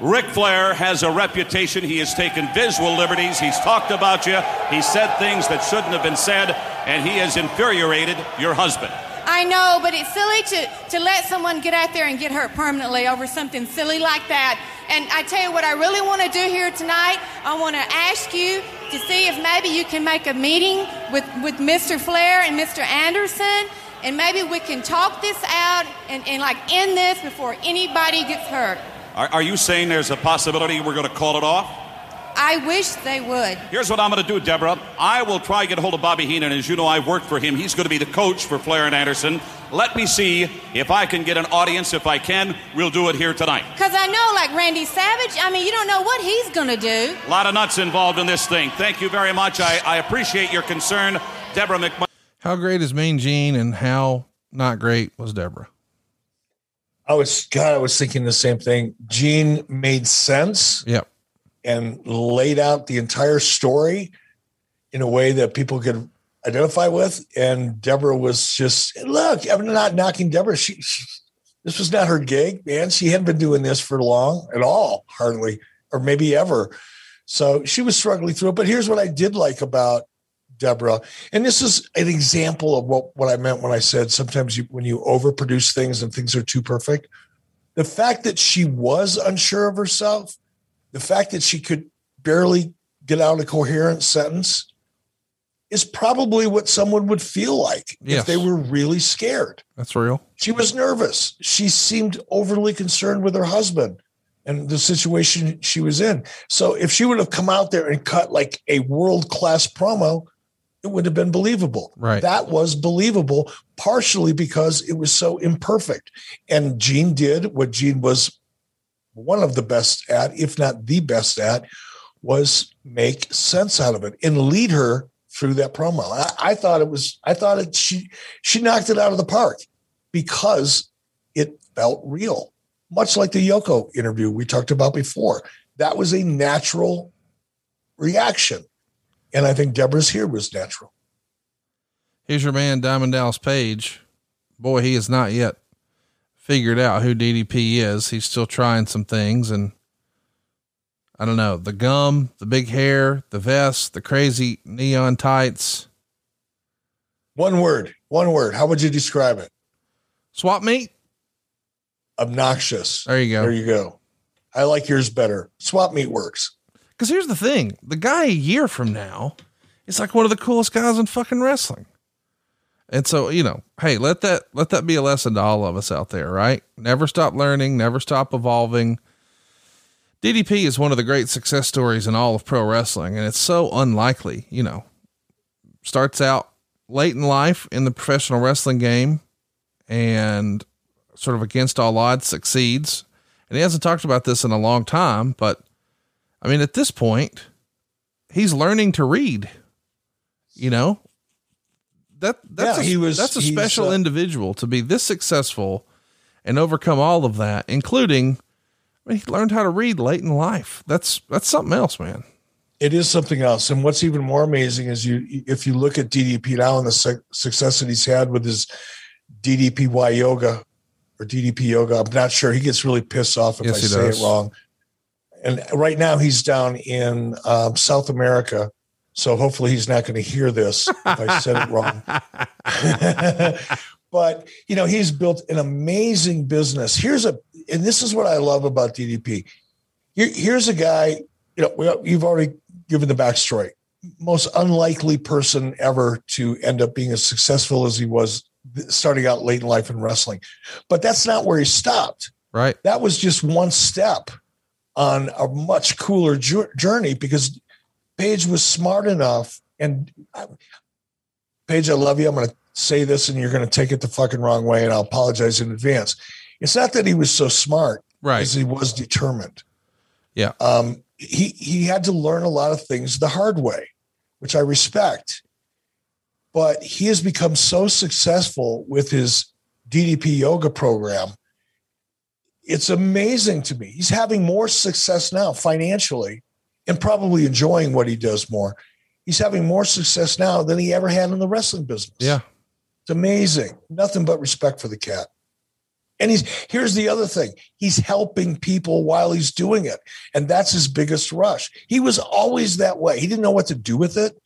F: Ric Flair has a reputation. He has taken visual liberties. He's talked about you. He said things that shouldn't have been said, and he has infuriated your husband.
K: I know, but it's silly to, to let someone get out there and get hurt permanently over something silly like that. And I tell you what, I really want to do here tonight. I want to ask you to see if maybe you can make a meeting with, with Mr. Flair and Mr. Anderson, and maybe we can talk this out and, and like end this before anybody gets hurt.
F: Are, are you saying there's a possibility we're going to call it off?
K: I, I wish they would.
F: Here's what I'm going to do, Deborah. I will try to get a hold of Bobby Heenan. As you know, I've worked for him. He's going to be the coach for Flair and Anderson. Let me see if I can get an audience. If I can, we'll do it here tonight.
K: Because I know, like Randy Savage, I mean, you don't know what he's going to do.
F: A lot of nuts involved in this thing. Thank you very much. I, I appreciate your concern, Deborah McMahon.
A: How great is Mean Gene and how not great was Deborah?
B: I was God, I was thinking the same thing. Gene made sense.
A: Yep.
B: And laid out the entire story in a way that people could identify with. And Deborah was just look, I'm not knocking Deborah. She, she this was not her gig, man. She hadn't been doing this for long at all, hardly, or maybe ever. So she was struggling through it. But here's what I did like about Deborah. And this is an example of what, what I meant when I said sometimes you, when you overproduce things and things are too perfect. The fact that she was unsure of herself, the fact that she could barely get out a coherent sentence is probably what someone would feel like
A: Yes.
B: if they were really scared.
A: That's real.
B: She was nervous. She seemed overly concerned with her husband and the situation she was in. So if she would have come out there and cut like a world class promo, it would have been believable.
A: Right.
B: That was believable, partially because it was so imperfect. And Gene did what Gene was one of the best at, if not the best at, was make sense out of it and lead her through that promo. I, I thought it was, I thought it, she, she knocked it out of the park because it felt real, much like the Yoko interview we talked about before. That was a natural reaction. And I think Deborah's here was natural.
A: Here's your man, Diamond Dallas Page. Boy, he is not yet figured out who DDP is. He's still trying some things. And I don't know the gum, the big hair, the vest, the crazy neon tights.
B: One word, one word. How would you describe it?
A: Swap meet?
B: Obnoxious.
A: There you go.
B: There you go. I like yours better. Swap meet works.
A: Because here's the thing the guy a year from now is like one of the coolest guys in fucking wrestling. And so, you know, hey, let that let that be a lesson to all of us out there, right? Never stop learning, never stop evolving. DDP is one of the great success stories in all of pro wrestling, and it's so unlikely, you know. Starts out late in life in the professional wrestling game and sort of against all odds succeeds. And he hasn't talked about this in a long time, but I mean, at this point, he's learning to read. You know, that that's
B: Yeah,
A: a,
B: he was-
A: that's a special
B: uh,
A: individual to be this successful and overcome all of that, including I mean, he learned how to read late in life. That's that's something else, man.
B: It is something else. And what's even more amazing is you, if you look at DDP now and the su- success that he's had with his DDPY yoga or DDP yoga, I'm not sure. He gets really pissed off if
A: Yes,
B: I say
A: does.
B: it wrong. And right now he's down in um, South America. So hopefully he's not going to hear this if I said it wrong. but you know he's built an amazing business. Here's a and this is what i love about ddp Here, here's a guy you know you've already given the backstory. Most unlikely person ever to end up being as successful as he was starting out late in life in wrestling. But that's not where he stopped.
A: Right.
B: that was just one step on a much cooler journey because Paige was smart enough. And I- Paige, I love you. I'm going to say this and you're going to take it the fucking wrong way. And I'll apologize in advance. It's not that he was so smart,
A: Right.
B: as he was determined.
A: Yeah.
B: Um, he, he had to learn a lot of things the hard way, which I respect. But he has become so successful with his DDP yoga program it's amazing to me. He's having more success now financially and probably enjoying what he does more. He's having more success now than he ever had in the wrestling business.
A: Yeah.
B: It's amazing. Nothing but respect for the cat. And he's here's the other thing. He's helping people while he's doing it. And that's his biggest rush. He was always that way. He didn't know what to do with it,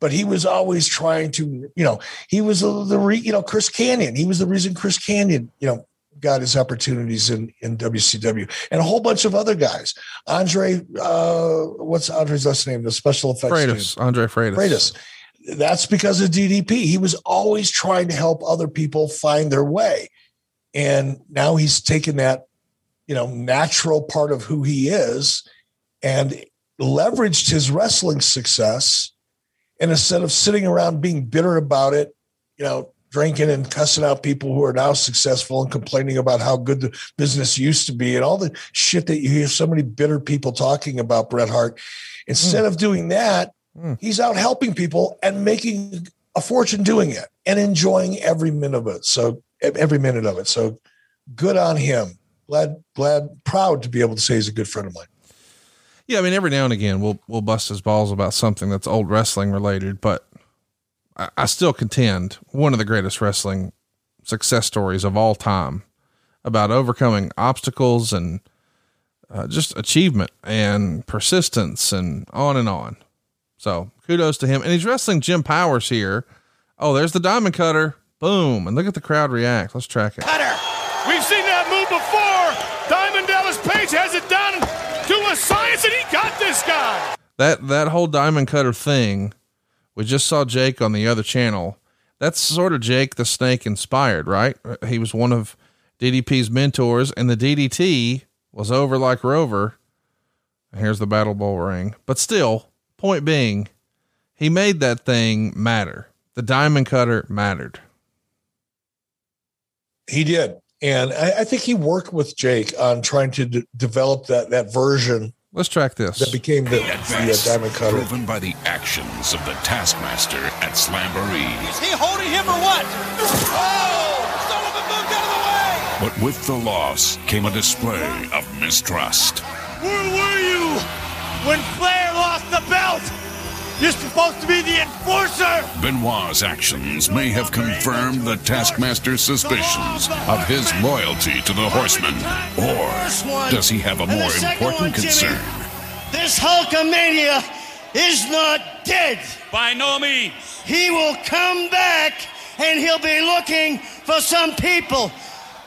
B: but he was always trying to, you know, he was the, the re, you know, Chris Kanyon. He was the reason Chris Kanyon, you know, got his opportunities in in WCW and a whole bunch of other guys. Andre, uh, what's Andre's last name? The special effects.
A: Freitas, Andre Freitas.
B: Freitas. That's because of DDP. He was always trying to help other people find their way. And now he's taken that, you know, natural part of who he is and leveraged his wrestling success. And instead of sitting around being bitter about it, you know, drinking and cussing out people who are now successful and complaining about how good the business used to be and all the shit that you hear so many bitter people talking about Bret Hart. Instead mm. of doing that, mm. he's out helping people and making a fortune doing it and enjoying every minute of it. So every minute of it. So good on him. Glad, glad, proud to be able to say he's a good friend of mine.
A: Yeah, I mean, every now and again we'll we'll bust his balls about something that's old wrestling related, but I, I still contend one of the greatest wrestling success stories of all time about overcoming obstacles and uh, just achievement and persistence and on and on. So kudos to him. And he's wrestling Jim Powers here. Oh, there's the diamond cutter. Boom. And look at the crowd react. Let's track it.
I: Cutter. We've seen that move before. Diamond Dallas Page has it done to a science, and he got this guy.
A: That that whole diamond cutter thing, we just saw Jake on the other channel. That's sort of Jake the Snake inspired, right? He was one of DDP's mentors, and the DDT was over like Rover. Here's the battle bowl ring. But still, Point being, he made that thing matter. The diamond cutter mattered.
B: He did. And I, I think he worked with Jake on trying to d- develop that, that version.
A: Let's track this.
B: That became the, the uh, diamond cutter.
C: Proven by the actions of the Taskmaster at Slamboree.
E: Is he holding him or what? Oh! Son of a moved out
C: of the way! But with the loss came a display of mistrust.
I: Where were you when Flair lost the belt. You're supposed to be the enforcer.
C: Benoit's actions may have confirmed the Taskmaster's suspicions of his loyalty to the Horseman. Or does he have a more important concern?
L: This Hulkamania is not dead.
F: By no means.
L: He will come back and he'll be looking for some people,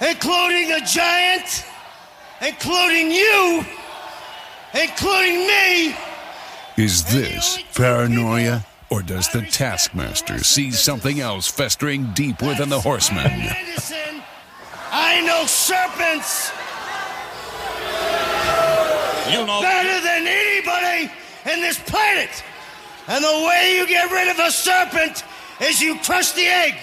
L: including the giant, including you including me.
C: Is this paranoia? Or does the Taskmaster see something else festering deep within the horseman?
L: I know serpents you know better than anybody in this planet. And the way you get rid of a serpent is you crush the egg.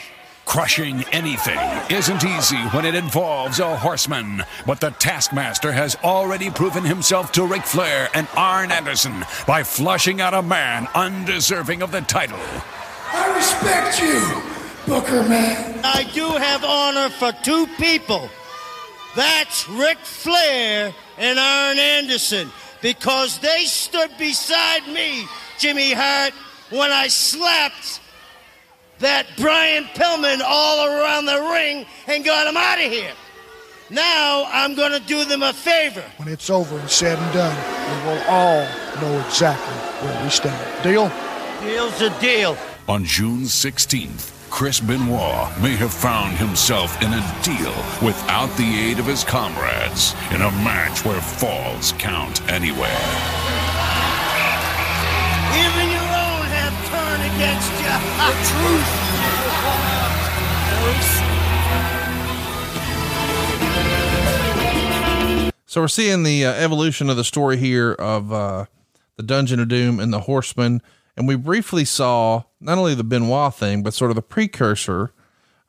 C: Crushing anything isn't easy when it involves a horseman, but the Taskmaster has already proven himself to Ric Flair and Arn Anderson by flushing out a man undeserving of the title.
L: I respect you, Booker Man. I do have honor for two people. That's Ric Flair and Arn Anderson, because they stood beside me, Jimmy Hart, when I slapped that Brian Pillman all around the ring and got him out of here. Now I'm going to do them a favor.
M: When it's over and said and done, we will all know exactly where we stand. Deal?
L: Deal's a deal.
C: On June 16th, Chris Benoit may have found himself in a deal without the aid of his comrades in a match where falls count anywhere.
L: Even against you. The truth.
A: So we're seeing the uh, evolution of the story here of uh, the Dungeon of Doom and the Horseman, and we briefly saw not only the Benoit thing, but sort of the precursor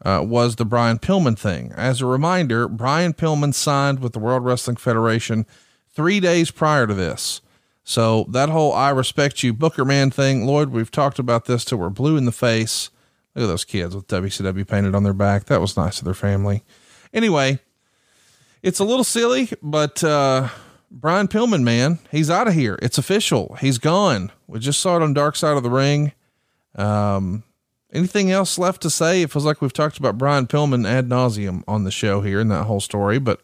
A: uh, was the Brian Pillman thing. As a reminder, Brian Pillman signed with the World Wrestling Federation three days prior to this. So that whole I respect you Booker man thing, Lloyd, we've talked about this till we're blue in the face. Look at those kids with WCW painted on their back. That was nice of their family. Anyway, it's a little silly, but uh, Brian Pillman, man, he's out of here. It's official. He's gone. We just saw it on Dark Side of the Ring. Um, anything else left to say? It feels like we've talked about Brian Pillman ad nauseum on the show here in that whole story, but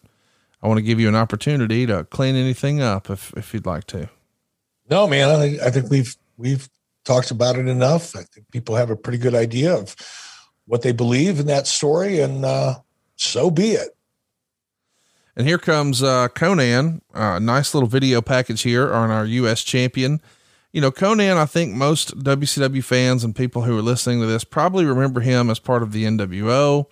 A: I want to give you an opportunity to clean anything up if if you'd like to.
B: No, man, I think, I think we've we've talked about it enough. I think people have a pretty good idea of what they believe in that story, and uh, so be it.
A: And here comes uh, Konnan. Uh, nice little video package here on our U.S. champion. You know, Konnan, I think most WCW fans and people who are listening to this probably remember him as part of the NWO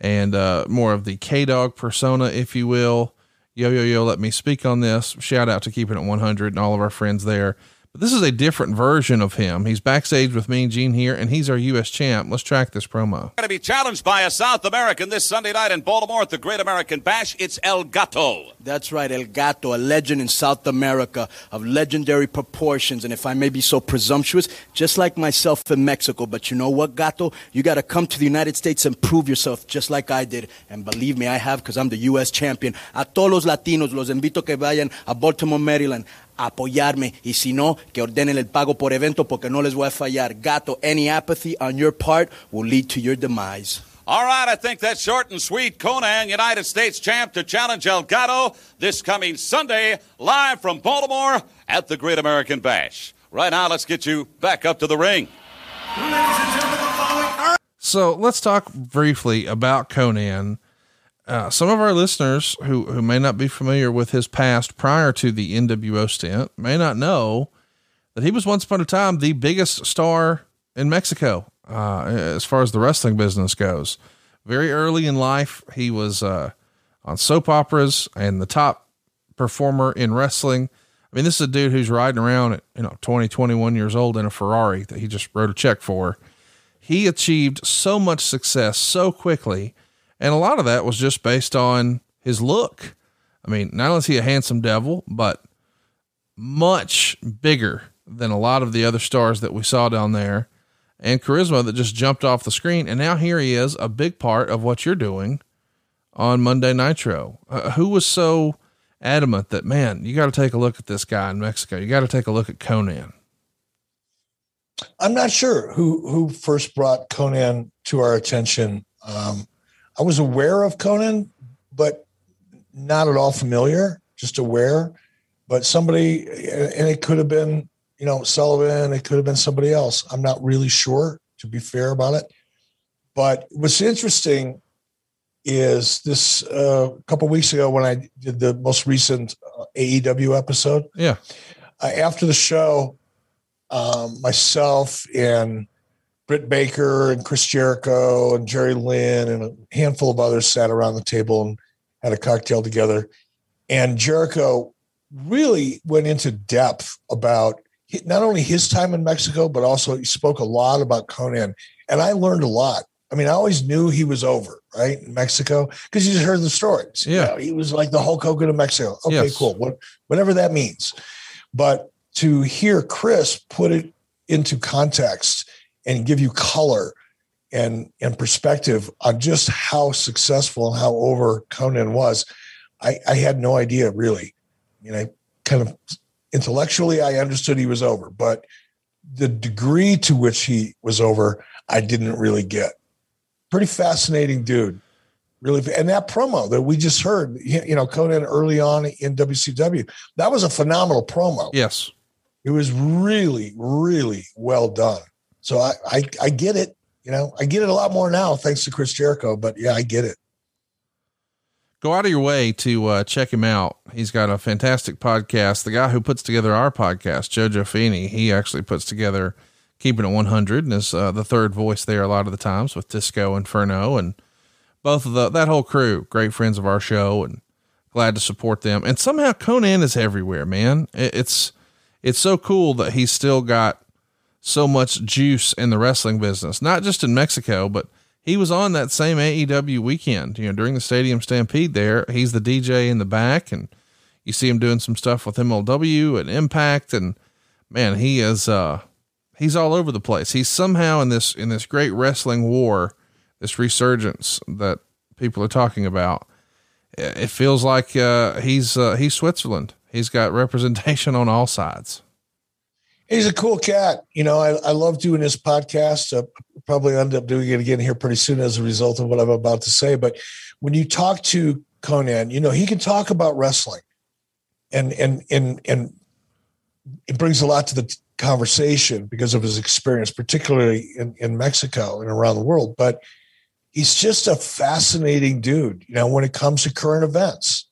A: and uh, more of the K Dog persona, if you will. Yo, yo, yo, let me speak on this. Shout out to Keeping It 100 and all of our friends there. But this is a different version of him. He's backstage with Mean Gene here, and he's our U.S. champ. Let's track this promo.
F: Going to be challenged by a South American this Sunday night in Baltimore at the Great American Bash. It's El Gato.
N: That's right, El Gato, a legend in South America of legendary proportions. And if I may be so presumptuous, just like myself in Mexico. But you know what, Gato? You got to come to the United States and prove yourself just like I did. And believe me, I have because I'm the U.S. champion. A todos los latinos, los invito que vayan a Baltimore, Maryland apoyarme y si no, que ordenen el pago por evento porque no les voy a fallar. Gato, any apathy on your part will lead to your demise.
F: All right, I think that's short and sweet. Konnan, United States champ, to challenge El Gato this coming Sunday, live from Baltimore at the Great American Bash. Right now, let's get you back up to the ring.
A: So let's talk briefly about Konnan. Uh, some of our listeners who, who may not be familiar with his past prior to the NWO stint may not know that he was once upon a time the biggest star in Mexico, uh, as far as the wrestling business goes. Very early in life, he was, uh, on soap operas and the top performer in wrestling. I mean, this is a dude who's riding around at, you know, 20, 21 years old in a Ferrari that he just wrote a check for. He achieved so much success so quickly and a lot of that was just based on his look. I mean, not only is he a handsome devil, but much bigger than a lot of the other stars that we saw down there and charisma that just jumped off the screen. And now here he is, a big part of what you're doing on Monday Nitro. Uh, who was so adamant that, man, you got to take a look at this guy in Mexico? You got to take a look at Konnan.
B: I'm not sure who who first brought Konnan to our attention. Um, I was aware of Konnan, but not at all familiar, just aware. But somebody, and it could have been, you know, Sullivan, it could have been somebody else. I'm not really sure, to be fair about it. But what's interesting is this uh, a couple weeks ago when I did the most recent uh, AEW episode.
A: Yeah.
B: Uh, after the show, um, myself and Britt Baker and Chris Jericho and Jerry Lynn and a handful of others sat around the table and had a cocktail together. And Jericho really went into depth about not only his time in Mexico, but also he spoke a lot about Konnan. And I learned a lot. I mean, I always knew he was over, right, in Mexico, because you just heard the stories.
A: Yeah.
B: You know, he was like the Hulk Hogan of Mexico. Okay,
A: Yes.
B: cool. What, whatever that means. But to hear Chris put it into context and give you color and and perspective on just how successful and how over Konnan was, I, I had no idea really. I mean, I kind of intellectually I understood he was over, but the degree to which he was over, I didn't really get. Pretty fascinating dude. Really, and that promo that we just heard, you you know, Konnan early on in WCW, that was a phenomenal promo.
A: Yes.
B: It was really, really well done. So I, I, I get it. You know, I get it a lot more now thanks to Chris Jericho. But yeah, I get it.
A: Go out of your way to uh, check him out. He's got a fantastic podcast. The guy who puts together our podcast, Jojo Feeney, he actually puts together Keeping It 100 and is uh, the third voice there a lot of the times with Disco Inferno and both of the, that whole crew, great friends of our show and glad to support them. And somehow Konnan is everywhere, man. It, it's, it's so cool that he's still got so much juice in the wrestling business, not just in Mexico, but he was on that same AEW weekend, you know, during the stadium stampede there. He's the DJ in the back and you see him doing some stuff with MLW and Impact. And man, he is, uh, he's all over the place. He's somehow in this, in this great wrestling war, this resurgence that people are talking about. It feels like, uh, he's, uh, he's Switzerland. He's got representation on all sides.
B: He's a cool cat. You know, I, I love doing this podcast. Uh, probably end up doing it again here pretty soon as a result of what I'm about to say. But when you talk to Konnan, you know, he can talk about wrestling and, and, and, and it brings a lot to the conversation because of his experience, particularly in, in Mexico and around the world. But he's just a fascinating dude, you know, when it comes to current events.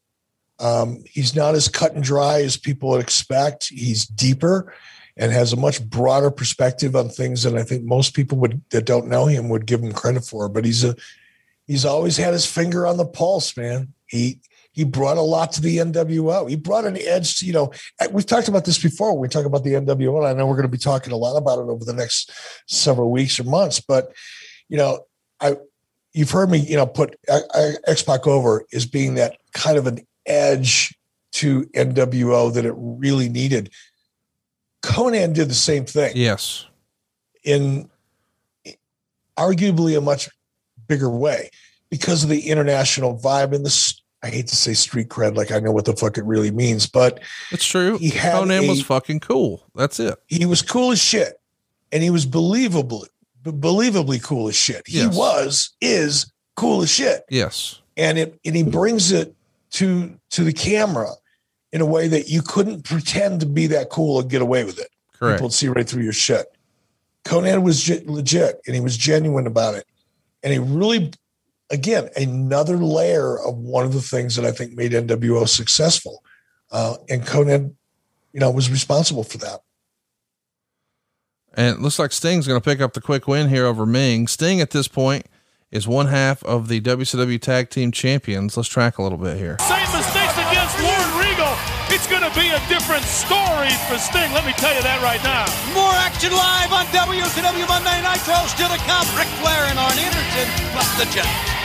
B: Um, he's not as cut and dry as people would expect. He's deeper and has a much broader perspective on things than I think most people would that don't know him would give him credit for. But he's a he's always had his finger on the pulse, man. He he brought a lot to the NWO. He brought an edge to, you know, we've talked about this before. When we talk about the NWO, and I know we're going to be talking a lot about it over the next several weeks or months, but, you know, I, you've heard me, you know, put uh, uh, X Pac over as being that kind of an edge to NWO that it really needed. Konnan did the same thing.
A: Yes.
B: In arguably a much bigger way because of the international vibe and the I hate to say street cred, like I know what the fuck it really means, but
A: it's true. He had Konnan a, was fucking cool. That's it.
B: He was cool as shit, and he was believably, believably cool as shit. He yes. was, is cool as shit.
A: Yes,
B: and it and he brings it to to the camera in a way that you couldn't pretend to be that cool and get away with it.
A: Correct.
B: People would see right through your shit. Konnan was legit, and he was genuine about it, and he really again, another layer of one of the things that I think made NWO successful. Uh, and Konnan, you know, was responsible for that.
A: And it looks like Sting's going to pick up the quick win here over Meng. Sting at this point is one half of the WCW Tag Team Champions. Let's track a little bit here.
J: Same to be a different story for Sting. Let me tell you that right now.
E: More action live on WCW Monday Nitro. Still to come. Ric Flair and Arn Anderson plus the Giant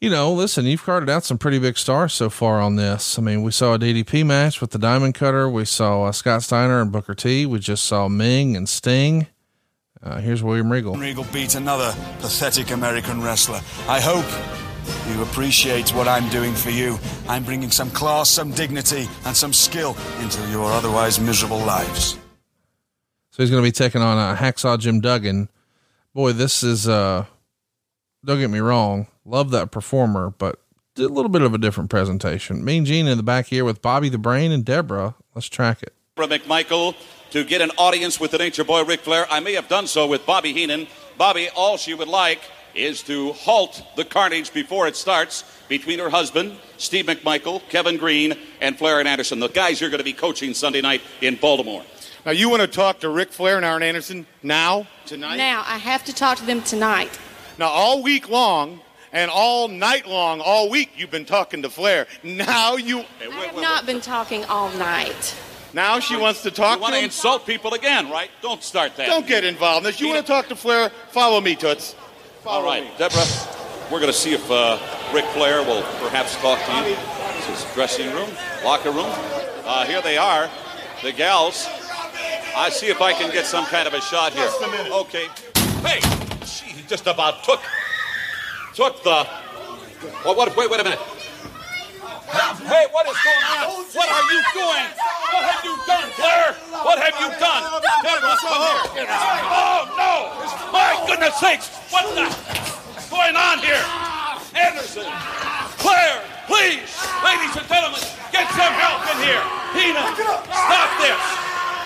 A: you know, listen, you've carted out some pretty big stars so far on this. I mean, we saw a DDP match with the Diamond Cutter. We saw uh, Scott Steiner and Booker T. We just saw Meng and Sting. Uh, here's William Regal.
O: Regal beat another pathetic American wrestler. I hope you appreciate what I'm doing for you. I'm bringing some class, some dignity, and some skill into your otherwise miserable lives.
A: So he's going to be taking on a uh, Hacksaw Jim Duggan. Boy, this is, uh, don't get me wrong Love that performer, but did a little bit of a different presentation. Mean Gene in the back here with Bobby the Brain and Deborah. Let's track it.
F: Deborah McMichael to get an audience with the Nature Boy Ric Flair. I may have done so with Bobby Heenan. Bobby, all she would like is to halt the carnage before it starts between her husband, Steve McMichael, Kevin Greene, and Flair and Anderson, the guys you're going to be coaching Sunday night in Baltimore.
P: Now, you want to talk to Rick Flair and Arn Anderson now, tonight?
K: Now, I have to talk to them tonight.
P: Now, all week long, and all night long, all week, you've been talking to Flair. Now you.
K: I have not been talking all night.
P: Now she wants to talk
F: you want
P: to
F: to insult people again, right? Don't start that.
P: Don't get involved in this. You want to talk to Flair? Follow me, Toots. Follow
F: all right,
P: me.
F: Deborah, we're going to see if uh, Ric Flair will perhaps talk to you. This is dressing room, locker room. Uh, here they are, the gals. I see if I can get some kind of a shot here. Just a minute. Okay. Hey, she just about took took the. Well, what, wait, wait a minute. Hey, what is going on? What are you doing? What have you done, Flair? What have you done? Come here. Oh, no! My goodness sakes! What the going on here? Anderson, Flair, please, ladies and gentlemen, get some help in here. Heenan, stop this.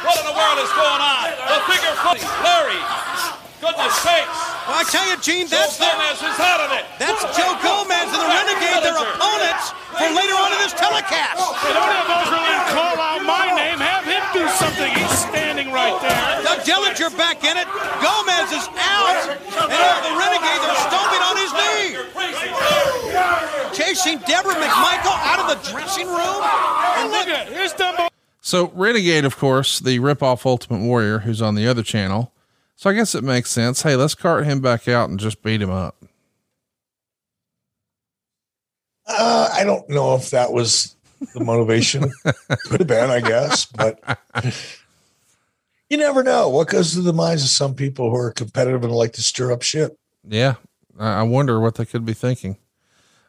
F: What in the world is going on? The figure foot, Larry, goodness sakes.
E: Well, I tell you, Gene, that's
F: Joe Gomez is out of it.
E: That's Joe Gomez and the Renegade, their opponents for later on in this telecast.
J: Hey, don't have Overland call out my name. Have him do something. He's standing right there.
E: Doug Dillinger back in it. Gomez is out. And the Renegade, they're stomping on his knee. Chasing Deborah McMichael out of the dressing room.
J: And look at here's Dumbo.
A: So Renegade, of course, the rip-off Ultimate Warrior, who's on the other channel, so I guess it makes sense. Hey, let's cart him back out and just beat him up.
B: Uh, I don't know if that was the motivation. Could have been, I guess, but you never know what goes through the minds of some people who are competitive and like to stir up shit.
A: Yeah. I wonder what they could be thinking.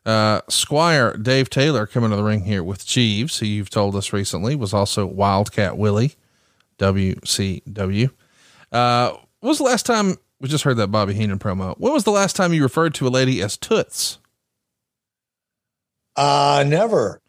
A: Uh, Squire Dave Taylor coming to the ring here with Jeeves, who you've told us recently was also Wildcat Willie, WCW. Uh, was the last time we just heard that Bobby Heenan promo? When was the last time you referred to a lady as Toots?
B: Uh, never.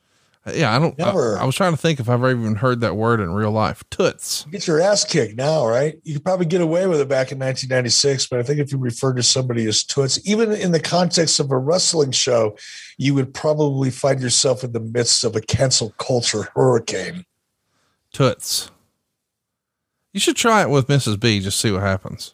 A: Yeah, I don't. Never. I, I, was trying to think if I've ever even heard that word in real life. Toots.
B: Get your ass kicked now, right? You could probably get away with it back in 1996, but I think if you refer to somebody as Toots, even in the context of a wrestling show, you would probably find yourself in the midst of a cancel culture hurricane.
A: Toots. You should try it with Mrs. B. Just see what happens.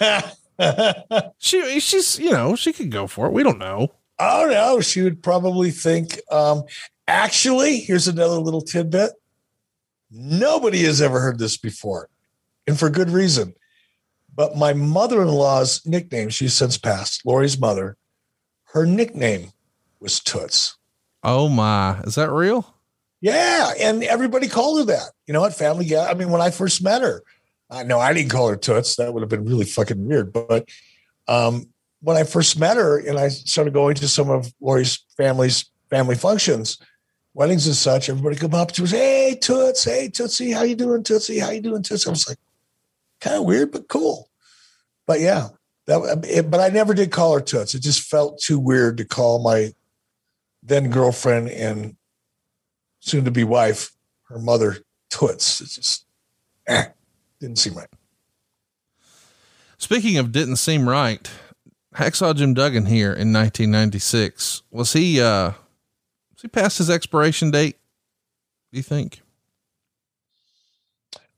A: she she's you know she could go for it. We don't know.
B: Oh no, she would probably think. Um, actually, here's another little tidbit. Nobody has ever heard this before, and for good reason. But my mother-in-law's nickname, she's since passed, Loree's mother, her nickname was Toots.
A: Oh my, is that real?
B: Yeah, and everybody called her that. You know, at Family Guy. I mean, when I first met her, I know I didn't call her Toots. That would have been really fucking weird. But um, when I first met her, and I started going to some of Loree's family's family functions, weddings and such, everybody come up to us, "Hey, Toots! Hey, Tootsie! How you doing, Tootsie? How you doing, Toots?" I was like, kind of weird, but cool. But yeah, that. It, but I never did call her Toots. It just felt too weird to call my then girlfriend and soon to be wife, her mother, Toots. It just eh, didn't seem right.
A: Speaking of didn't seem right, Hacksaw Jim Duggan here in 1996 was he uh was he past his expiration date? Do you think?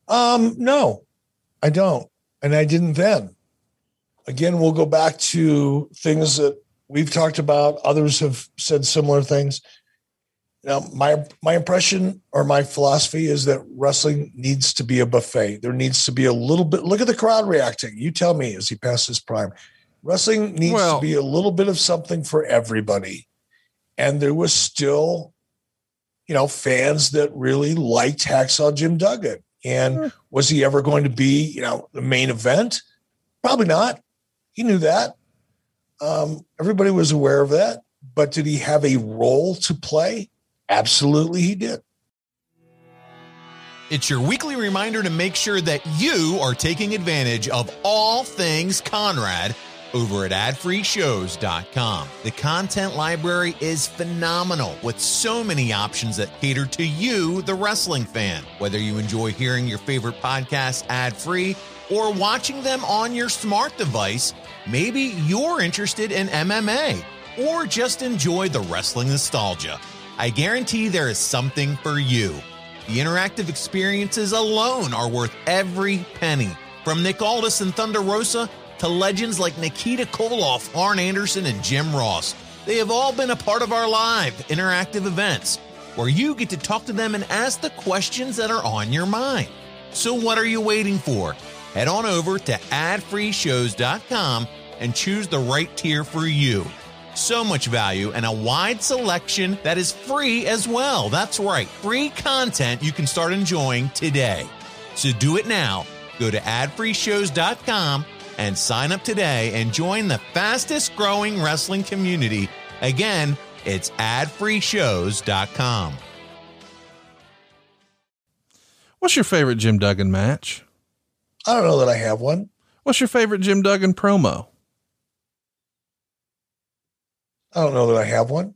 B: Um, no, I don't, and I didn't then. Again, we'll go back to things that we've talked about. Others have said similar things. Now, my my impression or my philosophy is that wrestling needs to be a buffet. There needs to be a little bit. Look at the crowd reacting. You tell me as he passes his prime. Wrestling needs well, to be a little bit of something for everybody, and there was still, you know, fans that really liked Hacksaw Jim Duggan. And was he ever going to be, you know, the main event? Probably not. He knew that. Um, everybody was aware of that. But did he have a role to play? Absolutely, he did.
Q: It's your weekly reminder to make sure that you are taking advantage of all things Conrad over at adfreeshows.com. The content library is phenomenal with so many options that cater to you, the wrestling fan. Whether you enjoy hearing your favorite podcasts ad free or watching them on your smart device, maybe you're interested in MMA or just enjoy the wrestling nostalgia. I guarantee there is something for you. The interactive experiences alone are worth every penny. From Nick Aldis and Thunder Rosa to legends like Nikita Koloff, Arn Anderson, and Jim Ross, they have all been a part of our live interactive events where you get to talk to them and ask the questions that are on your mind. So, what are you waiting for? Head on over to adfreeshows.com and choose the right tier for you. So much value and a wide selection that is free as well. That's right, free content you can start enjoying today. So do it now. Go to adfreeshows.com and sign up today and join the fastest growing wrestling community. Again, it's adfreeshows.com.
A: What's your favorite Jim Duggan match?
B: I don't know that I have one.
A: What's your favorite Jim Duggan promo?
B: I don't know that I have one.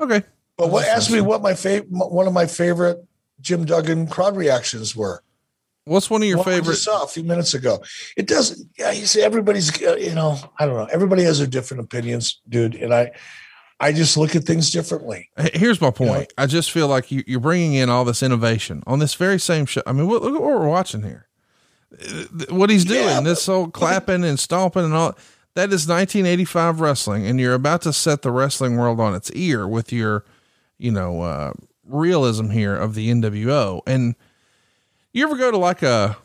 A: Okay.
B: But what ask me what my favorite one of my favorite Jim Duggan crowd reactions were.
A: What's one of your favorite?
B: saw a few minutes ago. It doesn't. Yeah, you see, everybody's. Uh, you know, I don't know. Everybody has their different opinions, dude. And I, I just look at things differently.
A: Here's my point. You know? I just feel like you, are bringing in all this innovation on this very same show. I mean, look, look at what we're watching here. What he's doing, yeah, this whole clapping and stomping and all that is 1985 wrestling, and you're about to set the wrestling world on its ear with your, you know, uh, realism here of the NWO. And you ever go to like a,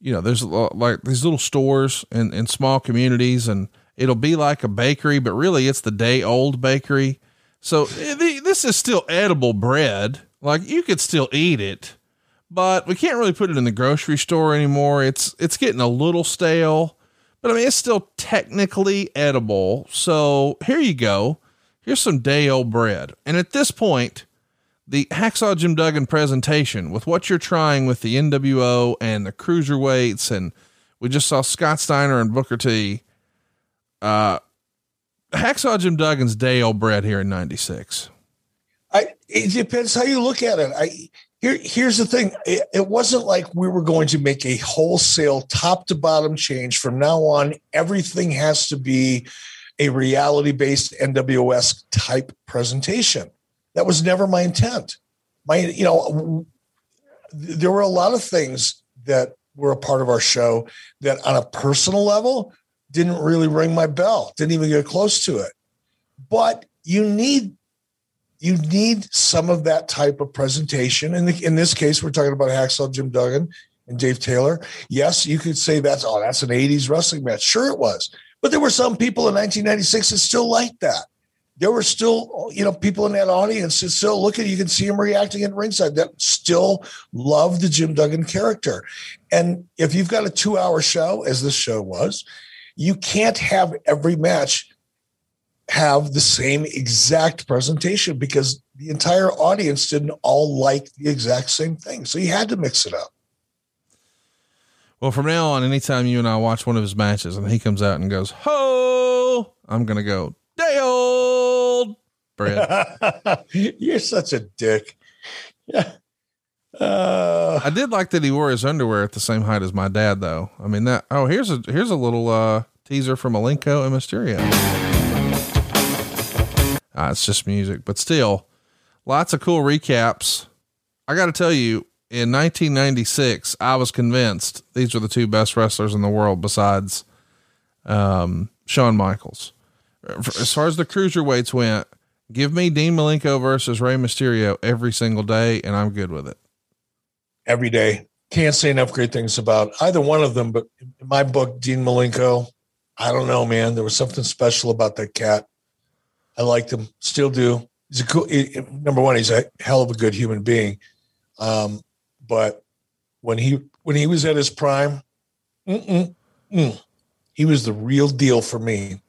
A: you know, there's like these little stores in, in small communities, and it'll be like a bakery, but really it's the day old bakery. So eh, this is still edible bread. Like you could still eat it, but we can't really put it in the grocery store anymore. It's, it's getting a little stale but I mean, it's still technically edible. So here you go. Here's some day old bread. And at this point, the Hacksaw Jim Duggan presentation with what you're trying with the NWO and the cruiserweights, and we just saw Scott Steiner and Booker T. Uh, Hacksaw Jim Duggan's day old bread here in '96.
B: I it depends how you look at it. I here, here's the thing. It, it, wasn't like we were going to make a wholesale top to bottom change. From now on, everything has to be a reality based NWS type presentation. That was never my intent. My, you know, there were a lot of things that were a part of our show that on a personal level didn't really ring my bell. Didn't even get close to it. But you need you need some of that type of presentation. And in, in this case, we're talking about Hacksaw Jim Duggan and Dave Taylor. Yes, you could say that's oh, that's an 80s wrestling match. Sure it was. But there were some people in 1996 that still liked that. There were still, you know, people in that audience that still look at you can see them reacting at ringside that still love the Jim Duggan character. And if you've got a two hour show, as this show was, you can't have every match have the same exact presentation because the entire audience didn't all like the exact same thing. So you had to mix it up.
A: Well, from now on, anytime you and I watch one of his matches and he comes out and goes, Ho, I'm going to go, Day old Brad.
B: You're such a dick. Yeah. Uh,
A: I did like that he wore his underwear at the same height as my dad, though. I mean that. Oh, here's a here's a little uh, teaser from Malenko and Mysterio. Uh, it's just music, but still, lots of cool recaps. I got to tell you, in 1996, I was convinced these were the two best wrestlers in the world besides um, Shawn Michaels. As far as the cruiserweights went, give me Dean Malenko versus Rey Mysterio every single day, and I'm good with it.
B: Every day. Can't say enough great things about either one of them, but in my book, Dean Malenko, I don't know, man. There was something special about that cat. I liked him, still do. He's a cool. He, number one, he's a hell of a good human being. Um, but when he when he was at his prime, mm-mm, mm, he was the real deal for me.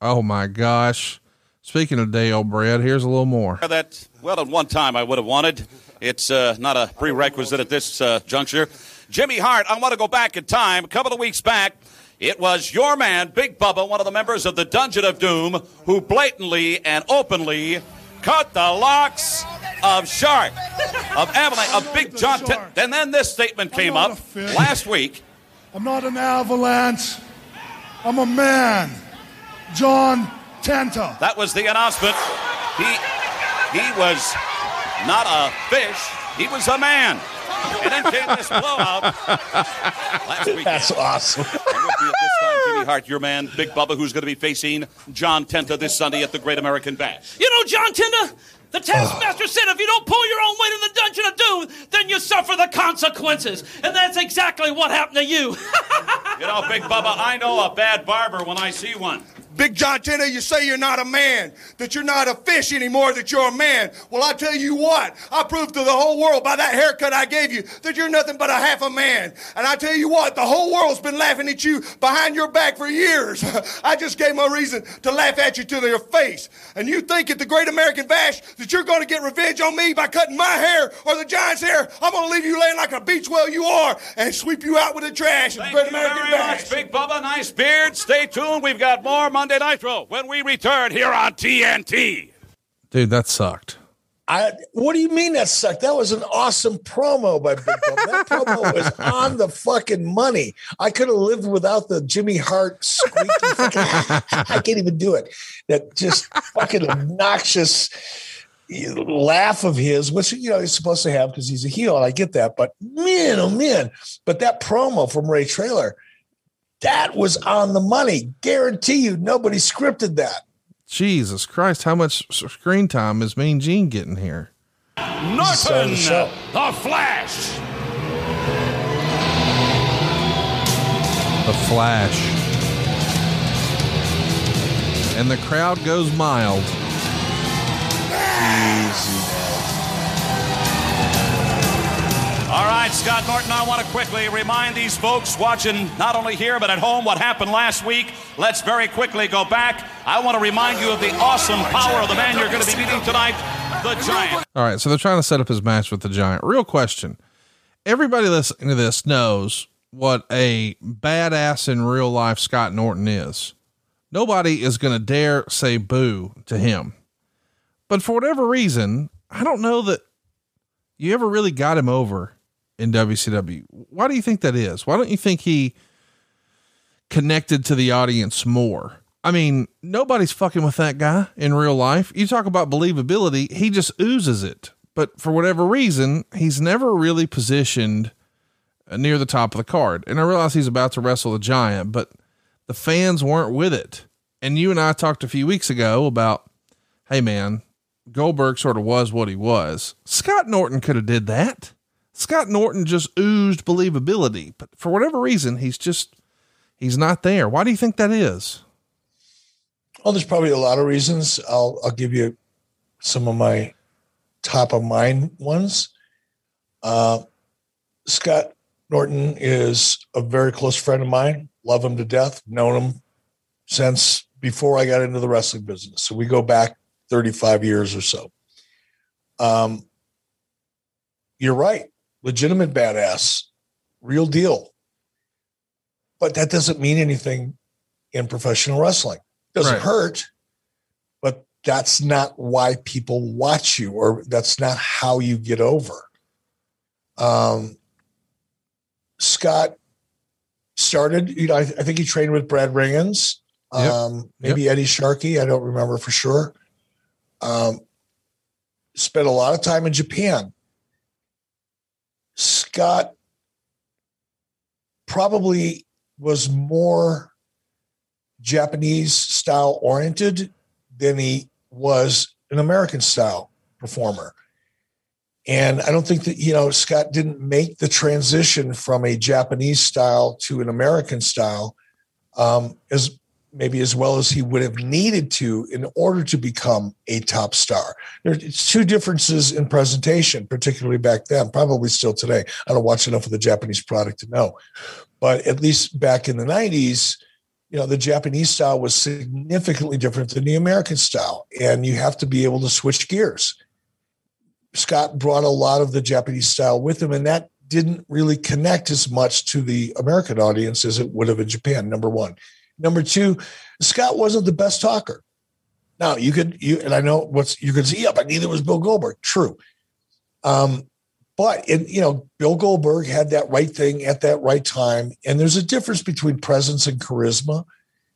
A: Oh my gosh! Speaking of Dale Brad, here's a little more.
F: That well, at one time I would have wanted. It's uh, not a prerequisite at this uh, juncture. Jimmy Hart, I want to go back in time. A couple of weeks back, it was your man, Big Bubba, one of the members of the Dungeon of Doom, who blatantly and openly cut the locks of Shark, of Avalanche, of Big John. T- and then this statement came up last week.
L: I'm not an avalanche. I'm a man. John Tenta.
F: That was the announcement. He he was not a fish. He was a man. And then came this blowout last week.
B: That's awesome.
F: And with me at this time, Jimmy Hart, your man, Big Bubba, who's going to be facing John Tenta this Sunday at the Great American Bash.
R: You know, John Tenta, the Taskmaster said if you don't pull your own weight in the Dungeon of Doom, then you suffer the consequences. And that's exactly what happened to you.
F: You know, Big Bubba, I know a bad barber when I see one.
I: Big John Tenta, you say you're not a man, that you're not a fish anymore, that you're a man. Well, I tell you what, I proved to the whole world by that haircut I gave you that you're nothing but a half a man. And I tell you what, the whole world's been laughing at you behind your back for years. I just gave them a reason to laugh at you to their face. And you think at the Great American Bash that you're going to get revenge on me by cutting my hair or the Giants' hair? I'm going to leave you laying like a beach whale you are and sweep you out with the trash at the Great American Bash.
F: much, Big Bubba. Nice beard. Stay tuned. We've got more Monday Nitro when we return here on TNT.
A: Dude, that sucked.
B: I what do you mean that sucked? That was an awesome promo by Big Bubba. That promo was on the fucking money. I could have lived without the Jimmy Hart squeaky. fucking- I can't even do it. That just fucking obnoxious laugh of his, which you know he's supposed to have because he's a heel. And I get that, but man, oh man! But that promo from Ray Traylor, that was on the money. Guarantee you, nobody scripted that.
A: Jesus Christ, how much screen time is Mean Gene getting here?
F: Norton,
B: the
F: the Flash.
A: The Flash. And the crowd goes mild.
F: All right, Scott Norton, I want to quickly remind these folks watching not only here but at home what happened last week. Let's very quickly go back. I want to remind you of the awesome power of the man you're going to be meeting tonight, the Giant.
A: All right, so they're trying to set up his match with the Giant. Real question. Everybody listening to this knows what a badass in real life Scott Norton is. Nobody is going to dare say boo to him. But for whatever reason, I don't know that you ever really got him over in WCW. Why do you think that is? Why don't you think he connected to the audience more? I mean, nobody's fucking with that guy in real life. You talk about believability, he just oozes it. But for whatever reason, he's never really positioned near the top of the card. And I realize he's about to wrestle the giant, but the fans weren't with it. And you and I talked a few weeks ago about, hey man, Goldberg sort of was what he was. Scott Norton could have did that. Scott Norton just oozed believability, but for whatever reason, he's just he's not there. Why do you think that is?
B: Well, there's probably a lot of reasons. I'll I'll give you some of my top of mind ones. Uh, Scott Norton is a very close friend of mine. Love him to death. Known him since before I got into the wrestling business. So we go back 35 years or so. Um, you're right. Legitimate badass, real deal. But that doesn't mean anything in professional wrestling. Doesn't
A: Right.
B: hurt, but that's not why people watch you, or that's not how you get over. Um, Scott started, you know, I, I think he trained with Brad Rheingans,
A: Yep.
B: um, maybe Eddie Sharkey. I don't remember for sure. Um, spent a lot of time in Japan. Scott probably was more Japanese style oriented than he was an American style performer. And I don't think that, you know, Scott didn't make the transition from a Japanese style to an American style um, as maybe as well as he would have needed to in order to become a top star. There's two differences in presentation, particularly back then, probably still today. I don't watch enough of the Japanese product to know. But at least back in the 90s, you know, the Japanese style was significantly different than the American style. And you have to be able to switch gears. Scott brought a lot of the Japanese style with him, and that didn't really connect as much to the American audience as it would have in Japan, number one. Number two, Scott wasn't the best talker. Now you could you and I know what's you could say, yeah, but neither was Bill Goldberg. True. Um, but it, you know, Bill Goldberg had that right thing at that right time. And there's a difference between presence and charisma.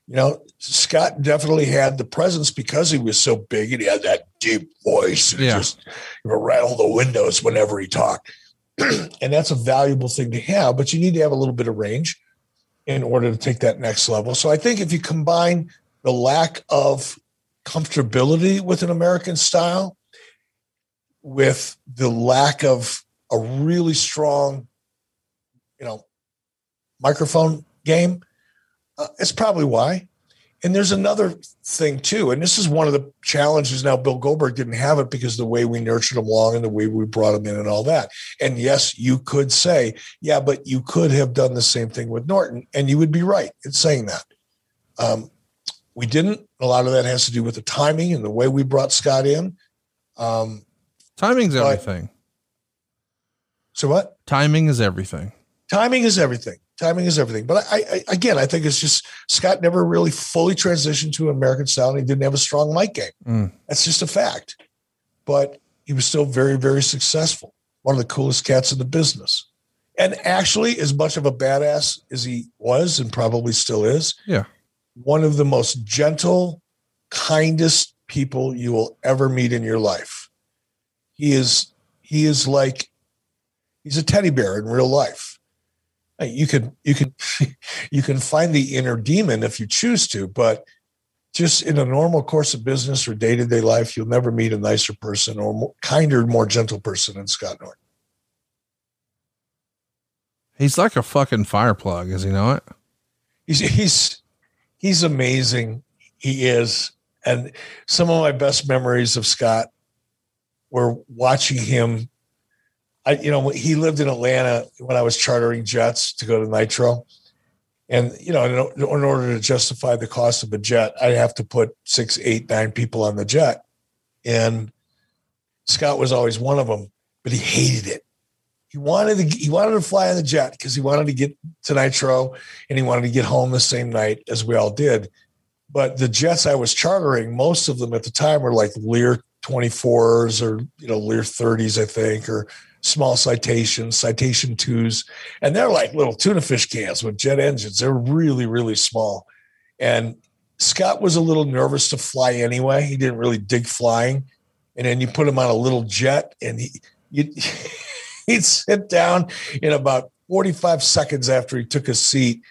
B: You know, Scott definitely had the presence because he was so big and he had that deep voice and
A: Yeah.
B: just you know, rattle the windows whenever he talked. and that's a valuable thing to have, but you need to have a little bit of range in order to take that next level. So I think if you combine the lack of comfortability with an American style with the lack of a really strong, you know, microphone game, uh, it's probably why. And there's another thing too, and this is one of the challenges now. Bill Goldberg didn't have it because the way we nurtured him along and the way we brought him in and all that. And yes, you could say, yeah, but you could have done the same thing with Norton, and you would be right in saying that. Um, we didn't. A lot of that has to do with the timing and the way we brought Scott in. Um,
A: Timing's
B: but-
A: everything.
B: So what?
A: Timing is everything.
B: timing is everything. Timing is everything. But I, I again, I think it's just Scott never really fully transitioned to American style, and he didn't have a strong mic game.
A: Mm.
B: That's just a fact. But he was still very, very successful. One of the coolest cats in the business. And actually, as much of a badass as he was, and probably still is,
A: Yeah.
B: one of the most gentle, kindest people you will ever meet in your life. He is he is like he's a teddy bear in real life. Uh, You can you can you can find the inner demon if you choose to, but just in a normal course of business or day to day life, you'll never meet a nicer person or more, kinder, more gentle person than Scott Norton.
A: He's like a fucking fire plug, is he not?
B: He's he's he's amazing. He is, and some of my best memories of Scott were watching him. I you know he lived in Atlanta when I was chartering jets to go to Nitro, and you know in, in order to justify the cost of a jet, I'd have to put six, eight, nine people on the jet, and Scott was always one of them, but he hated it. He wanted to he wanted to fly on the jet because he wanted to get to Nitro and he wanted to get home the same night as we all did. But the jets I was chartering, most of them at the time were like Lear 24s or you know Lear 30s, I think, or small citations, citation twos, and they're like little tuna fish cans with jet engines. They're really really small. And Scott was a little nervous to fly anyway. He didn't really dig flying. And then you put him on a little jet, and he you. he'd sit down in about 45 seconds after he took his seat.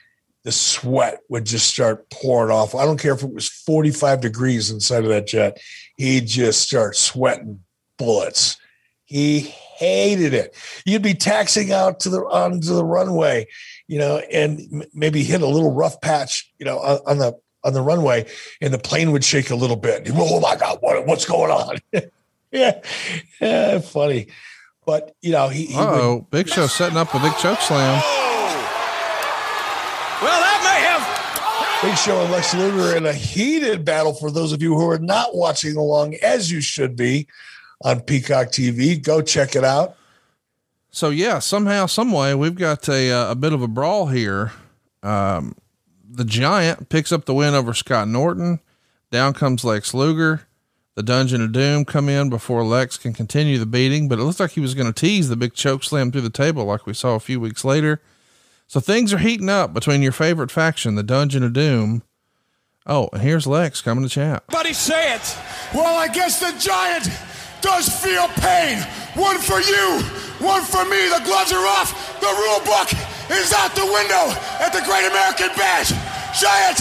B: The sweat would just start pouring off. I don't care if it was 45 degrees inside of that jet. He'd just start sweating bullets. He hated it. You'd be taxing out to the onto the runway, you know, and m- maybe hit a little rough patch, you know, on, on the on the runway, and the plane would shake a little bit. Oh my God, what, what's going on? yeah, yeah, funny. But you know, he, he would-
A: Oh, Big Show setting up a big choke slam.
I: Well, that may have.
B: Big Show and Lex Luger in a heated battle for those of you who are not watching along as you should be on Peacock TV. Go check it out.
A: So yeah, somehow, some way, we've got a uh, a bit of a brawl here. Um, the Giant picks up the win over Scott Norton. Down comes Lex Luger. The Dungeon of Doom come in before Lex can continue the beating, but it looks like he was going to tease the big choke slam through the table like we saw a few weeks later. So things are heating up between your favorite faction, the Dungeon of Doom. Oh, and here's Lex coming to chat.
I: Buddy, say it. Well, I guess the giant does feel pain. One for you, one for me. The gloves are off. The rule book is out the window at the Great American Bash. Giant,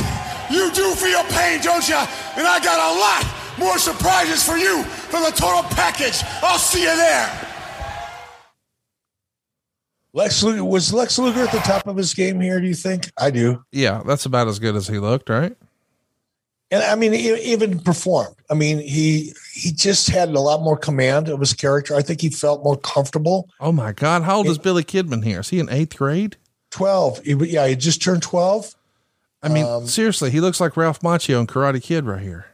I: you do feel pain, don't you? And I got a lot more surprises for you for the total package. I'll see you there.
B: Lex Luger was Lex Luger at the top of his game here. Do you think? I do.
A: Yeah, that's about as good as he looked, right?
B: And I mean, he even performed. I mean, he he just had a lot more command of his character. I think he felt more comfortable.
A: Oh my God, how old is Billy Kidman here? Is he in eighth grade?
B: Twelve. He- yeah, he just turned twelve.
A: I mean,
B: Um,
A: seriously, he looks like Ralph Macchio in Karate Kid right here.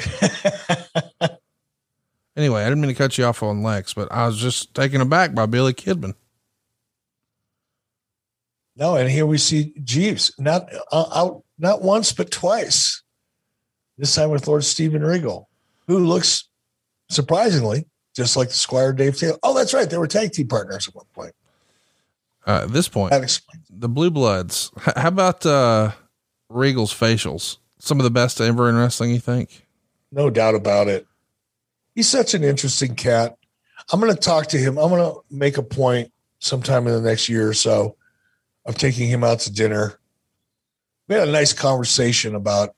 A: anyway, I didn't mean to cut you off on Lex, but I was just taken aback by Billy Kidman.
B: No, and here we see Jeeves not uh, out not once but twice. This time with Lord Steven Regal, who looks surprisingly just like the Squire Dave Taylor. Oh, that's right, they were tag team partners at one point.
A: Uh, at this point,
B: That explains.
A: the Blue Bloods. H- how about uh, Regal's facials? Some of the best ever in wrestling, you think?
B: No doubt about it. He's such an interesting cat. I'm going to talk to him. I'm going to make a point sometime in the next year or so of taking him out to dinner. We had a nice conversation about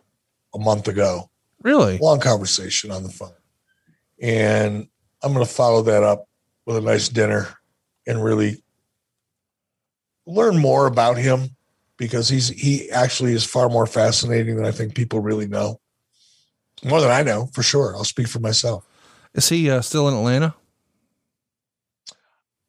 B: a month ago.
A: Really?
B: Long conversation on the phone. And I'm going to follow that up with a nice dinner and really learn more about him because he's he actually is far more fascinating than I think people really know. More than I know, for sure. I'll speak for myself.
A: Is he uh, still in Atlanta?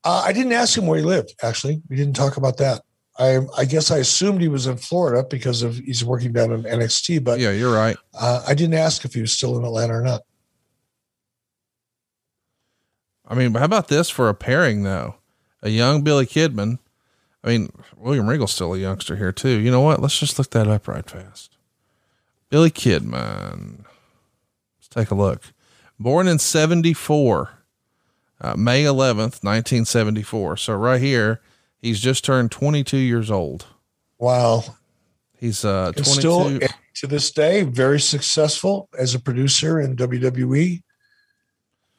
B: Uh, I didn't ask him where he lived. Actually, we didn't talk about that. I I guess I assumed he was in Florida because of he's working down in NXT. But
A: yeah, you're right.
B: Uh, I didn't ask if he was still in Atlanta or not.
A: I mean, how about this for a pairing though? A young Billy Kidman. I mean, William Regal's still a youngster here too. You know what? Let's just look that up right fast. Billy Kidman. Let's take a look. Born in 74, uh, May 11th, 1974. So right here, he's just turned 22 years old.
B: Wow.
A: He's uh, 22.
B: still to this day very successful as a producer in WWE.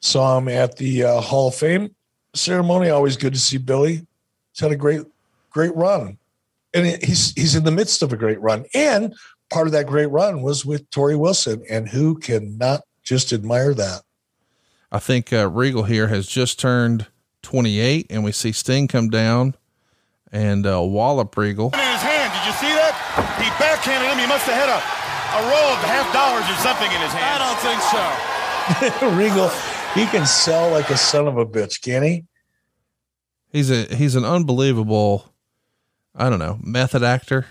B: Saw him at the uh, Hall of Fame ceremony. Always good to see Billy. He's had a great, great run, and he's he's in the midst of a great run. And part of that great run was with Torrie Wilson, and who cannot just admire that?
A: I think uh, Regal here has just turned 28, and we see Sting come down and uh, wallop Regal.
J: in his hand. Did you see that? He backhanded him. He must have had a, a roll of half dollars or something in his hand. I don't think so.
B: Regal, he can sell like a son of a bitch, can he?
A: He's a he's an unbelievable, I don't know, method actor.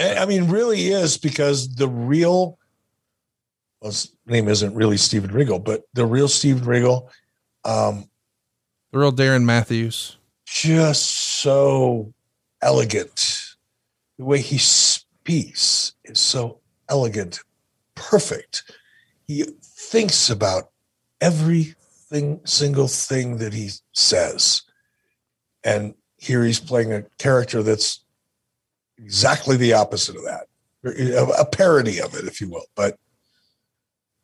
B: I mean, really is because the real, well, his name isn't really Steven Regal, but the real Steven Regal, um,
A: The real Darren Matthews.
B: Just so elegant. The way he speaks is so elegant, perfect. He thinks about everything, single thing that he says. And here he's playing a character that's exactly the opposite of that, a parody of it, if you will. But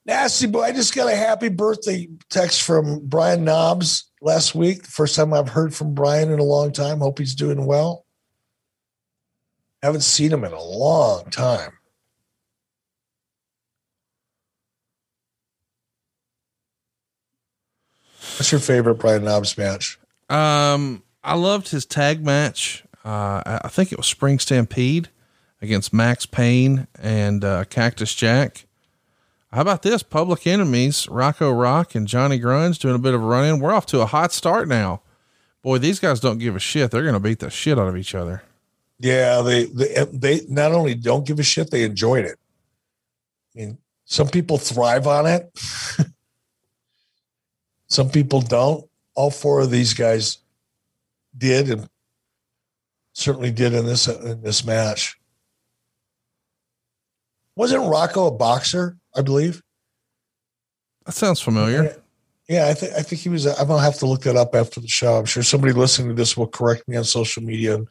B: nasty boy, I just got a happy birthday text from Brian Knobbs last week. First time I've heard from Brian in a long time. Hope he's doing well. Haven't seen him in a long time. What's your favorite Brian Knobbs match?
A: Um, I loved his tag match. Uh, I think it was Spring Stampede against Max Payne and uh, Cactus Jack. How about this? Public Enemies, Rocco Rock and Johnny Grunge doing a bit of a run in. We're off to a hot start now. Boy, these guys don't give a shit. They're going to beat the shit out of each other.
B: Yeah, they, they they not only don't give a shit, they enjoyed it. I mean, some people thrive on it. some people don't. All four of these guys did and certainly did in this in this match. Wasn't Rocco a boxer? I believe.
A: That sounds familiar.
B: Yeah, I think I think he was. I'm gonna have to look that up after the show. I'm sure somebody listening to this will correct me on social media and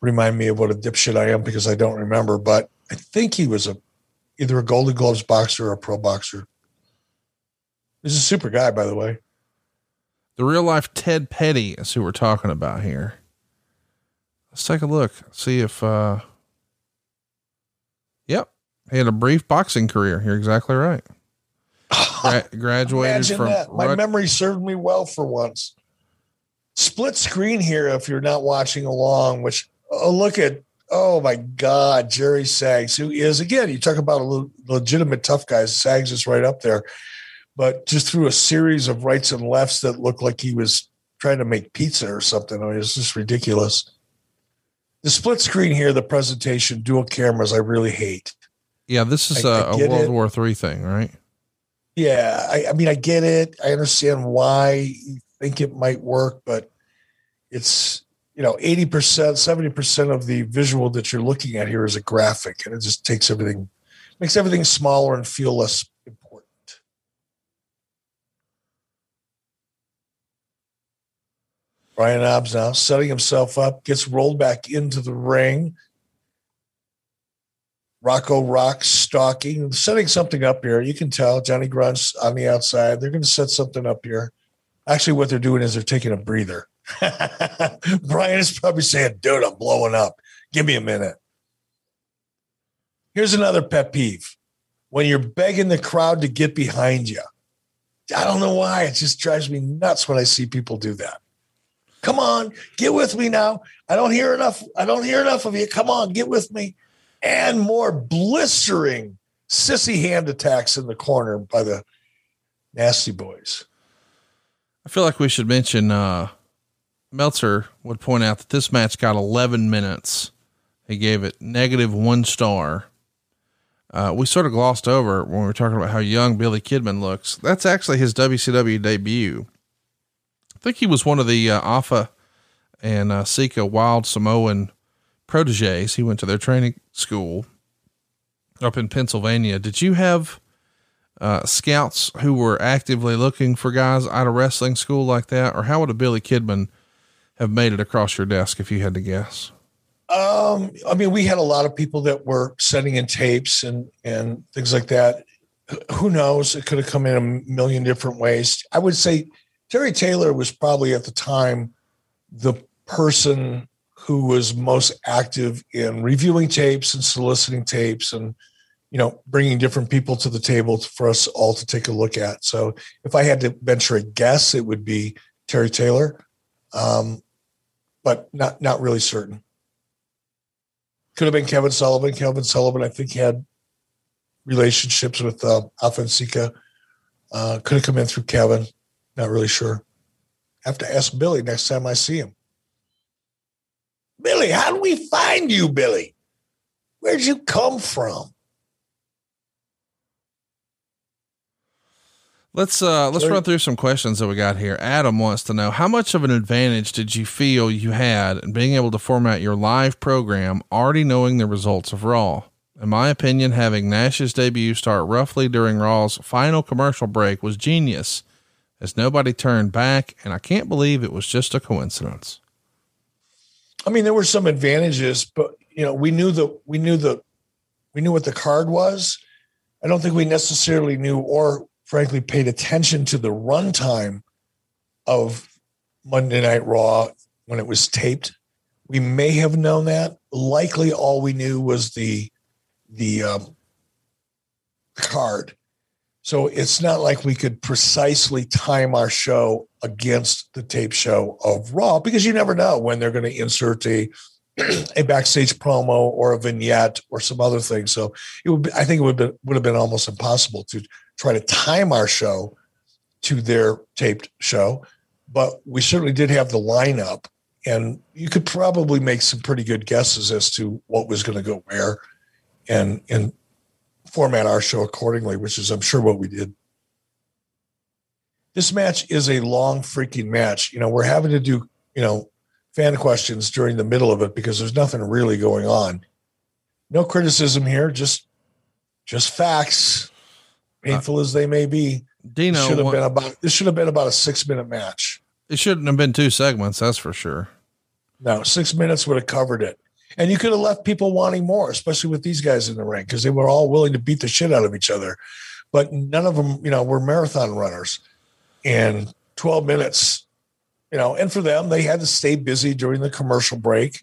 B: remind me of what a dipshit I am because I don't remember. But I think he was a either a Golden Gloves boxer or a pro boxer. He's a super guy, by the way.
A: The real life Ted Petty is who we're talking about here. Let's take a look, see if. uh he had a brief boxing career. You're exactly right. Gra- graduated
B: Imagine
A: from
B: that. My
A: Rut-
B: memory served me well for once. Split screen here if you're not watching along, which oh look at oh my god, Jerry Sags, who is again, you talk about a le- legitimate tough guys. Sags is right up there, but just through a series of rights and lefts that looked like he was trying to make pizza or something. I mean, it's just ridiculous. The split screen here, the presentation, dual cameras, I really hate.
A: Yeah, this is
B: I-
A: a
B: I
A: a World
B: it.
A: War Three thing, right?
B: Yeah, I, I mean, I get it. I understand why you think it might work, but it's you know, eighty percent, seventy percent of the visual that you're looking at here is a graphic, and it just takes everything, makes everything smaller and feel less important. Brian Knobbs now setting himself up, gets rolled back into the ring. Rocco Rock stalking, setting something up here. You can tell Johnny Grunge's on the outside. They're going to set something up here. Actually, what they're doing is they're taking a breather. Brian is probably saying, dude, I'm blowing up. Give me a minute. Here's another pet peeve when you're begging the crowd to get behind you. I don't know why. It just drives me nuts when I see people do that. Come on, get with me now. I don't hear enough. I don't hear enough of you. Come on, get with me. And more blistering sissy hand attacks in the corner by the nasty boys.
A: I feel like we should mention, uh, Meltzer would point out that this match got 11 minutes. He gave it negative one star. Uh, we sort of glossed over when we were talking about how young Billy Kidman looks. That's actually his WCW debut. I think he was one of the uh, Afa and uh, Sika Wild Samoan proteges. He went to their training school up in Pennsylvania. Did you have uh, scouts who were actively looking for guys out of wrestling school like that? Or how would a Billy Kidman have made it across your desk if you had to guess?
B: Um, I mean, we had a lot of people that were sending in tapes and and things like that. Who knows? It could have come in a million different ways. I would say Terry Taylor was probably at the time the person who was most active in reviewing tapes and soliciting tapes and you know bringing different people to the table for us all to take a look at. So if I had to venture a guess, it would be Terry Taylor, um, but not not really certain. Could have been Kevin Sullivan. Kevin Sullivan, I think, had relationships with uh, and. Uh, could have come in through Kevin. Not really sure. Have to ask Billy next time I see him. Billy, how do we find you, Billy? Where'd you come from?
A: Let's uh let's run through some questions that we got here. Adam wants to know how much of an advantage did you feel you had in being able to format your live program already knowing the results of Raw? In my opinion, having Nash's debut start roughly during Raw's final commercial break was genius, as nobody turned back, and I can't believe it was just a coincidence.
B: I mean, there were some advantages, but you know, we knew the we knew the we knew what the card was. I don't think we necessarily knew or frankly paid attention to the runtime of Monday Night Raw when it was taped. we may have known that. Likely, all we knew was the the um, card. So it's not like we could precisely time our show against the tape show of Raw because you never know when they're going to insert a a backstage promo or a vignette or some other thing. So it would be, I think it would be, would have been almost impossible to try to time our show to their taped show, but we certainly did have the lineup and you could probably make some pretty good guesses as to what was going to go where and and format our show accordingly, which is I'm sure what we did. This match is a long freaking match. You know, we're having to do, you know, fan questions during the middle of it because there's nothing really going on. No criticism here, just just facts, painful uh, as they may be.
A: Dino
B: should have been about this should have been about a six minute match.
A: It shouldn't have been two segments, that's for sure.
B: No, six minutes would have covered it. And you could have left people wanting more, especially with these guys in the ring, because they were all willing to beat the shit out of each other. But none of them, you know, were marathon runners. And 12 minutes, you know, and for them, they had to stay busy during the commercial break,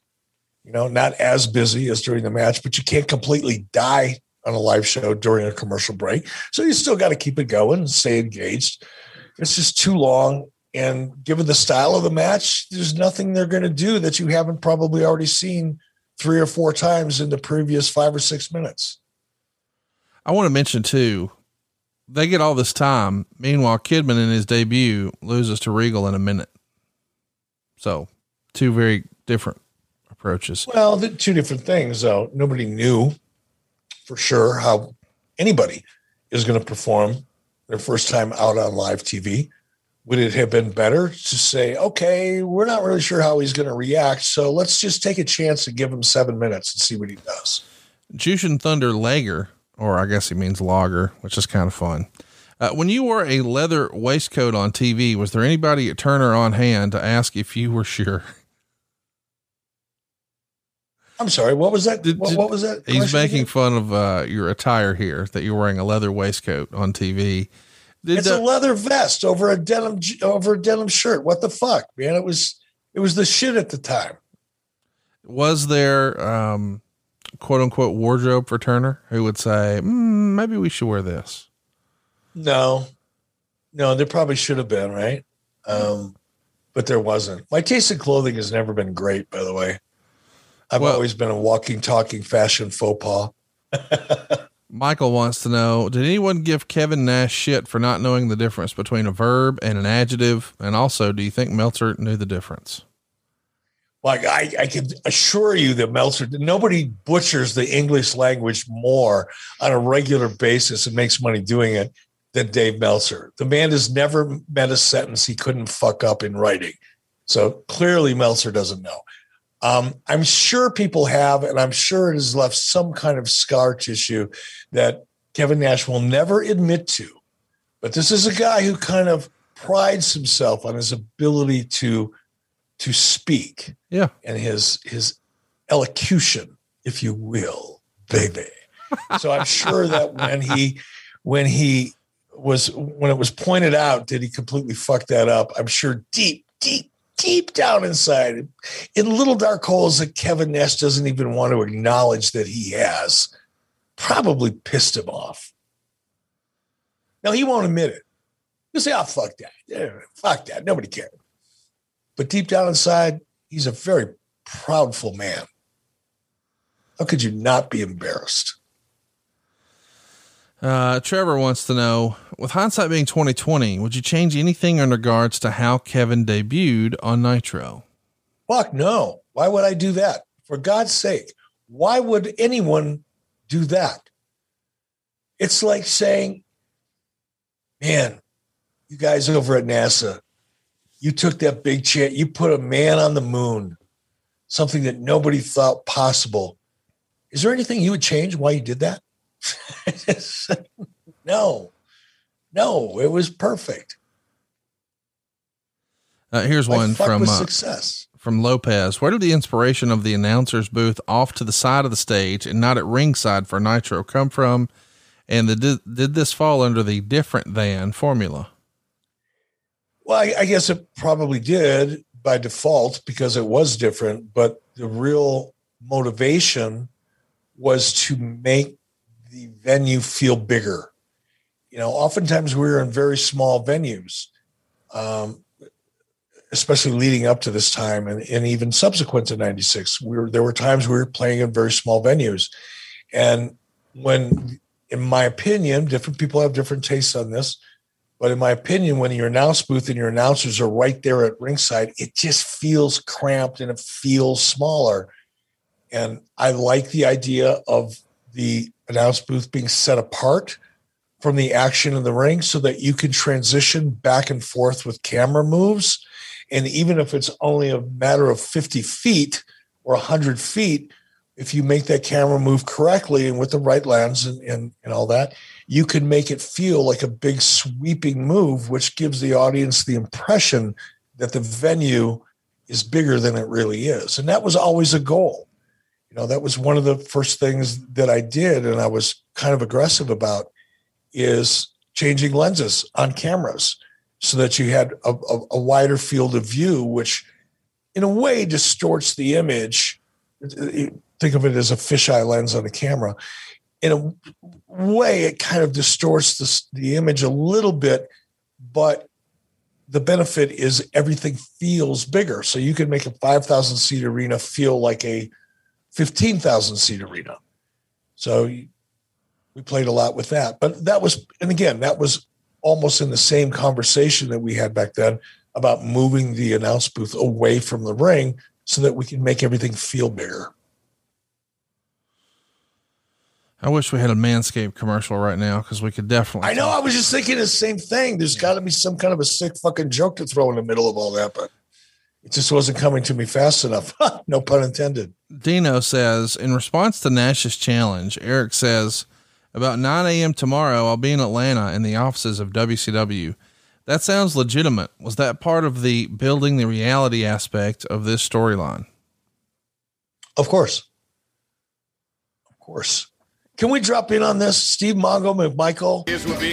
B: you know, not as busy as during the match, but you can't completely die on a live show during a commercial break. So you still got to keep it going and stay engaged. It's just too long. And given the style of the match, there's nothing they're going to do that you haven't probably already seen three or four times in the previous five or six minutes.
A: I want to mention too, they get all this time. Meanwhile, Kidman in his debut loses to Regal in a minute. So, two very different approaches.
B: Well, the two different things though. Nobody knew for sure how anybody is going to perform their first time out on live TV would it have been better to say, okay, we're not really sure how he's going to react, so let's just take a chance and give him seven minutes and see what he does?
A: Jushin Thunder Lager, or I guess he means lager, which is kind of fun. Uh, when you wore a leather waistcoat on TV, was there anybody at Turner on hand to ask if you were sure?
B: I'm sorry. What was that? Did, what, what, was that?
A: He's making again? fun of uh, your attire here that you're wearing a leather waistcoat on TV.
B: Did it's the, a leather vest over a denim over a denim shirt. What the fuck, man? It was it was the shit at the time.
A: Was there um quote unquote wardrobe for Turner who would say, mm, maybe we should wear this?
B: No. No, there probably should have been, right? Um, but there wasn't. My taste in clothing has never been great, by the way. I've well, always been a walking, talking fashion faux pas.
A: Michael wants to know Did anyone give Kevin Nash shit for not knowing the difference between a verb and an adjective? And also, do you think Meltzer knew the difference?
B: Like I, I can assure you that Meltzer, nobody butchers the English language more on a regular basis and makes money doing it than Dave Meltzer. The man has never met a sentence he couldn't fuck up in writing. So clearly Meltzer doesn't know. Um, I'm sure people have, and I'm sure it has left some kind of scar tissue that Kevin Nash will never admit to. But this is a guy who kind of prides himself on his ability to to speak.
A: Yeah.
B: And his his elocution, if you will, baby. so I'm sure that when he when he was when it was pointed out did he completely fuck that up, I'm sure deep, deep deep down inside, in little dark holes that Kevin Nash doesn't even want to acknowledge that he has, probably pissed him off. Now he won't admit it. He'll say, "Oh, fuck that, yeah, fuck that, nobody cares." But deep down inside, he's a very proudful man. How could you not be embarrassed?
A: Uh, Trevor wants to know, with hindsight being 2020, would you change anything in regards to how Kevin debuted on Nitro?
B: Fuck no. Why would I do that? For God's sake, why would anyone do that? It's like saying, man, you guys over at NASA, you took that big chance, you put a man on the moon, something that nobody thought possible. Is there anything you would change why you did that? no, no, it was perfect.
A: Uh, here's one from uh,
B: success
A: from Lopez. Where did the inspiration of the announcers booth off to the side of the stage and not at ringside for Nitro come from? And the, did, did this fall under the different than formula?
B: Well, I, I guess it probably did by default because it was different, but the real motivation was to make the venue feel bigger. You know, oftentimes we were in very small venues, um, especially leading up to this time and, and even subsequent to 96. We were, there were times we were playing in very small venues. And when, in my opinion, different people have different tastes on this, but in my opinion, when your announce booth and your announcers are right there at ringside, it just feels cramped and it feels smaller. And I like the idea of the announce booth being set apart from the action in the ring so that you can transition back and forth with camera moves. And even if it's only a matter of 50 feet or 100 feet, if you make that camera move correctly and with the right lens and, and, and all that, you can make it feel like a big sweeping move, which gives the audience the impression that the venue is bigger than it really is. And that was always a goal. You know, that was one of the first things that I did, and I was kind of aggressive about is changing lenses on cameras so that you had a, a, a wider field of view, which in a way distorts the image. Think of it as a fisheye lens on a camera. In a way, it kind of distorts the, the image a little bit, but the benefit is everything feels bigger. So you can make a 5,000 seat arena feel like a 15,000 seat arena. So we played a lot with that. But that was, and again, that was almost in the same conversation that we had back then about moving the announce booth away from the ring so that we can make everything feel bigger.
A: I wish we had a Manscaped commercial right now because we could definitely.
B: I know. I was just thinking the same thing. There's got to be some kind of a sick fucking joke to throw in the middle of all that, but it just wasn't coming to me fast enough. no pun intended.
A: Dino says, in response to Nash's challenge, Eric says, about 9 a.m. tomorrow, I'll be in Atlanta in the offices of WCW. That sounds legitimate. Was that part of the building the reality aspect of this storyline?
B: Of course. Of course. Can we drop in on this? Steve Mongo, McMichael,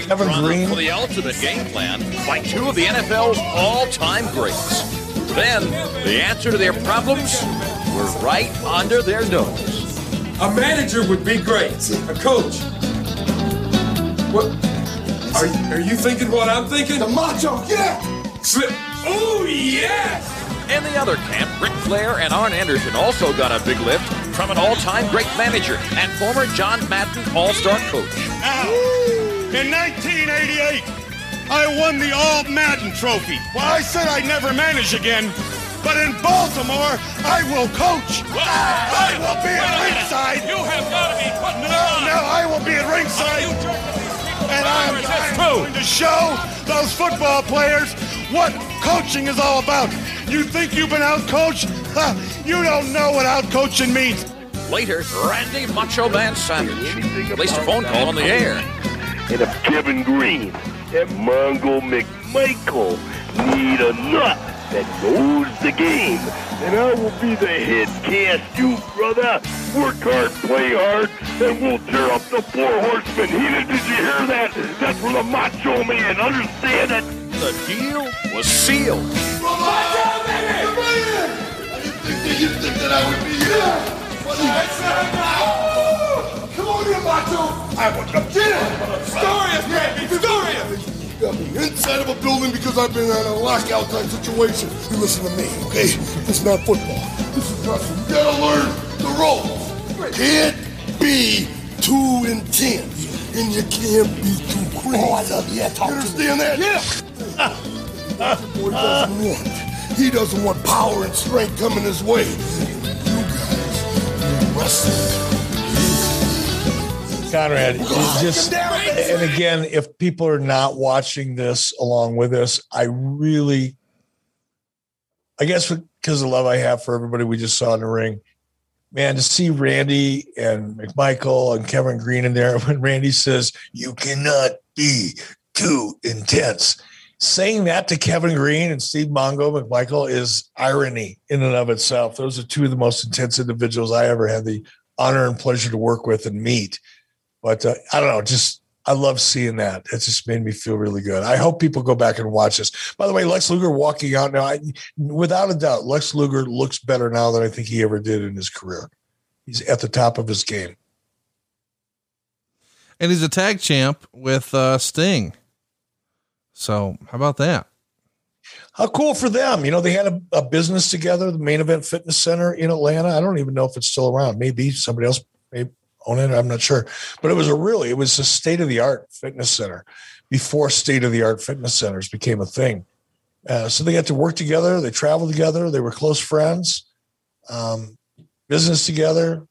B: Kevin Greene.
S: For the ultimate game plan by two of the NFL's all-time greats. Then the answer to their problems were right under their nose.
T: A manager would be great. A coach. What? Are, are you thinking what I'm thinking?
I: The macho, yeah!
T: Slip. Oh, yes!
S: In the other camp, Ric Flair and Arn Anderson also got a big lift from an all-time great manager and former John Madden All-Star coach.
P: Ow. In 1988, I won the All Madden Trophy. Well, I said I'd never manage again, but in Baltimore, I will coach. I will be at ringside.
D: You have got to be putting
P: No, no, I will be at ringside. And I'm, I'm going to show those football players what coaching is all about. You think you've been out-coached? Huh, you don't know what out-coaching means.
S: Later, Randy Macho Man Savage placed a phone call on the air.
U: And a Kevin Greene and Mongo McMichael need a nut that knows the game, And I will be the head cast you, brother. Work hard, play hard, and we'll tear up the four horsemen. Heater, did Did you hear that? That's for the macho man. Understand it?
S: The deal was sealed.
I: Macho, baby! You think that I would be here? Come on here, Macho! I want to get it!
D: Stories, baby! Stories!
I: You got me inside of a building because I've been in a lockout type situation. You listen to me, okay? This is not football. This is wrestling. You gotta learn the ropes. Can't be too intense. And you can't be too crazy. Oh, I love you. Yeah, talk you understand that? Yeah. That's what boy doesn't want. He doesn't want power and strength coming his way. You guys, wrestling.
B: Conrad, just and again, if people are not watching this along with us, I really, I guess because of the love I have for everybody we just saw in the ring, man, to see Randy and McMichael and Kevin Greene in there when Randy says you cannot be too intense. Saying that to Kevin Greene and Steve Mongo McMichael is irony in and of itself. Those are two of the most intense individuals I ever had the honor and pleasure to work with and meet. But uh, I don't know, just I love seeing that. It just made me feel really good. I hope people go back and watch this. By the way, Lex Luger walking out now, I, without a doubt, Lex Luger looks better now than I think he ever did in his career. He's at the top of his game.
A: And he's a tag champ with uh, Sting. So how about that?
B: How cool for them. You know, they had a, a, business together, the main event fitness center in Atlanta. I don't even know if it's still around. Maybe somebody else may own it. I'm not sure. But it was a really, it was a state of the art fitness center before state of the art fitness centers became a thing. Uh, so they got to work together. They traveled together. They were close friends, um, business together.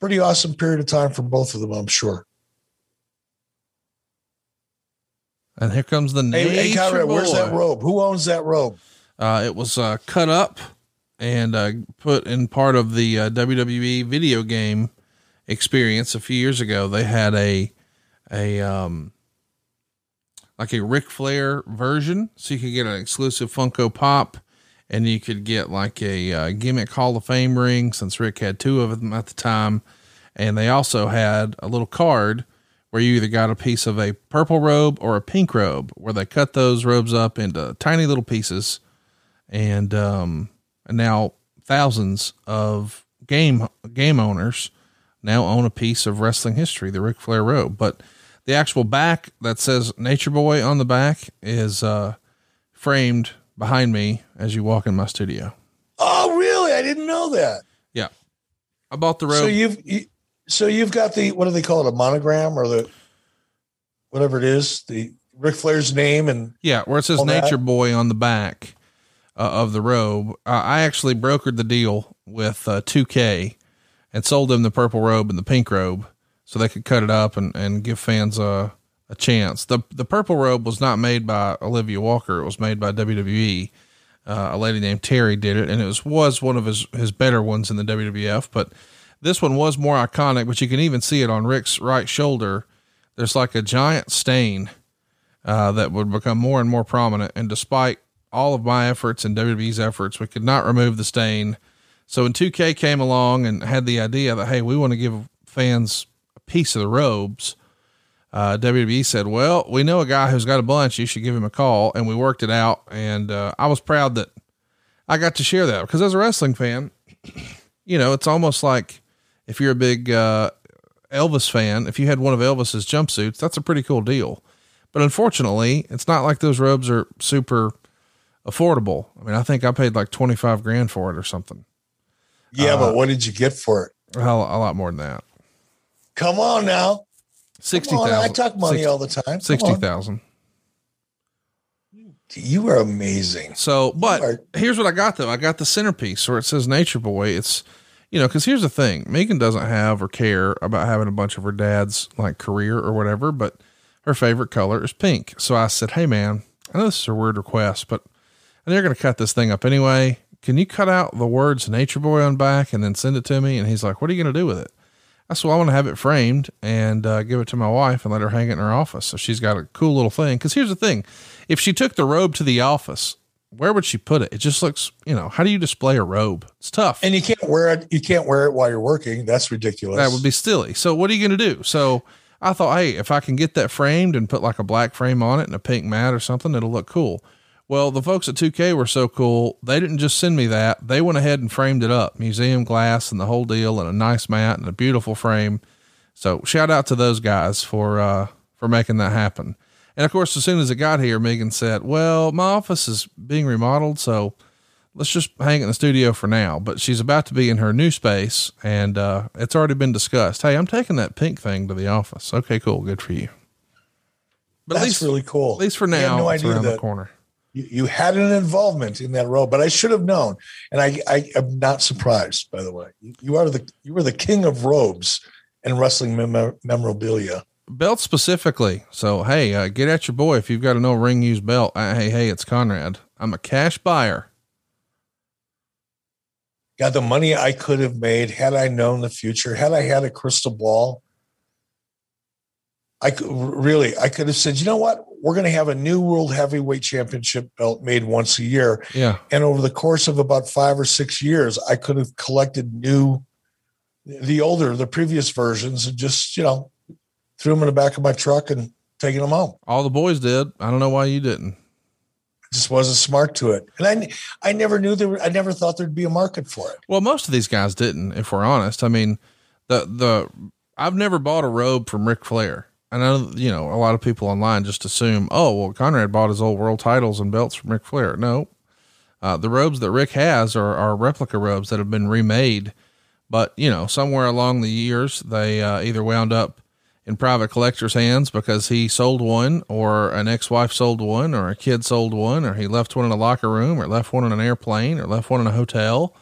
B: Pretty awesome period of time for both of them, I'm sure.
A: And here comes the name. Hey, hey Conrad,
B: where's that robe? Who owns that robe?
A: Uh, it was uh, cut up and uh, put in part of the uh, WWE video game experience a few years ago. They had a a um, like a Ric Flair version, so you could get an exclusive Funko Pop, and you could get like a uh, gimmick Hall of Fame ring since Rick had two of them at the time, and they also had a little card where you either got a piece of a purple robe or a pink robe, where they cut those robes up into tiny little pieces, and um, and now thousands of game game owners now own a piece of wrestling history, the Ric Flair robe. But the actual back that says Nature Boy on the back is uh, framed behind me as you walk in my studio.
B: Oh, really? I didn't know that.
A: Yeah, I bought the robe.
B: So you've you, so you've got the what do they call it? A monogram or the whatever it is, the Ric Flair's name and
A: yeah, where it says Nature that. Boy on the back uh, of the robe. Uh, I actually brokered the deal with uh, 2K and sold them the purple robe and the pink robe so they could cut it up and, and give fans a, a chance. The the purple robe was not made by Olivia Walker. It was made by WWE. Uh, a lady named Terry did it, and it was was one of his his better ones in the WWF. But this one was more iconic, but you can even see it on Rick's right shoulder. There's like a giant stain uh, that would become more and more prominent. And despite all of my efforts and WWE's efforts, we could not remove the stain. So when 2K came along and had the idea that, hey, we want to give fans a piece of the robes, uh, WWE said, well, we know a guy who's got a bunch. You should give him a call. And we worked it out. And uh, I was proud that I got to share that because as a wrestling fan, you know, it's almost like if you're a big uh, Elvis fan, if you had one of Elvis's jumpsuits, that's a pretty cool deal. But unfortunately, it's not like those robes are super affordable. I mean, I think I paid like 25 grand for it or something.
B: Yeah, uh, but what did you get for it?
A: A, a lot more than that.
B: Come on now.
A: 60,000.
B: I talk money 60, all the time.
A: 60,000.
B: You are amazing.
A: So, but are- here's what I got though. I got the centerpiece where it says Nature Boy. It's, you know, because here's the thing Megan doesn't have or care about having a bunch of her dad's like career or whatever, but her favorite color is pink. So I said, Hey, man, I know this is a weird request, but they're going to cut this thing up anyway. Can you cut out the words Nature Boy on back and then send it to me? And he's like, What are you going to do with it? I said, Well, I want to have it framed and uh, give it to my wife and let her hang it in her office. So she's got a cool little thing. Because here's the thing if she took the robe to the office, where would she put it? It just looks, you know, how do you display a robe? It's tough.
B: And you can't wear it. You can't wear it while you're working. That's ridiculous.
A: That would be silly. So what are you going to do? So I thought, hey, if I can get that framed and put like a black frame on it and a pink mat or something, it'll look cool. Well, the folks at 2K were so cool. They didn't just send me that. They went ahead and framed it up, museum glass and the whole deal and a nice mat and a beautiful frame. So shout out to those guys for, uh, for making that happen. And of course, as soon as it got here, Megan said, Well, my office is being remodeled, so let's just hang it in the studio for now. But she's about to be in her new space, and uh, it's already been discussed. Hey, I'm taking that pink thing to the office. Okay, cool. Good for you.
B: But That's at least, really cool.
A: At least for now, no it's around the corner.
B: You, you had an involvement in that role, but I should have known. And I, I am not surprised, by the way. You, you are the you were the king of robes and wrestling mem- memorabilia
A: belt specifically. So, hey, uh, get at your boy if you've got a no ring used belt. Uh, hey, hey, it's Conrad. I'm a cash buyer.
B: Got the money I could have made had I known the future, had I had a crystal ball. I could really, I could have said, you know what? We're going to have a new world heavyweight championship belt made once a year.
A: Yeah.
B: And over the course of about five or six years, I could have collected new, the older, the previous versions and just, you know, threw them in the back of my truck and taking them home.
A: All the boys did. I don't know why you didn't.
B: Just wasn't smart to it, and I I never knew there. I never thought there'd be a market for it.
A: Well, most of these guys didn't, if we're honest. I mean, the the I've never bought a robe from Ric Flair. I know, you know, a lot of people online just assume, oh, well, Conrad bought his old world titles and belts from Ric Flair. No, uh, the robes that Rick has are, are replica robes that have been remade, but you know, somewhere along the years, they uh, either wound up in private collectors' hands because he sold one, or an ex-wife sold one, or a kid sold one, or he left one in a locker room, or left one in an airplane, or left one in a hotel.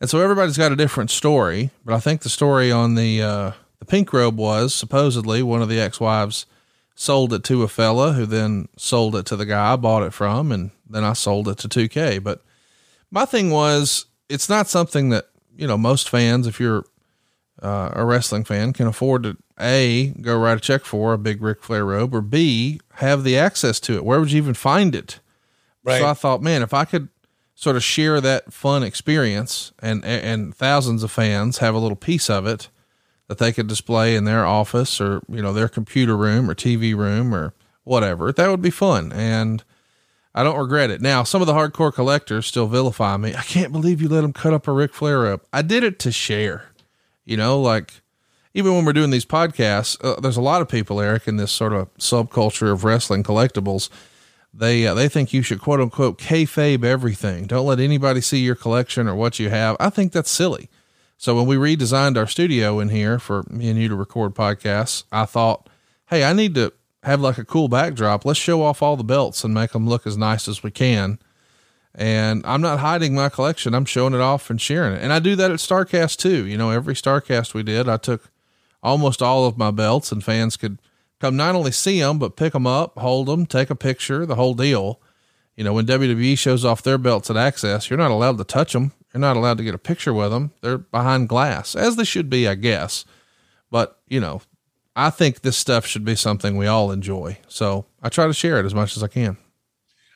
A: And so everybody's got a different story, but I think the story on the uh, pink robe was supposedly one of the ex-wives sold it to a fella who then sold it to the guy I bought it from, and then I sold it to 2K. But my thing was, it's not something that you know most fans, if you're uh, a wrestling fan, can afford to a go write a check for a big Ric Flair robe, or b have the access to it. Where would you even find it?
B: Right.
A: So I thought, man, if I could sort of share that fun experience and and thousands of fans have a little piece of it that they could display in their office or you know their computer room or TV room or whatever that would be fun and I don't regret it. Now some of the hardcore collectors still vilify me. I can't believe you let them cut up a Ric Flair up. I did it to share. You know, like even when we're doing these podcasts, uh, there's a lot of people, Eric, in this sort of subculture of wrestling collectibles they uh, they think you should quote unquote kayfabe everything. Don't let anybody see your collection or what you have. I think that's silly. So when we redesigned our studio in here for me and you to record podcasts, I thought, hey, I need to have like a cool backdrop. Let's show off all the belts and make them look as nice as we can. And I'm not hiding my collection. I'm showing it off and sharing it. And I do that at Starcast too. You know, every Starcast we did, I took almost all of my belts and fans could come not only see them, but pick them up, hold them, take a picture, the whole deal. You know, when WWE shows off their belts at Access, you're not allowed to touch them. You're not allowed to get a picture with them. They're behind glass, as they should be, I guess. But, you know, I think this stuff should be something we all enjoy. So I try to share it as much as I can.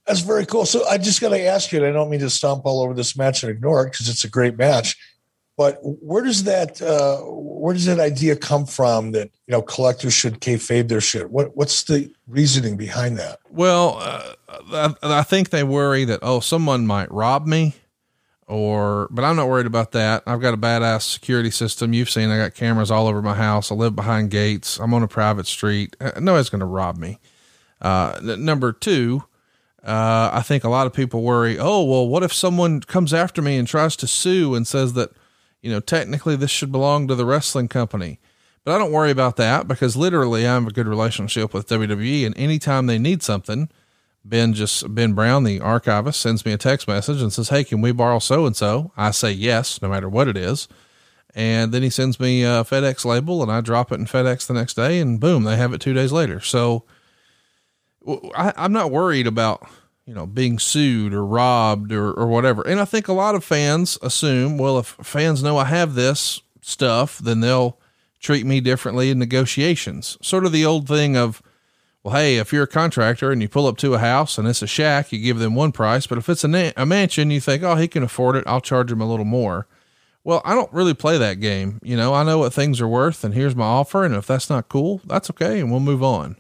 B: That's very cool. So I just got to ask you, and I don't mean to stomp all over this match and ignore it because it's a great match. But where does that uh, where does that idea come from that you know collectors should kayfabe their shit? What what's the reasoning behind that?
A: Well, uh, I, I think they worry that oh someone might rob me, or but I'm not worried about that. I've got a badass security system. You've seen I got cameras all over my house. I live behind gates. I'm on a private street. Uh, nobody's going to rob me. Uh, number two, uh, I think a lot of people worry. Oh well, what if someone comes after me and tries to sue and says that you know, technically this should belong to the wrestling company. But I don't worry about that because literally I have a good relationship with WWE and anytime they need something, Ben just Ben Brown, the archivist, sends me a text message and says, Hey, can we borrow so and so? I say yes, no matter what it is. And then he sends me a FedEx label and I drop it in FedEx the next day and boom, they have it two days later. So I, I'm not worried about you know, being sued or robbed or, or whatever. And I think a lot of fans assume, well, if fans know I have this stuff, then they'll treat me differently in negotiations. Sort of the old thing of, well, hey, if you're a contractor and you pull up to a house and it's a shack, you give them one price. But if it's a, na- a mansion, you think, oh, he can afford it. I'll charge him a little more. Well, I don't really play that game. You know, I know what things are worth and here's my offer. And if that's not cool, that's okay. And we'll move on.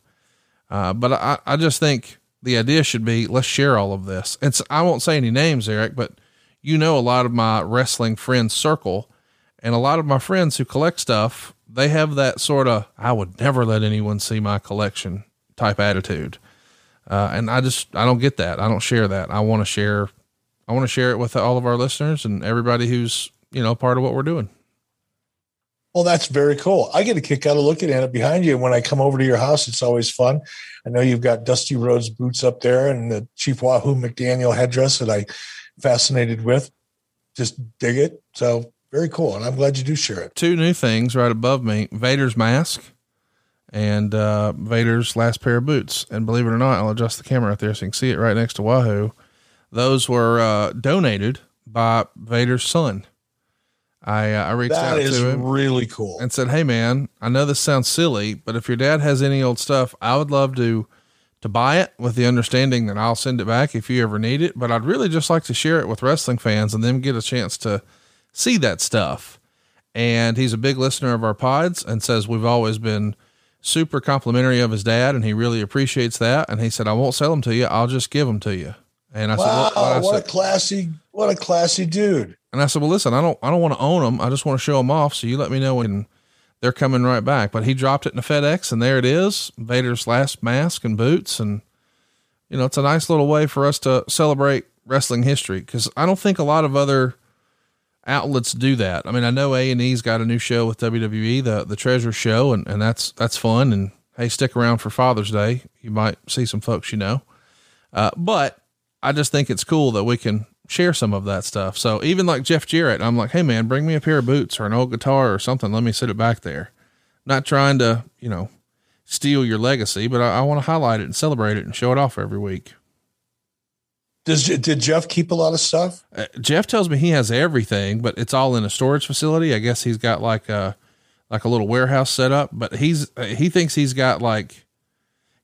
A: Uh, but I, I just think the idea should be let's share all of this. And I won't say any names, Eric, but you know a lot of my wrestling friends circle and a lot of my friends who collect stuff, they have that sort of I would never let anyone see my collection type attitude. Uh, and I just I don't get that. I don't share that. I want to share I want to share it with all of our listeners and everybody who's, you know, part of what we're doing.
B: Well, that's very cool. I get a kick out of looking at it behind you. And When I come over to your house, it's always fun. I know you've got Dusty Rhodes boots up there and the Chief Wahoo McDaniel headdress that I fascinated with. Just dig it. So very cool. And I'm glad you do share it.
A: Two new things right above me Vader's mask and uh, Vader's last pair of boots. And believe it or not, I'll adjust the camera right there so you can see it right next to Wahoo. Those were uh, donated by Vader's son. I uh, I reached
B: that
A: out
B: is
A: to him
B: really cool
A: and said, "Hey man, I know this sounds silly, but if your dad has any old stuff, I would love to to buy it with the understanding that I'll send it back if you ever need it, but I'd really just like to share it with wrestling fans and them get a chance to see that stuff." And he's a big listener of our pods and says we've always been super complimentary of his dad, and he really appreciates that. And he said, "I won't sell them to you. I'll just give them to you." And I
B: wow,
A: said, well, I
B: what
A: said,
B: a classy, what a classy dude.
A: and I said, well, listen, I don't, I don't want to own them. I just want to show them off. So you let me know when they're coming right back. But he dropped it in the FedEx and there it is. Vader's last mask and boots. And, you know, it's a nice little way for us to celebrate wrestling history. Cause I don't think a lot of other outlets do that. I mean, I know A and E's got a new show with WWE, the, the treasure show. And, and that's, that's fun. And Hey, stick around for Father's Day. You might see some folks, you know, uh, but I just think it's cool that we can share some of that stuff. So even like Jeff Jarrett, I'm like, Hey man, bring me a pair of boots or an old guitar or something. Let me sit it back there. Not trying to, you know, steal your legacy, but I, I want to highlight it and celebrate it and show it off every week.
B: Does did Jeff keep a lot of stuff?
A: Uh, Jeff tells me he has everything, but it's all in a storage facility. I guess he's got like a, like a little warehouse set up, but he's, he thinks he's got like,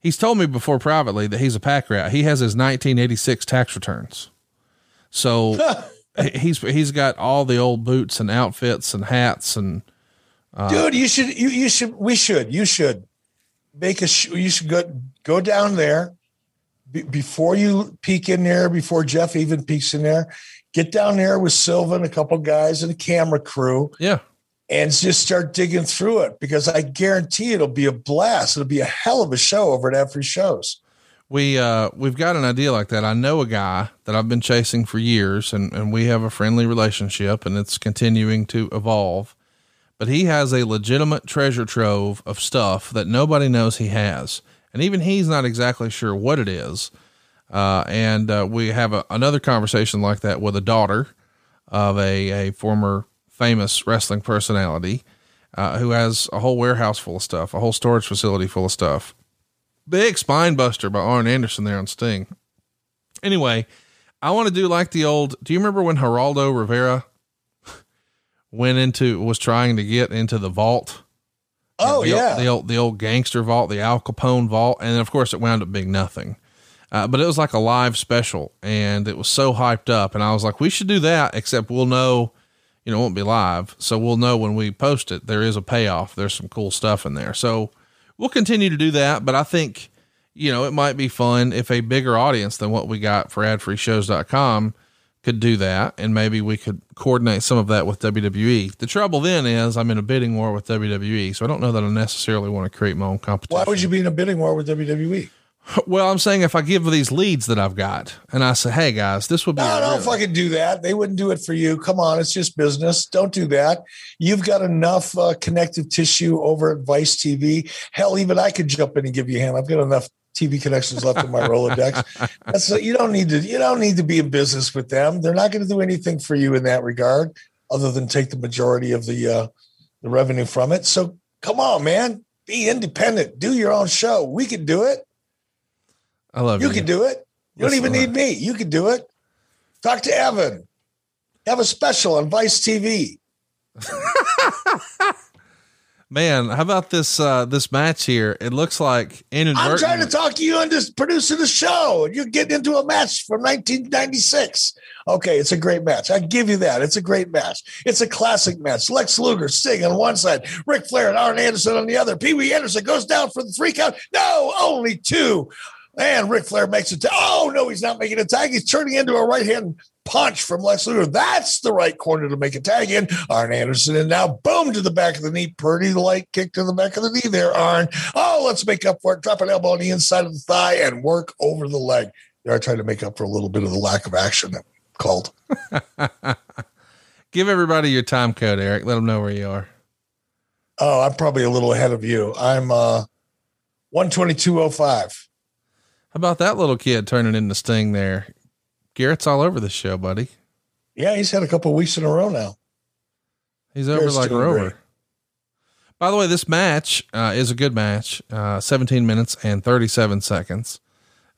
A: he's told me before privately that he's a pack rat. He has his 1986 tax returns. So he's, he's got all the old boots and outfits and hats and, uh,
B: Dude, you should, you, you should, we should, you should make a, sh- you should go, go down there be, before you peek in there, before Jeff even peeks in there, get down there with Sylvan, a couple guys and a camera crew.
A: Yeah.
B: And just start digging through it because I guarantee it'll be a blast. It'll be a hell of a show over at AdFreeShows.
A: we uh we've got an idea like that. I know a guy that I've been chasing for years and, and we have a friendly relationship and it's continuing to evolve. But he has a legitimate treasure trove of stuff that nobody knows he has. And even he's not exactly sure what it is. Uh, and uh, we have a, another conversation like that with a daughter of a, a former famous wrestling personality uh, who has a whole warehouse full of stuff, a whole storage facility full of stuff. Big spine buster by Arn Anderson there on Sting. Anyway, I want to do like the old. Do you remember when Geraldo Rivera went into was trying to get into the vault?
B: Oh
A: the,
B: yeah,
A: old, the old the old gangster vault, the Al Capone vault, and of course it wound up being nothing. Uh, but it was like a live special, and it was so hyped up, and I was like, we should do that. Except we'll know, you know, it won't be live, so we'll know when we post it. There is a payoff. There's some cool stuff in there, so we'll continue to do that. But I think, you know, it might be fun if a bigger audience than what we got for adfreeshows.com could do that. And maybe we could coordinate some of that with WWE. The trouble then is I'm in a bidding war with WWE. So I don't know that I necessarily want to create my own competition.
B: Why would you be in a bidding war with? WWE?
A: Well, I'm saying if I give these leads that I've got and I say, Hey guys, this would be,
B: No, don't fucking do that. They wouldn't do it for you. Come on, it's just business. Don't do that. You've got enough uh, connective tissue over at Vice TV. Hell, even I could jump in and give you a hand. I've got enough TV connections left in my Rolodex. That's you don't need to. You don't need to be in business with them. They're not going to do anything for you in that regard, other than take the majority of the uh, the revenue from it. So come on, man, be independent. Do your own show. We can do it.
A: I love
B: You
A: you.
B: can do it. You don't even need me. You can do it. Talk to Evan. Have a special on Vice TV.
A: Man, how about this, uh, this match here? It looks like
B: I'm trying to talk to you into producing the show, and you're getting into a match from 1996. Okay, it's a great match. I give you that. It's a great match. It's a classic match. Lex Luger Sting on one side, Ric Flair and Arn Anderson on the other. Pee Wee Anderson goes down for the three count. No, only two. And Ric Flair makes a tag. oh no, he's not making a tag. He's turning into a right hand punch from Lex Luger. That's the right corner to make a tag in. Arn Anderson, and now boom to the back of the knee. Pretty light kick to the back of the knee there, Arn. Oh, let's make up for it. Drop an elbow on the inside of the thigh and work over the leg. They are trying to make up for a little bit of the lack of action that called.
A: Give everybody your time code, Eric. Let them know where you are.
B: Oh, I'm probably a little ahead of you. I'm uh 122.05.
A: How about that little kid turning into Sting there? Garrett's all over the show, buddy.
B: Yeah, he's had a couple of weeks in a row now.
A: He's over
B: Garrett's
A: like Rover.
B: great.
A: By the way, this match uh, is a good match. Uh, 17 minutes and 37 seconds.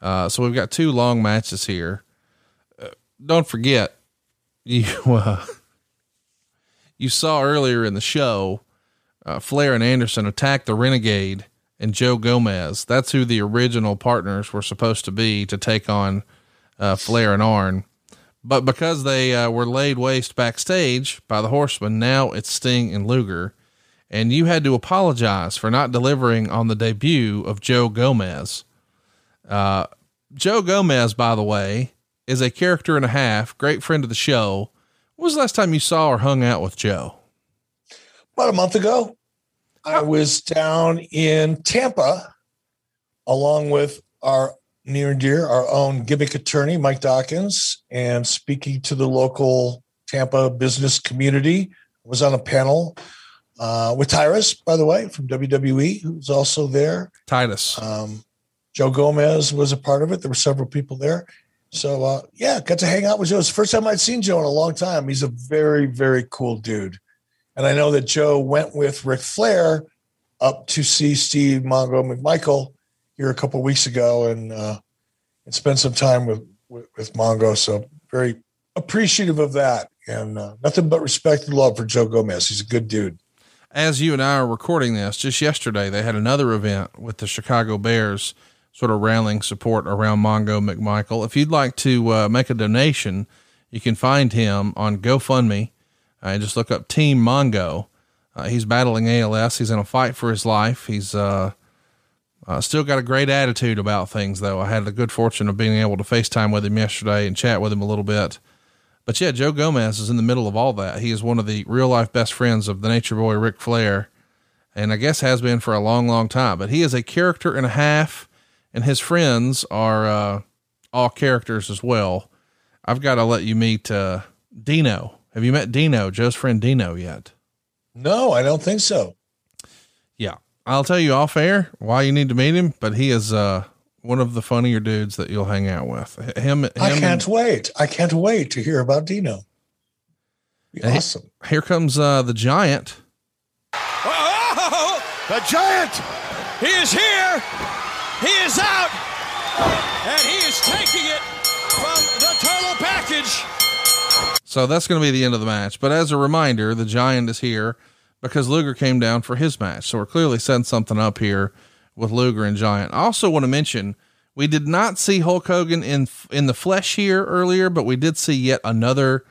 A: Uh, so we've got two long matches here. Uh, don't forget, you uh, you saw earlier in the show, uh, Flair and Anderson attacked the Renegade and Joe Gomez. That's who the original partners were supposed to be to take on uh, Flair and Arn. But because they uh, were laid waste backstage by the Horsemen, now it's Sting and Luger. and you had to apologize for not delivering on the debut of Joe Gomez. Uh, Joe Gomez, by the way, is a character and a half, great friend of the show. When was the last time you saw or hung out with Joe?
B: About a month ago, I was down in Tampa along with our near and dear, our own gimmick attorney, Mike Dawkins, and speaking to the local Tampa business community. I was on a panel uh, with Tyrus, by the way, from WWE, who's also there.
A: Titus.
B: Um, Joe Gomez was a part of it. There were several people there. So, uh, yeah, got to hang out with Joe. It's the first time I'd seen Joe in a long time. He's a very, very cool dude. And I know that Joe went with Ric Flair up to see Steve Mongo McMichael here a couple weeks ago and, uh, and spent some time with, with, with Mongo. So, very appreciative of that. And uh, nothing but respect and love for Joe Gomez. He's a good dude
A: as you and I are recording this, just yesterday, they had another event with the Chicago Bears sort of rallying support around Mongo McMichael. If you'd like to uh, make a donation, you can find him on GoFundMe uh, just look up Team Mongo. Uh, he's battling ALS. He's in a fight for his life. He's uh, uh, still got a great attitude about things, though. I had the good fortune of being able to FaceTime with him yesterday and chat with him a little bit. But yeah, Joe Gomez is in the middle of all that. He is one of the real life best friends of the Nature Boy Ric Flair, and I guess has been for a long, long time. But he is a character and a half, and his friends are uh, all characters as well. I've got to let you meet uh, Dino. Have you met Dino, Joe's friend Dino, yet?
B: No, I don't think so.
A: Yeah, I'll tell you off air why you need to meet him. But he is uh, one of the funnier dudes that you'll hang out with. Him, him
B: I can't and, wait. I can't wait to hear about Dino. Be awesome.
A: Here comes uh, the giant.
E: Oh, the giant! He is here. He is out, and he is taking it
A: So that's going to be the end of the match. But as a reminder, the giant is here because Luger came down for his match. So we're clearly setting something up here with Luger and Giant. I also want to mention we did not see Hulk Hogan in in the flesh here earlier, but we did see yet another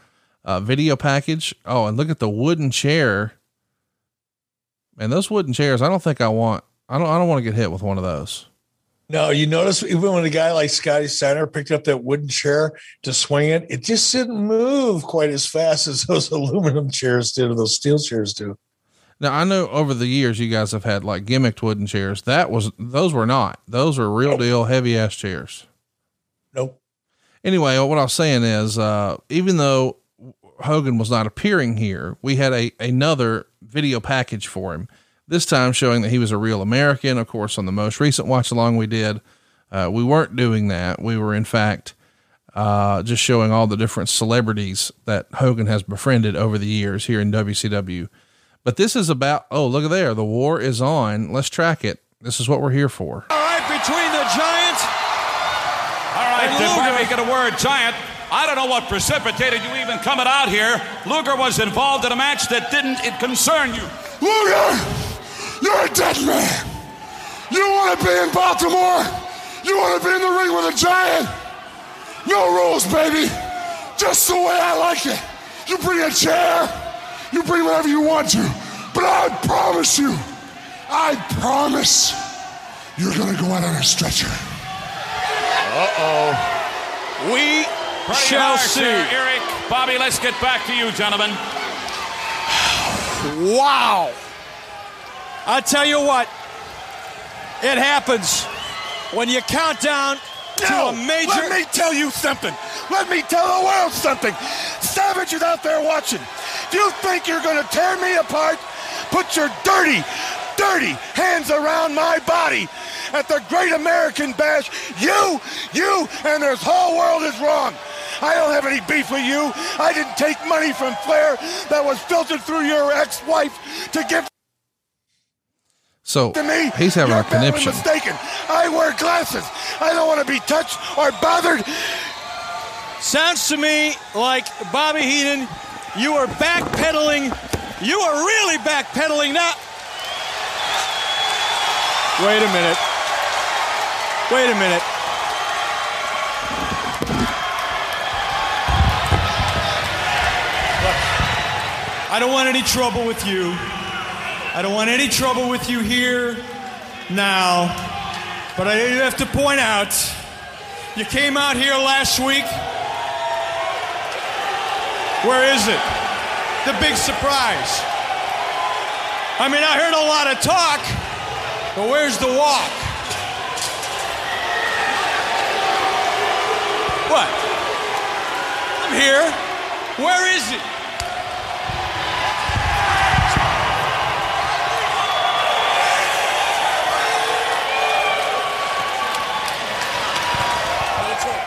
A: uh, video package. Oh, and look at the wooden chair. Man, those wooden chairs. I don't think I want. I don't. I don't want to get hit with one of those.
B: No, you notice even when a guy like Scotty Steiner picked up that wooden chair to swing it, it just didn't move quite as fast as those aluminum chairs did or those steel chairs do.
A: Now I know over the years you guys have had like gimmicked wooden chairs. That was those were not. Those were real deal heavy ass chairs.
B: Nope.
A: Anyway, what I was saying is, uh, even though Hogan was not appearing here, we had a another video package for him. This time showing that he was a real American. Of course, on the most recent watch along we did, uh, we weren't doing that. We were in fact uh, just showing all the different celebrities that Hogan has befriended over the years here in WCW. But this is about, oh, look at there. The war is on. Let's track it. This is what we're here for.
E: All right, between the Giant.
F: All right, before we get a word, Giant, I don't know what precipitated you even coming out here. Luger was involved in a match that didn't it concern you.
I: Luger, you're a dead man. You want to be in Baltimore? You want to be in the ring with a giant? No rules, baby. Just the way I like it. You bring a chair. You bring whatever you want to. But I promise you, I promise, you're going to go out on a stretcher.
E: Uh-oh. We
F: Pretty
E: shall see.
F: there, Eric. Bobby, let's get back to you, gentlemen.
E: Wow. I tell you what, it happens when you count down to a major.
I: Let me tell you something. Let me tell the world something. Savages out there watching. If you think you're going to tear me apart, put your dirty, dirty hands around my body at the Great American Bash. You, you, and this whole world is wrong. I don't have any beef with you. I didn't take money from Flair that was filtered through your ex-wife to give
A: So
I: to me.
A: he's having
I: You're
A: a
I: badly
A: conniption.
I: mistaken. I wear glasses. I don't want to be touched or bothered.
E: Sounds to me like Bobby Heenan, you are backpedaling. You are really backpedaling now. Wait a minute. Wait a minute. Look, I don't want any trouble with you. I don't want any trouble with you here now, but I do have to point out you came out here last week. Where is it? The big surprise. I mean, I heard a lot of talk, but where's the walk? What? I'm here. Where is it?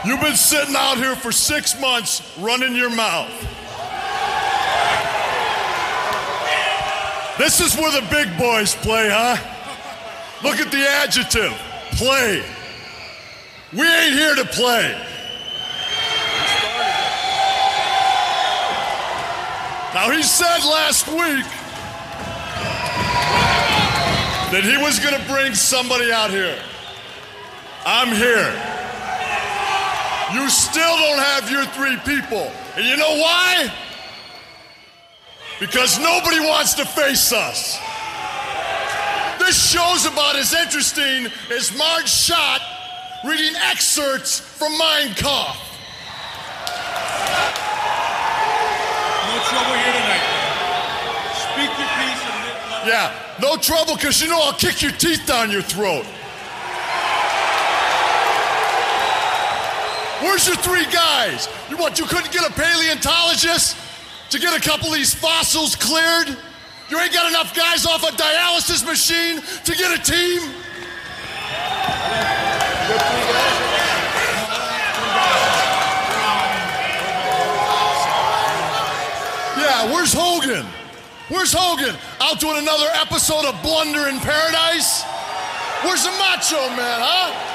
P: You've been sitting out here for six months running your mouth. This is where the big boys play, huh? Look at the adjective play. We ain't here to play. Now, he said last week that he was going to bring somebody out here. I'm here. You still don't have your three people. And you know why? Because nobody wants to face us. This show's about as interesting as Marge Schott reading excerpts from Mein Kampf.
E: No trouble here tonight. Speak your piece and
P: Yeah, no trouble because you know I'll kick your teeth down your throat. Where's your three guys? You what? You couldn't get a paleontologist to get a couple of these fossils cleared? You ain't got enough guys off a dialysis machine to get a team? Yeah, where's Hogan? Where's Hogan? Out doing another episode of Blunder in Paradise? Where's the Macho Man, huh?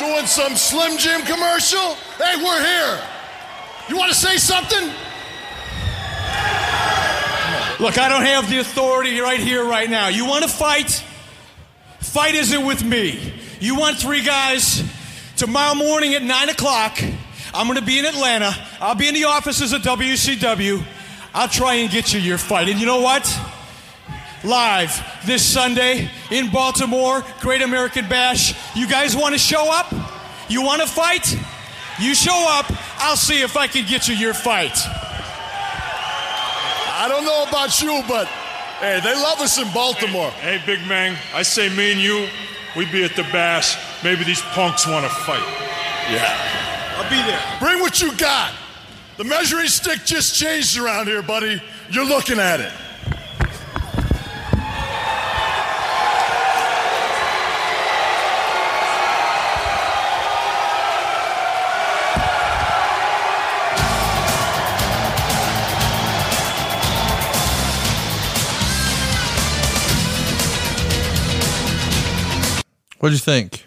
P: Doing some Slim Jim commercial? Hey, we're here. You want to say something?
E: Look, I don't have the authority right here, right now. You want to fight? Fight isn't with me. You want three guys? Tomorrow morning at 9 o'clock, I'm going to be in Atlanta. I'll be in the offices of WCW. I'll try and get you your fight. And you know what? Live this Sunday in Baltimore, Great American Bash. You guys want to show up? You want to fight? You show up, I'll see if I can get you your fight.
P: I don't know about you, but hey, they love us in Baltimore.
V: Hey, hey, Big Man, I say me and you, we be at the bash. Maybe these punks want to fight.
P: Yeah.
E: I'll be there.
P: Bring what you got. The measuring stick just changed around here, buddy. You're looking at it.
A: What'd you think?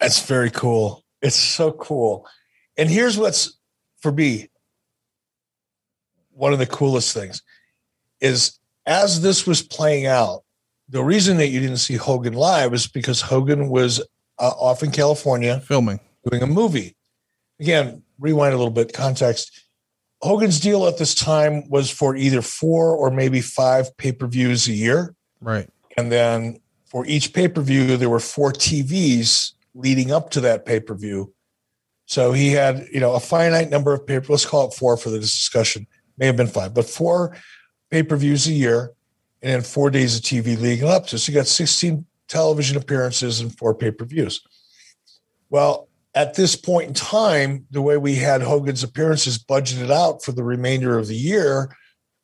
B: That's very cool. It's so cool. And here's what's for me one of the coolest things is as this was playing out, the reason that you didn't see Hogan live is because Hogan was uh, off in California
A: filming,
B: doing a movie. Again, rewind a little bit context. Hogan's deal at this time was for either four or maybe five pay per views a year.
A: Right.
B: And then for each pay per view, there were four TVs leading up to that pay per view. So he had, you know, a finite number of pay. Let's call it four for this discussion. May have been five, but four pay per views a year, and then four days of TV leading up to. So you got sixteen television appearances and four pay per views. Well, at this point in time, the way we had Hogan's appearances budgeted out for the remainder of the year,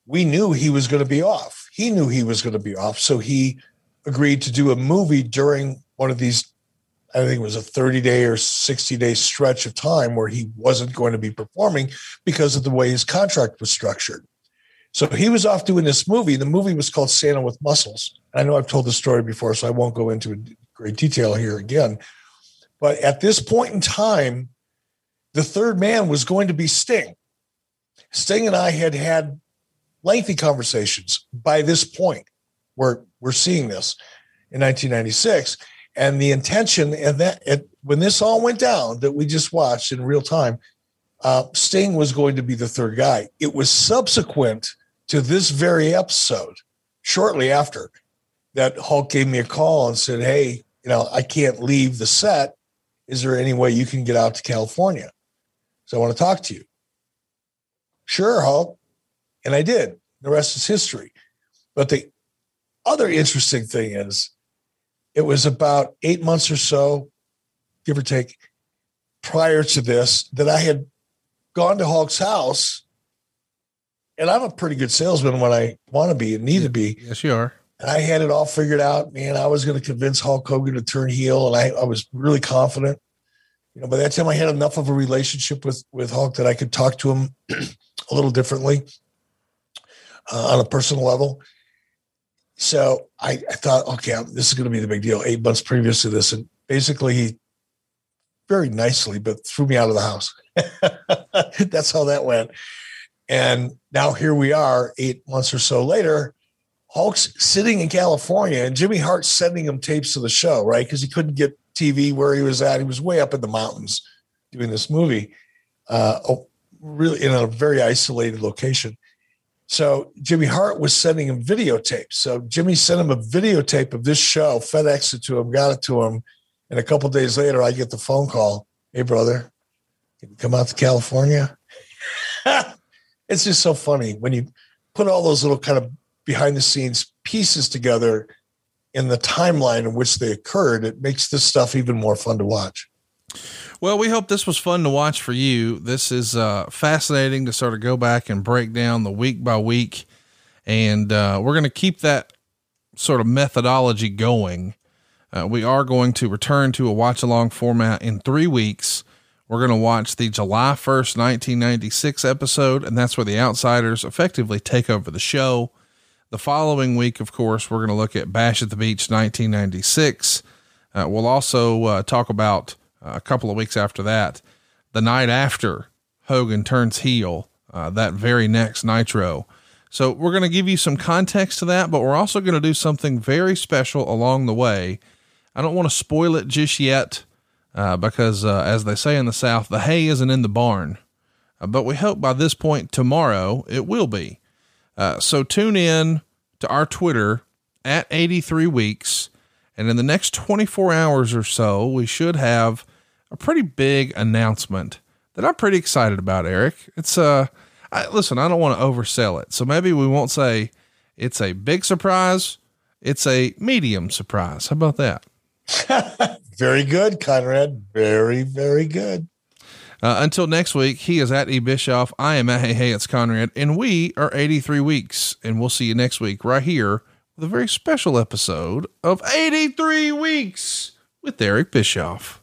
B: we knew he was going to be off. He knew he was going to be off, so he agreed to do a movie during one of these I think it was a 30 day or 60 day stretch of time where he wasn't going to be performing because of the way his contract was structured. So he was off doing this movie. The movie was called Santa with Muscles. I know I've told the story before, so I won't go into great detail here again. But at this point in time, the third man was going to be Sting. Sting and I had had lengthy conversations by this point. We're, we're seeing this in 1996 and the intention and that it, when this all went down that we just watched in real time uh, sting was going to be the third guy it was subsequent to this very episode shortly after that Hulk gave me a call and said, Hey, you know, I can't leave the set. Is there any way you can get out to California? So I want to talk to you. Sure, Hulk. And I did. The rest is history. But the other interesting thing is, it was about eight months or so, give or take, prior to this, that I had gone to Hulk's house. And I'm a pretty good salesman when I want to be and need to be.
A: Yes, you are.
B: And I had it all figured out. Man, I was going to convince Hulk Hogan to turn heel, and I, I was really confident. You know, by that time, I had enough of a relationship with with Hulk that I could talk to him a little differently uh, on a personal level. So I, I thought, okay, this is going to be the big deal. Eight months previous to this, and basically, he very nicely, but threw me out of the house. That's how that went. And now here we are, eight months or so later. Hulk's sitting in California, and Jimmy Hart's sending him tapes of the show, right? Because he couldn't get TV where he was at. He was way up in the mountains doing this movie, uh, oh, really in a very isolated location. So Jimmy Hart was sending him videotapes. So Jimmy sent him a videotape of this show, FedEx it to him, got it to him, and a couple days later, I get the phone call. Hey, brother, can you come out to California? it's just so funny when you put all those little kind of behind the scenes pieces together in the timeline in which they occurred, it makes this stuff even more fun to watch.
A: Well, we hope this was fun to watch for you. This is uh, fascinating to sort of go back and break down the week by week. And uh, we're going to keep that sort of methodology going. Uh, we are going to return to a watch along format in three weeks. We're going to watch the July 1st, 1996 episode, and that's where the outsiders effectively take over the show. The following week, of course, we're going to look at Bash at the Beach 1996. Uh, we'll also uh, talk about a couple of weeks after that, the night after Hogan turns heel, uh, that very next Nitro. So we're going to give you some context to that, but we're also going to do something very special along the way. I don't want to spoil it just yet uh, because, uh, as they say in the South, the hay isn't in the barn. but we hope by this point tomorrow it will be. Uh, so tune in to our Twitter at 83 weeks. And in the next 24 hours or so, we should have a pretty big announcement that I'm pretty excited about, Eric. It's, uh, I, listen, I don't want to oversell it. So maybe we won't say it's a big surprise. It's a medium surprise. How about that?
B: very good, Conrad. Very, very good.
A: Uh, until next week, he is at E Bischoff. I am at Hey Hey, it's Conrad, and we are 83 weeks. And we'll see you next week right here with a very special episode of 83 Weeks with Eric Bischoff.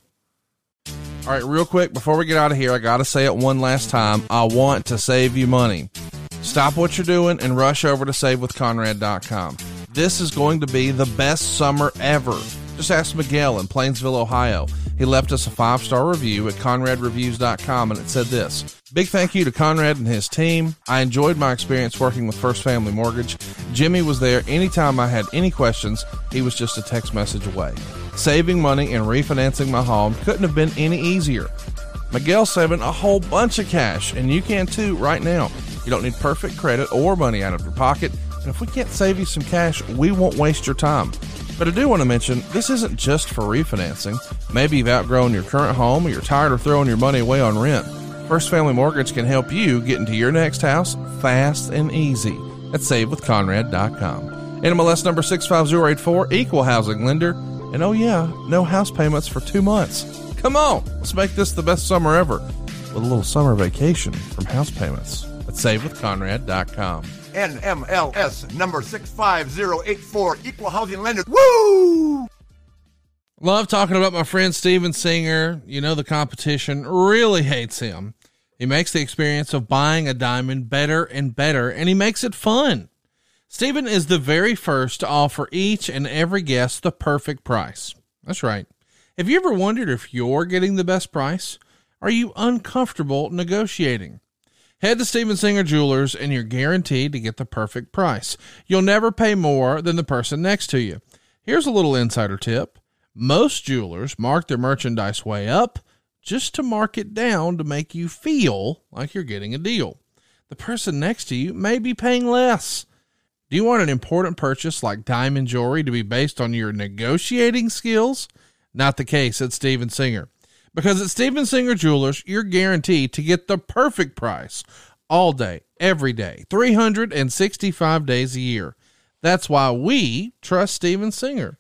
A: All right, real quick before we get out of here, I got to say it one last time. I want to save you money. Stop what you're doing and rush over to savewithconrad.com. This is going to be the best summer ever. Just ask Miguel in Plainsville, Ohio. He left us a five star review at conradreviews.com and it said this Big thank you to Conrad and his team. I enjoyed my experience working with First Family Mortgage. Jimmy was there anytime I had any questions, he was just a text message away. Saving money and refinancing my home couldn't have been any easier. Miguel's saving a whole bunch of cash, and you can too right now. You don't need perfect credit or money out of your pocket, and if we can't save you some cash, we won't waste your time. But I do want to mention this isn't just for refinancing. Maybe you've outgrown your current home or you're tired of throwing your money away on rent. First Family Mortgage can help you get into your next house fast and easy at savewithconrad.com. NMLS number 65084, equal housing lender. And oh, yeah, no house payments for two months. Come on, let's make this the best summer ever with a little summer vacation from house payments at savewithconrad.com.
W: NMLS number 65084, equal housing lender. Woo!
A: Love talking about my friend Steven Singer. You know, the competition really hates him. He makes the experience of buying a diamond better and better, and he makes it fun. Steven is the very first to offer each and every guest the perfect price. That's right. Have you ever wondered if you're getting the best price? Are you uncomfortable negotiating? Head to Steven Singer Jewelers and you're guaranteed to get the perfect price. You'll never pay more than the person next to you. Here's a little insider tip. Most jewelers mark their merchandise way up just to mark it down to make you feel like you're getting a deal. The person next to you may be paying less. Do you want an important purchase like diamond jewelry to be based on your negotiating skills? Not the case at Steven Singer. Because at Steven Singer Jewelers, you're guaranteed to get the perfect price all day, every day, 365 days a year. That's why we trust Steven Singer.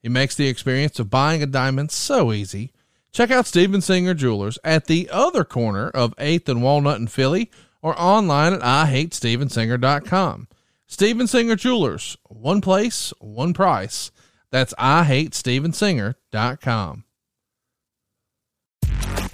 A: He makes the experience of buying a diamond so easy. Check out Steven Singer Jewelers at the other corner of 8th and Walnut in Philly or online at IHateStevenSinger.com. Steven Singer Jewelers, one place, one price. That's i hate IHateStevenSinger.com.